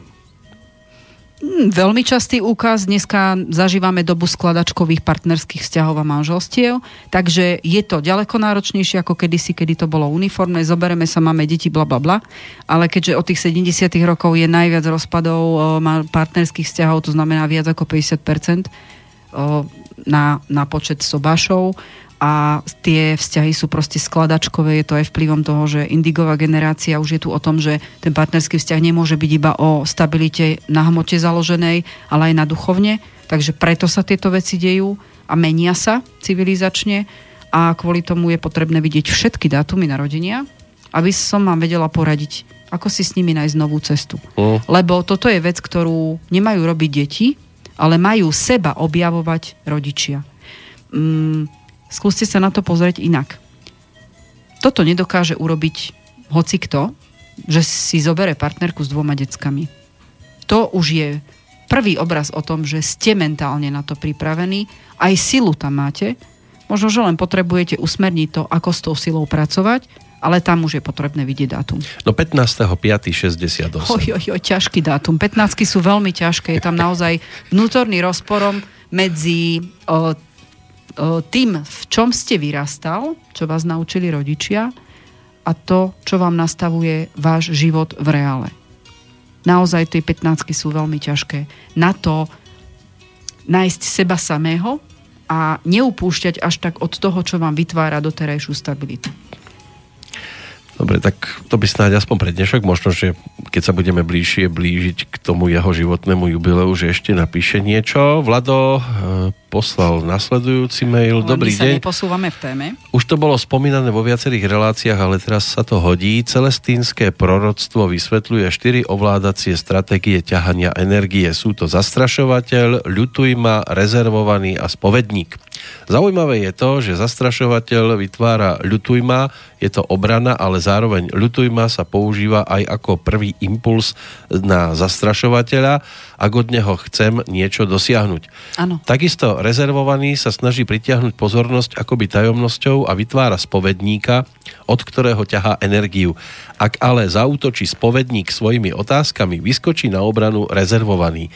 Hmm, veľmi častý úkaz. Dneska zažívame dobu skladačkových partnerských vzťahov a manželstiev, takže je to ďaleko náročnejšie ako kedysi, kedy to bolo uniformné. Zobereme sa, máme deti, bla bla bla. Ale keďže od tých 70 rokov je najviac rozpadov partnerských vzťahov, to znamená viac ako 50 na, na počet sobášov, a tie vzťahy sú proste skladačkové, je to aj vplyvom toho, že indigová generácia už je tu o tom, že ten partnerský vzťah nemôže byť iba o stabilite na hmote založenej, ale aj na duchovne, takže preto sa tieto veci dejú a menia sa civilizačne a kvôli tomu je potrebné vidieť všetky dátumy narodenia, aby som vám vedela poradiť, ako si s nimi nájsť novú cestu. Mm. Lebo toto je vec, ktorú nemajú robiť deti, ale majú seba objavovať rodičia. Mm, skúste sa na to pozrieť inak. Toto nedokáže urobiť hoci kto, že si zobere partnerku s dvoma deckami. To už je prvý obraz o tom, že ste mentálne na to pripravení, aj silu tam máte, možno, že len potrebujete usmerniť to, ako s tou silou pracovať, ale tam už je potrebné vidieť dátum. No 15.5.68. Oj, oj, oj, ťažký dátum. 15 sú veľmi ťažké. Je tam naozaj vnútorný rozporom medzi o, tým, v čom ste vyrastal, čo vás naučili rodičia a to, čo vám nastavuje váš život v reále. Naozaj tie 15 sú veľmi ťažké. Na to nájsť seba samého a neupúšťať až tak od toho, čo vám vytvára doterajšiu stabilitu. Dobre, tak to by snáď aspoň pre dnešok. Možno, že keď sa budeme bližšie blížiť k tomu jeho životnému jubileu, že ešte napíše niečo. Vlado e, poslal nasledujúci mail. Ale Dobrý my deň. sa posúvame v téme. Už to bolo spomínané vo viacerých reláciách, ale teraz sa to hodí. Celestínske proroctvo vysvetľuje štyri ovládacie stratégie ťahania energie. Sú to zastrašovateľ, ľutujma, rezervovaný a spovedník. Zaujímavé je to, že zastrašovateľ vytvára ľutujma, je to obrana, ale zároveň ľutujma sa používa aj ako prvý impuls na zastrašovateľa, ak od neho chcem niečo dosiahnuť. Ano. Takisto rezervovaný sa snaží pritiahnuť pozornosť akoby tajomnosťou a vytvára spovedníka, od ktorého ťahá energiu. Ak ale zautočí spovedník svojimi otázkami, vyskočí na obranu rezervovaný.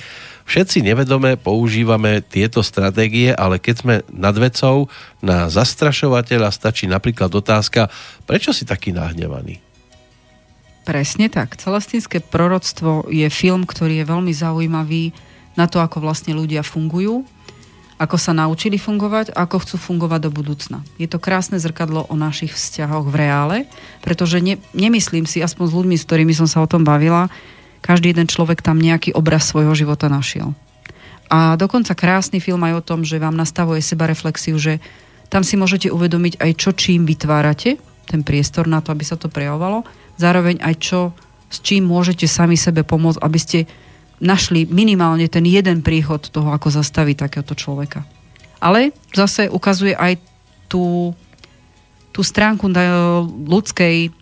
Všetci nevedome používame tieto stratégie, ale keď sme nad vecou, na zastrašovateľa stačí napríklad otázka, prečo si taký nahnevaný? Presne tak. Celestinské proroctvo je film, ktorý je veľmi zaujímavý na to, ako vlastne ľudia fungujú, ako sa naučili fungovať ako chcú fungovať do budúcna. Je to krásne zrkadlo o našich vzťahoch v reále, pretože ne, nemyslím si, aspoň s ľuďmi, s ktorými som sa o tom bavila, každý jeden človek tam nejaký obraz svojho života našiel. A dokonca krásny film aj o tom, že vám nastavuje seba reflexiu, že tam si môžete uvedomiť aj čo čím vytvárate, ten priestor na to, aby sa to prejavovalo, zároveň aj čo, s čím môžete sami sebe pomôcť, aby ste našli minimálne ten jeden príchod toho, ako zastaviť takéhoto človeka. Ale zase ukazuje aj tú, tú stránku ľudskej,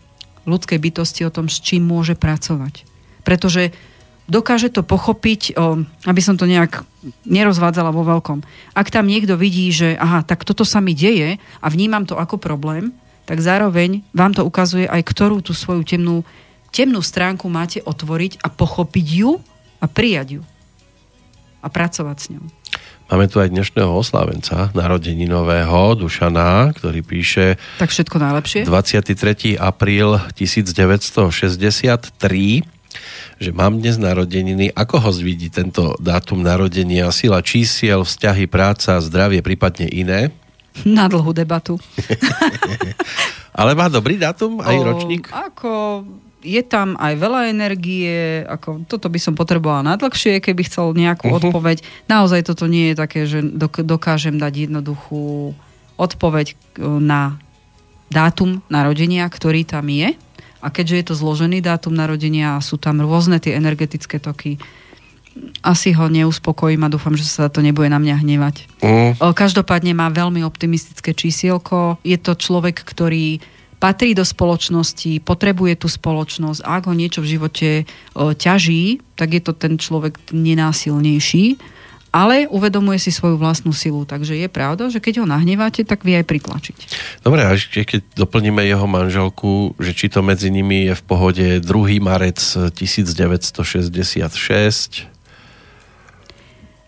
ľudskej bytosti o tom, s čím môže pracovať. Pretože dokáže to pochopiť, aby som to nejak nerozvádzala vo veľkom. Ak tam niekto vidí, že aha, tak toto sa mi deje a vnímam to ako problém, tak zároveň vám to ukazuje aj, ktorú tú svoju temnú, temnú stránku máte otvoriť a pochopiť ju a prijať ju. A pracovať s ňou. Máme tu aj dnešného oslávenca, narodeninového Dušana, ktorý píše... Tak všetko najlepšie. 23. apríl 1963 že mám dnes narodeniny. Ako ho vidí tento dátum narodenia? Sila čísiel, vzťahy, práca, zdravie, prípadne iné? Na dlhú debatu. [laughs] Ale má dobrý dátum aj o, ročník? Ako je tam aj veľa energie, ako toto by som potrebovala nadlhšie, keby chcel nejakú uh-huh. odpoveď. Naozaj toto nie je také, že dokážem dať jednoduchú odpoveď na dátum narodenia, ktorý tam je. A keďže je to zložený dátum narodenia a sú tam rôzne tie energetické toky, asi ho neuspokojím a dúfam, že sa to nebude na mňa hnevať. Mm. Každopádne má veľmi optimistické čísielko. Je to človek, ktorý patrí do spoločnosti, potrebuje tú spoločnosť a ak ho niečo v živote ťaží, tak je to ten človek nenásilnejší ale uvedomuje si svoju vlastnú silu. Takže je pravda, že keď ho nahneváte, tak vie aj pritlačiť. Dobre, a ešte keď doplníme jeho manželku, že či to medzi nimi je v pohode 2. marec 1966,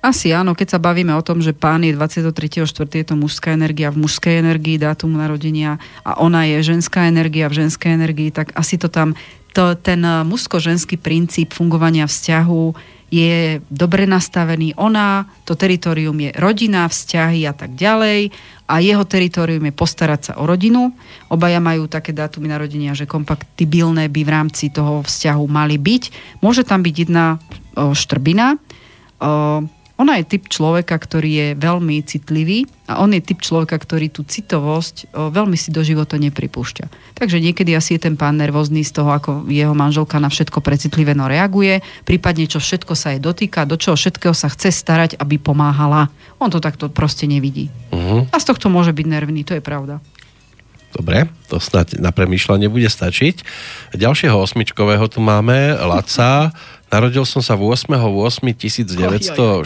asi áno, keď sa bavíme o tom, že pán je 23.4. je to mužská energia, v mužskej energii dátum narodenia a ona je ženská energia v ženskej energii, tak asi to tam, to, ten mužsko-ženský princíp fungovania vzťahu je dobre nastavený. Ona, to teritorium je rodina, vzťahy a tak ďalej a jeho teritorium je postarať sa o rodinu. Obaja majú také dátumy narodenia, že kompatibilné by v rámci toho vzťahu mali byť. Môže tam byť jedna o, štrbina, o, ona je typ človeka, ktorý je veľmi citlivý a on je typ človeka, ktorý tú citovosť o, veľmi si do života nepripúšťa. Takže niekedy asi je ten pán nervózny z toho, ako jeho manželka na všetko precitlivé no reaguje, prípadne čo všetko sa jej dotýka, do čoho všetkého sa chce starať, aby pomáhala. On to takto proste nevidí. Uh-huh. A z tohto môže byť nervný, to je pravda. Dobre, to snad na premýšľanie bude stačiť. Ďalšieho osmičkového tu máme, Laca. Narodil som sa 8.8.1967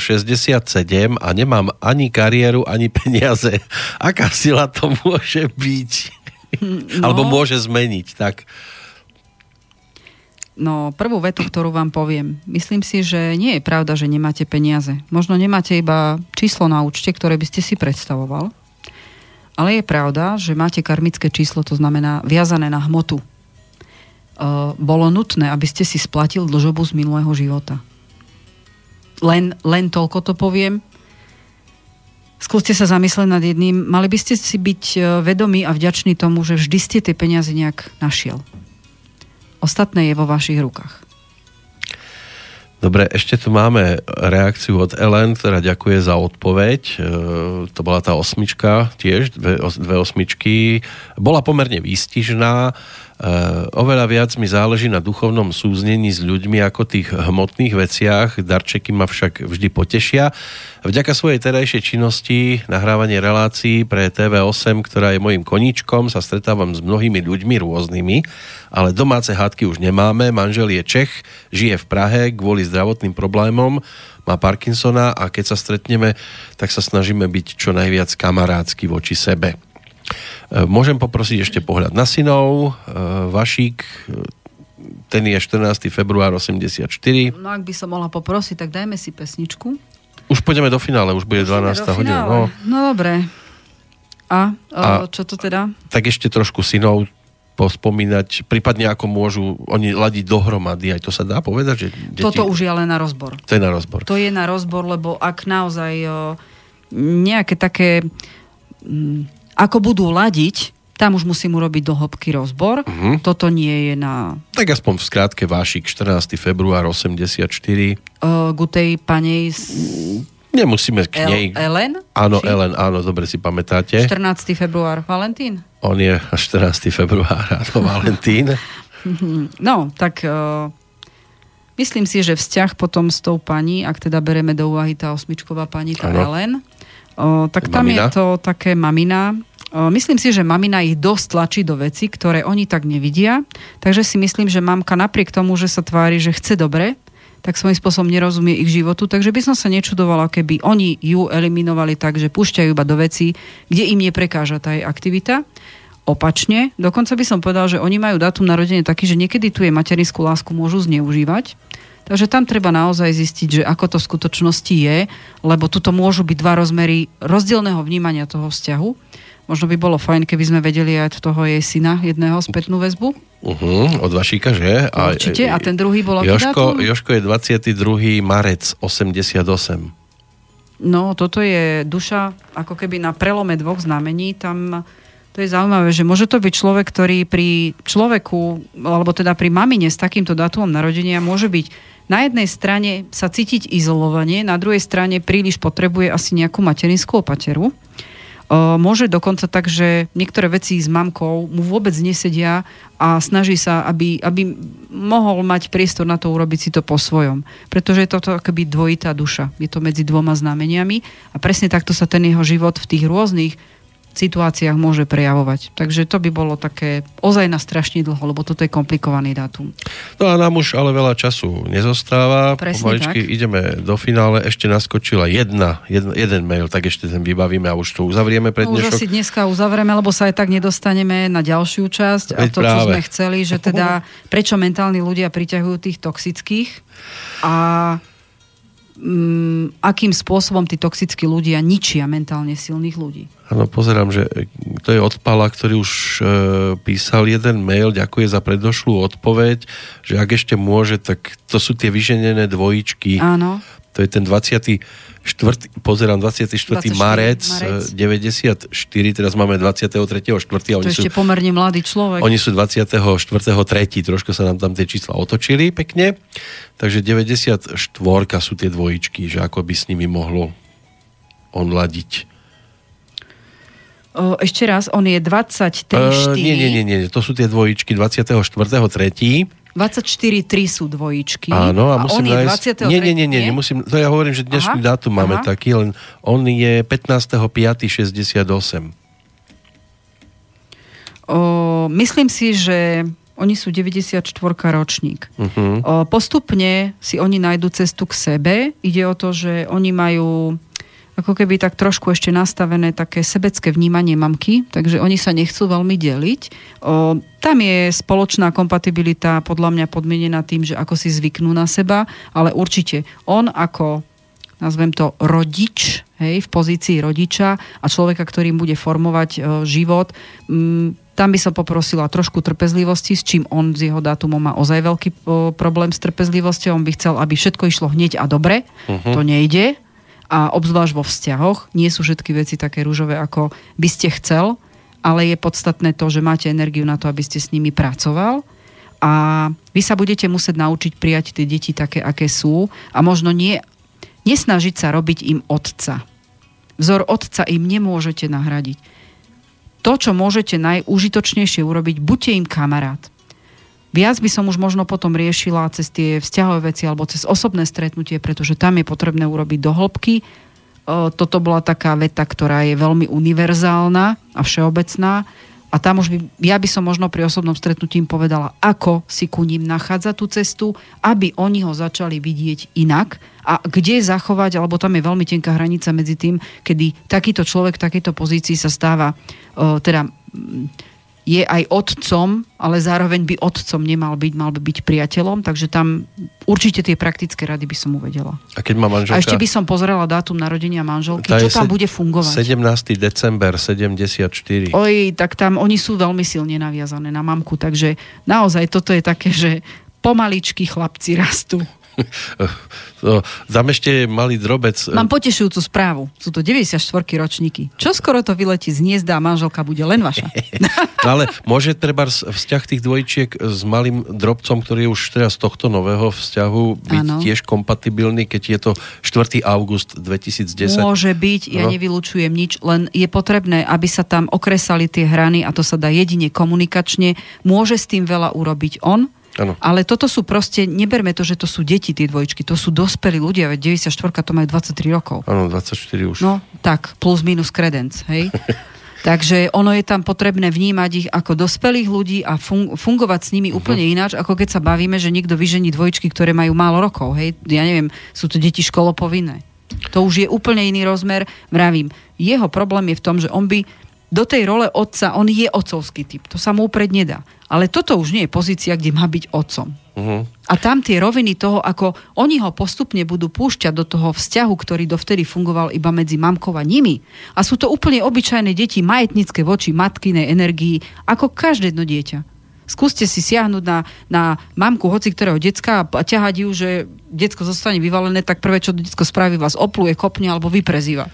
a nemám ani kariéru, ani peniaze. [laughs] Aká sila to môže byť? No. Alebo môže zmeniť, tak... No, prvú vetu, ktorú vám poviem. Myslím si, že nie je pravda, že nemáte peniaze. Možno nemáte iba číslo na účte, ktoré by ste si predstavoval. Ale je pravda, že máte karmické číslo, to znamená viazané na hmotu bolo nutné, aby ste si splatil dlžobu z minulého života. Len, len toľko to poviem. Skúste sa zamyslieť nad jedným. Mali by ste si byť e, vedomí a vďační tomu, že vždy ste tie peniaze nejak našiel. Ostatné je vo vašich rukách. Dobre, ešte tu máme reakciu od Ellen, ktorá ďakuje za odpoveď. E, to bola tá osmička, tiež dve, dve osmičky. Bola pomerne výstižná. Oveľa viac mi záleží na duchovnom súznení s ľuďmi ako tých hmotných veciach. Darčeky ma však vždy potešia. Vďaka svojej terajšej činnosti, nahrávanie relácií pre TV8, ktorá je mojim koníčkom, sa stretávam s mnohými ľuďmi rôznymi, ale domáce hádky už nemáme. Manžel je Čech, žije v Prahe kvôli zdravotným problémom, má Parkinsona a keď sa stretneme, tak sa snažíme byť čo najviac kamarádsky voči sebe. E, môžem poprosiť ešte pohľad na synov. E, Vašík, e, ten je 14. február 84. No ak by som mohla poprosiť, tak dajme si pesničku. Už pôjdeme do finále, už bude 12. hodina. No. no dobre. A, a čo to teda? Tak ešte trošku synov pospomínať, prípadne ako môžu oni ladiť dohromady, aj to sa dá povedať? Že deti... Toto už je ale na rozbor. To je na rozbor. To je na rozbor, lebo ak naozaj nejaké také ako budú ladiť, tam už musím urobiť do hĺbky rozbor. Uh-huh. Toto nie je na... Tak aspoň v skrátke Vášik, 14. február 84. Uh, ku tej panej... S... Nemusíme k El- nej. Ellen? Áno, Či? Ellen, áno, dobre si pamätáte. 14. február, Valentín? On je 14. február, [laughs] áno, Valentín. [laughs] No, tak uh, myslím si, že vzťah potom s tou pani, ak teda bereme do úvahy tá osmičková pani, tá Áno. Ellen, tak tam Mamina. je to také mamina. Myslím si, že mamina ich dosť tlačí do veci, ktoré oni tak nevidia. Takže si myslím, že mamka napriek tomu, že sa tvári, že chce dobre, tak svojím spôsobom nerozumie ich životu. Takže by som sa nečudovala, keby oni ju eliminovali tak, že púšťajú iba do veci, kde im neprekáža tá jej aktivita. Opačne, dokonca by som povedal, že oni majú dátum narodenia taký, že niekedy tu je materinskú lásku môžu zneužívať. Takže tam treba naozaj zistiť, že ako to v skutočnosti je, lebo tuto môžu byť dva rozmery rozdielného vnímania toho vzťahu. Možno by bolo fajn, keby sme vedeli aj od toho jej syna jedného spätnú väzbu. Uh-huh, od Vašíka, že? Určite. A ten druhý bol Joško? Joško je 22. marec 88. No, toto je duša ako keby na prelome dvoch znamení. Tam to je zaujímavé, že môže to byť človek, ktorý pri človeku, alebo teda pri mamine s takýmto dátumom narodenia môže byť na jednej strane sa cítiť izolovanie, na druhej strane príliš potrebuje asi nejakú materinskú opateru. Môže dokonca tak, že niektoré veci s mamkou mu vôbec nesedia a snaží sa, aby, aby mohol mať priestor na to urobiť si to po svojom. Pretože je toto akoby dvojitá duša. Je to medzi dvoma znameniami a presne takto sa ten jeho život v tých rôznych situáciách môže prejavovať. Takže to by bolo také ozaj na strašne dlho, lebo toto je komplikovaný dátum. No a nám už ale veľa času nezostáva. Presne Pomaličky tak. ideme do finále. Ešte naskočila jedna, jedna, jeden mail, tak ešte ten vybavíme a už to uzavrieme pre No, už dnešok. asi dneska uzavrieme, lebo sa aj tak nedostaneme na ďalšiu časť a Veď to, čo práve. sme chceli, že teda [laughs] prečo mentálni ľudia priťahujú tých toxických a mm, akým spôsobom tí toxickí ľudia ničia mentálne silných ľudí. Áno, pozerám, že to je od Pala, ktorý už e, písal jeden mail, ďakuje za predošlú odpoveď, že ak ešte môže, tak to sú tie vyženené dvojičky. Áno. To je ten 24. Pozerám, 24. 24. marec, marec. e, 94, teraz máme 23. 4. A To oni je sú, ešte pomerne mladý človek. oni sú 24. 3. Trošku sa nám tam tie čísla otočili pekne. Takže 94. sú tie dvojičky, že ako by s nimi mohlo on ladiť. O, ešte raz, on je 23, 4. Uh, nie, nie, nie, nie, to sú tie dvojičky 24. 3. 24, 3 sú dvojičky. Áno, a, on musím je nájsť... 23. Nie, nie, nie, nie, nemusím... To ja hovorím, že dnešný Aha, dátum máme aha. taký, len on je 15. 5. 68. O, myslím si, že oni sú 94 ročník. Uh-huh. O, postupne si oni nájdu cestu k sebe. Ide o to, že oni majú ako keby tak trošku ešte nastavené také sebecké vnímanie mamky, takže oni sa nechcú veľmi deliť. O, tam je spoločná kompatibilita podľa mňa podmienená tým, že ako si zvyknú na seba, ale určite on ako nazvem to rodič, hej, v pozícii rodiča a človeka, ktorý bude formovať e, život, mm, tam by som poprosila trošku trpezlivosti, s čím on z jeho dátumom má ozaj veľký o, problém s trpezlivosťou. On by chcel, aby všetko išlo hneď a dobre. Mhm. To nejde. A obzvlášť vo vzťahoch nie sú všetky veci také rúžové, ako by ste chcel, ale je podstatné to, že máte energiu na to, aby ste s nimi pracoval a vy sa budete musieť naučiť prijať tie deti také, aké sú a možno nie, nesnažiť sa robiť im otca. Vzor otca im nemôžete nahradiť. To, čo môžete najúžitočnejšie urobiť, buďte im kamarát. Viac by som už možno potom riešila cez tie vzťahové veci alebo cez osobné stretnutie, pretože tam je potrebné urobiť do hĺbky. E, Toto bola taká veta, ktorá je veľmi univerzálna a všeobecná. A tam už by, ja by som možno pri osobnom stretnutí im povedala, ako si ku ním nachádza tú cestu, aby oni ho začali vidieť inak a kde zachovať, alebo tam je veľmi tenká hranica medzi tým, kedy takýto človek v takejto pozícii sa stáva, e, teda je aj otcom, ale zároveň by otcom nemal byť, mal by byť priateľom, takže tam určite tie praktické rady by som uvedela. A keď má manželka... A ešte by som pozrela dátum narodenia manželky, čo tam se- bude fungovať. 17. december 74. Oj, tak tam oni sú veľmi silne naviazané na mamku, takže naozaj toto je také, že pomaličky chlapci rastú. [laughs] tam ešte malý drobec. Mám potešujúcu správu. Sú to 94 ročníky. Čo skoro to vyletí z hniezda a manželka bude len vaša. [laughs] no ale môže treba vzťah tých dvojčiek s malým drobcom, ktorý je už teraz z tohto nového vzťahu byť ano. tiež kompatibilný, keď je to 4. august 2010? Môže byť, ja no. nevylučujem nič, len je potrebné, aby sa tam okresali tie hrany a to sa dá jedine komunikačne. Môže s tým veľa urobiť on, Ano. Ale toto sú proste, neberme to, že to sú deti, tie dvojčky, to sú dospelí ľudia, veď 94 to majú 23 rokov. Áno, 24 už. No, tak, plus minus kredenc, hej. [laughs] Takže ono je tam potrebné vnímať ich ako dospelých ľudí a fun- fungovať s nimi uh-huh. úplne ináč, ako keď sa bavíme, že niekto vyžení dvojčky, ktoré majú málo rokov. Hej? Ja neviem, sú to deti školopovinné. To už je úplne iný rozmer. Vravím, jeho problém je v tom, že on by do tej role otca, on je otcovský typ, to sa mu upred nedá. Ale toto už nie je pozícia, kde má byť otcom. Uh-huh. A tam tie roviny toho, ako oni ho postupne budú púšťať do toho vzťahu, ktorý dovtedy fungoval iba medzi mamkou a nimi. A sú to úplne obyčajné deti, majetnické voči matkinej energii, ako každé jedno dieťa. Skúste si siahnuť na, na mamku hoci ktorého decka a ťahať ju, že decko zostane vyvalené, tak prvé, čo decko spraví, vás opluje, kopne alebo vyprezýva.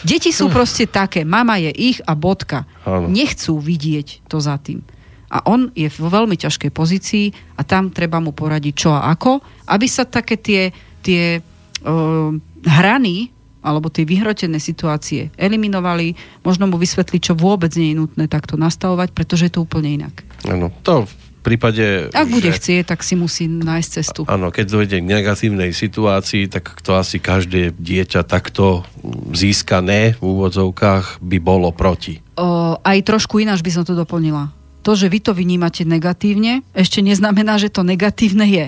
Deti sú hm. proste také, mama je ich a bodka. Áno. Nechcú vidieť to za tým. A on je vo veľmi ťažkej pozícii a tam treba mu poradiť čo a ako, aby sa také tie, tie uh, hrany alebo tie vyhrotené situácie eliminovali, možno mu vysvetliť, čo vôbec nie je nutné takto nastavovať, pretože je to úplne inak. Áno, to prípade... Ak bude že, chcieť, tak si musí nájsť cestu. Áno, keď dojde k negatívnej situácii, tak to asi každé dieťa takto získané v úvodzovkách by bolo proti. O, aj trošku ináč by som to doplnila. To, že vy to vnímate negatívne, ešte neznamená, že to negatívne je.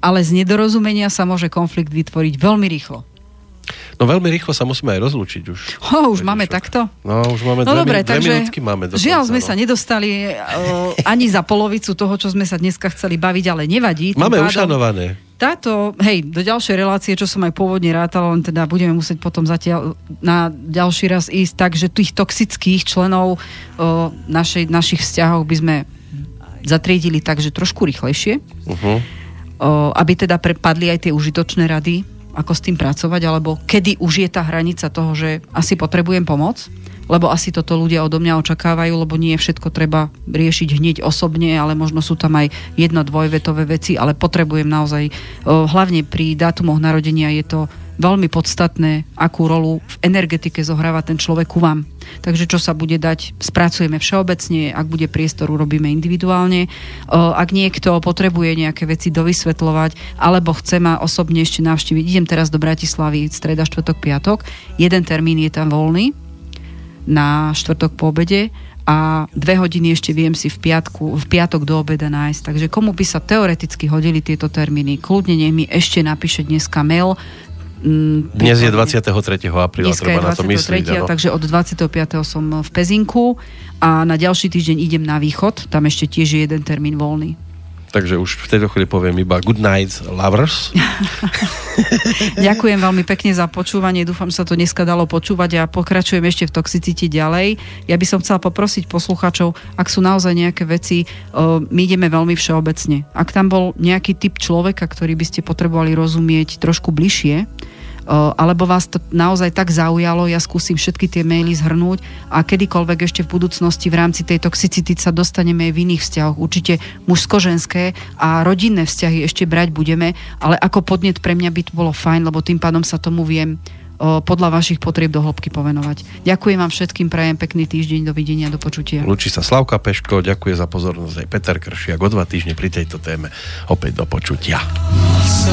Ale z nedorozumenia sa môže konflikt vytvoriť veľmi rýchlo. No veľmi rýchlo sa musíme aj rozlúčiť už. Ho, už máme takto? No, už máme no, dve, dobre, dve takže minútky máme dokonca, Žiaľ, sme no. sa nedostali uh, ani za polovicu toho, čo sme sa dneska chceli baviť, ale nevadí. Máme pádom, ušanované. Táto, hej, do ďalšej relácie, čo som aj pôvodne rátala, len teda budeme musieť potom zatiaľ na ďalší raz ísť, takže tých toxických členov uh, našej, našich vzťahov by sme zatriedili tak, že trošku rýchlejšie. Uh-huh. Uh, aby teda prepadli aj tie užitočné rady, ako s tým pracovať, alebo kedy už je tá hranica toho, že asi potrebujem pomoc, lebo asi toto ľudia odo mňa očakávajú, lebo nie všetko treba riešiť hneď osobne, ale možno sú tam aj jedno, dvojvetové veci, ale potrebujem naozaj, hlavne pri dátumoch narodenia je to veľmi podstatné, akú rolu v energetike zohráva ten človek ku vám. Takže čo sa bude dať, spracujeme všeobecne, ak bude priestor, urobíme individuálne. Ak niekto potrebuje nejaké veci dovysvetľovať, alebo chce ma osobne ešte navštíviť, idem teraz do Bratislavy, streda, štvrtok, piatok, jeden termín je tam voľný na štvrtok po obede a dve hodiny ešte viem si v, piatku, v piatok do obeda nájsť. Takže komu by sa teoreticky hodili tieto termíny, kľudne nech mi ešte napíše dneska mail Mm, Dnes je 23. apríla, treba na to myslieť. Takže od 25. som v Pezinku a na ďalší týždeň idem na východ, tam ešte tiež je jeden termín voľný. Takže už v tejto chvíli poviem iba good night lovers. [laughs] Ďakujem veľmi pekne za počúvanie. Dúfam, že sa to dneska dalo počúvať a pokračujem ešte v toxicite ďalej. Ja by som chcela poprosiť poslucháčov, ak sú naozaj nejaké veci, my ideme veľmi všeobecne. Ak tam bol nejaký typ človeka, ktorý by ste potrebovali rozumieť trošku bližšie, alebo vás to naozaj tak zaujalo, ja skúsim všetky tie maily zhrnúť a kedykoľvek ešte v budúcnosti v rámci tej toxicity sa dostaneme aj v iných vzťahoch. Určite mužsko-ženské a rodinné vzťahy ešte brať budeme, ale ako podnet pre mňa by to bolo fajn, lebo tým pádom sa tomu viem podľa vašich potrieb do hĺbky povenovať. Ďakujem vám všetkým, prajem pekný týždeň, dovidenia, do počutia. Lúči sa Slavka Peško, ďakuje za pozornosť aj Peter Kršiak o dva týždne pri tejto téme. Opäť do počutia. So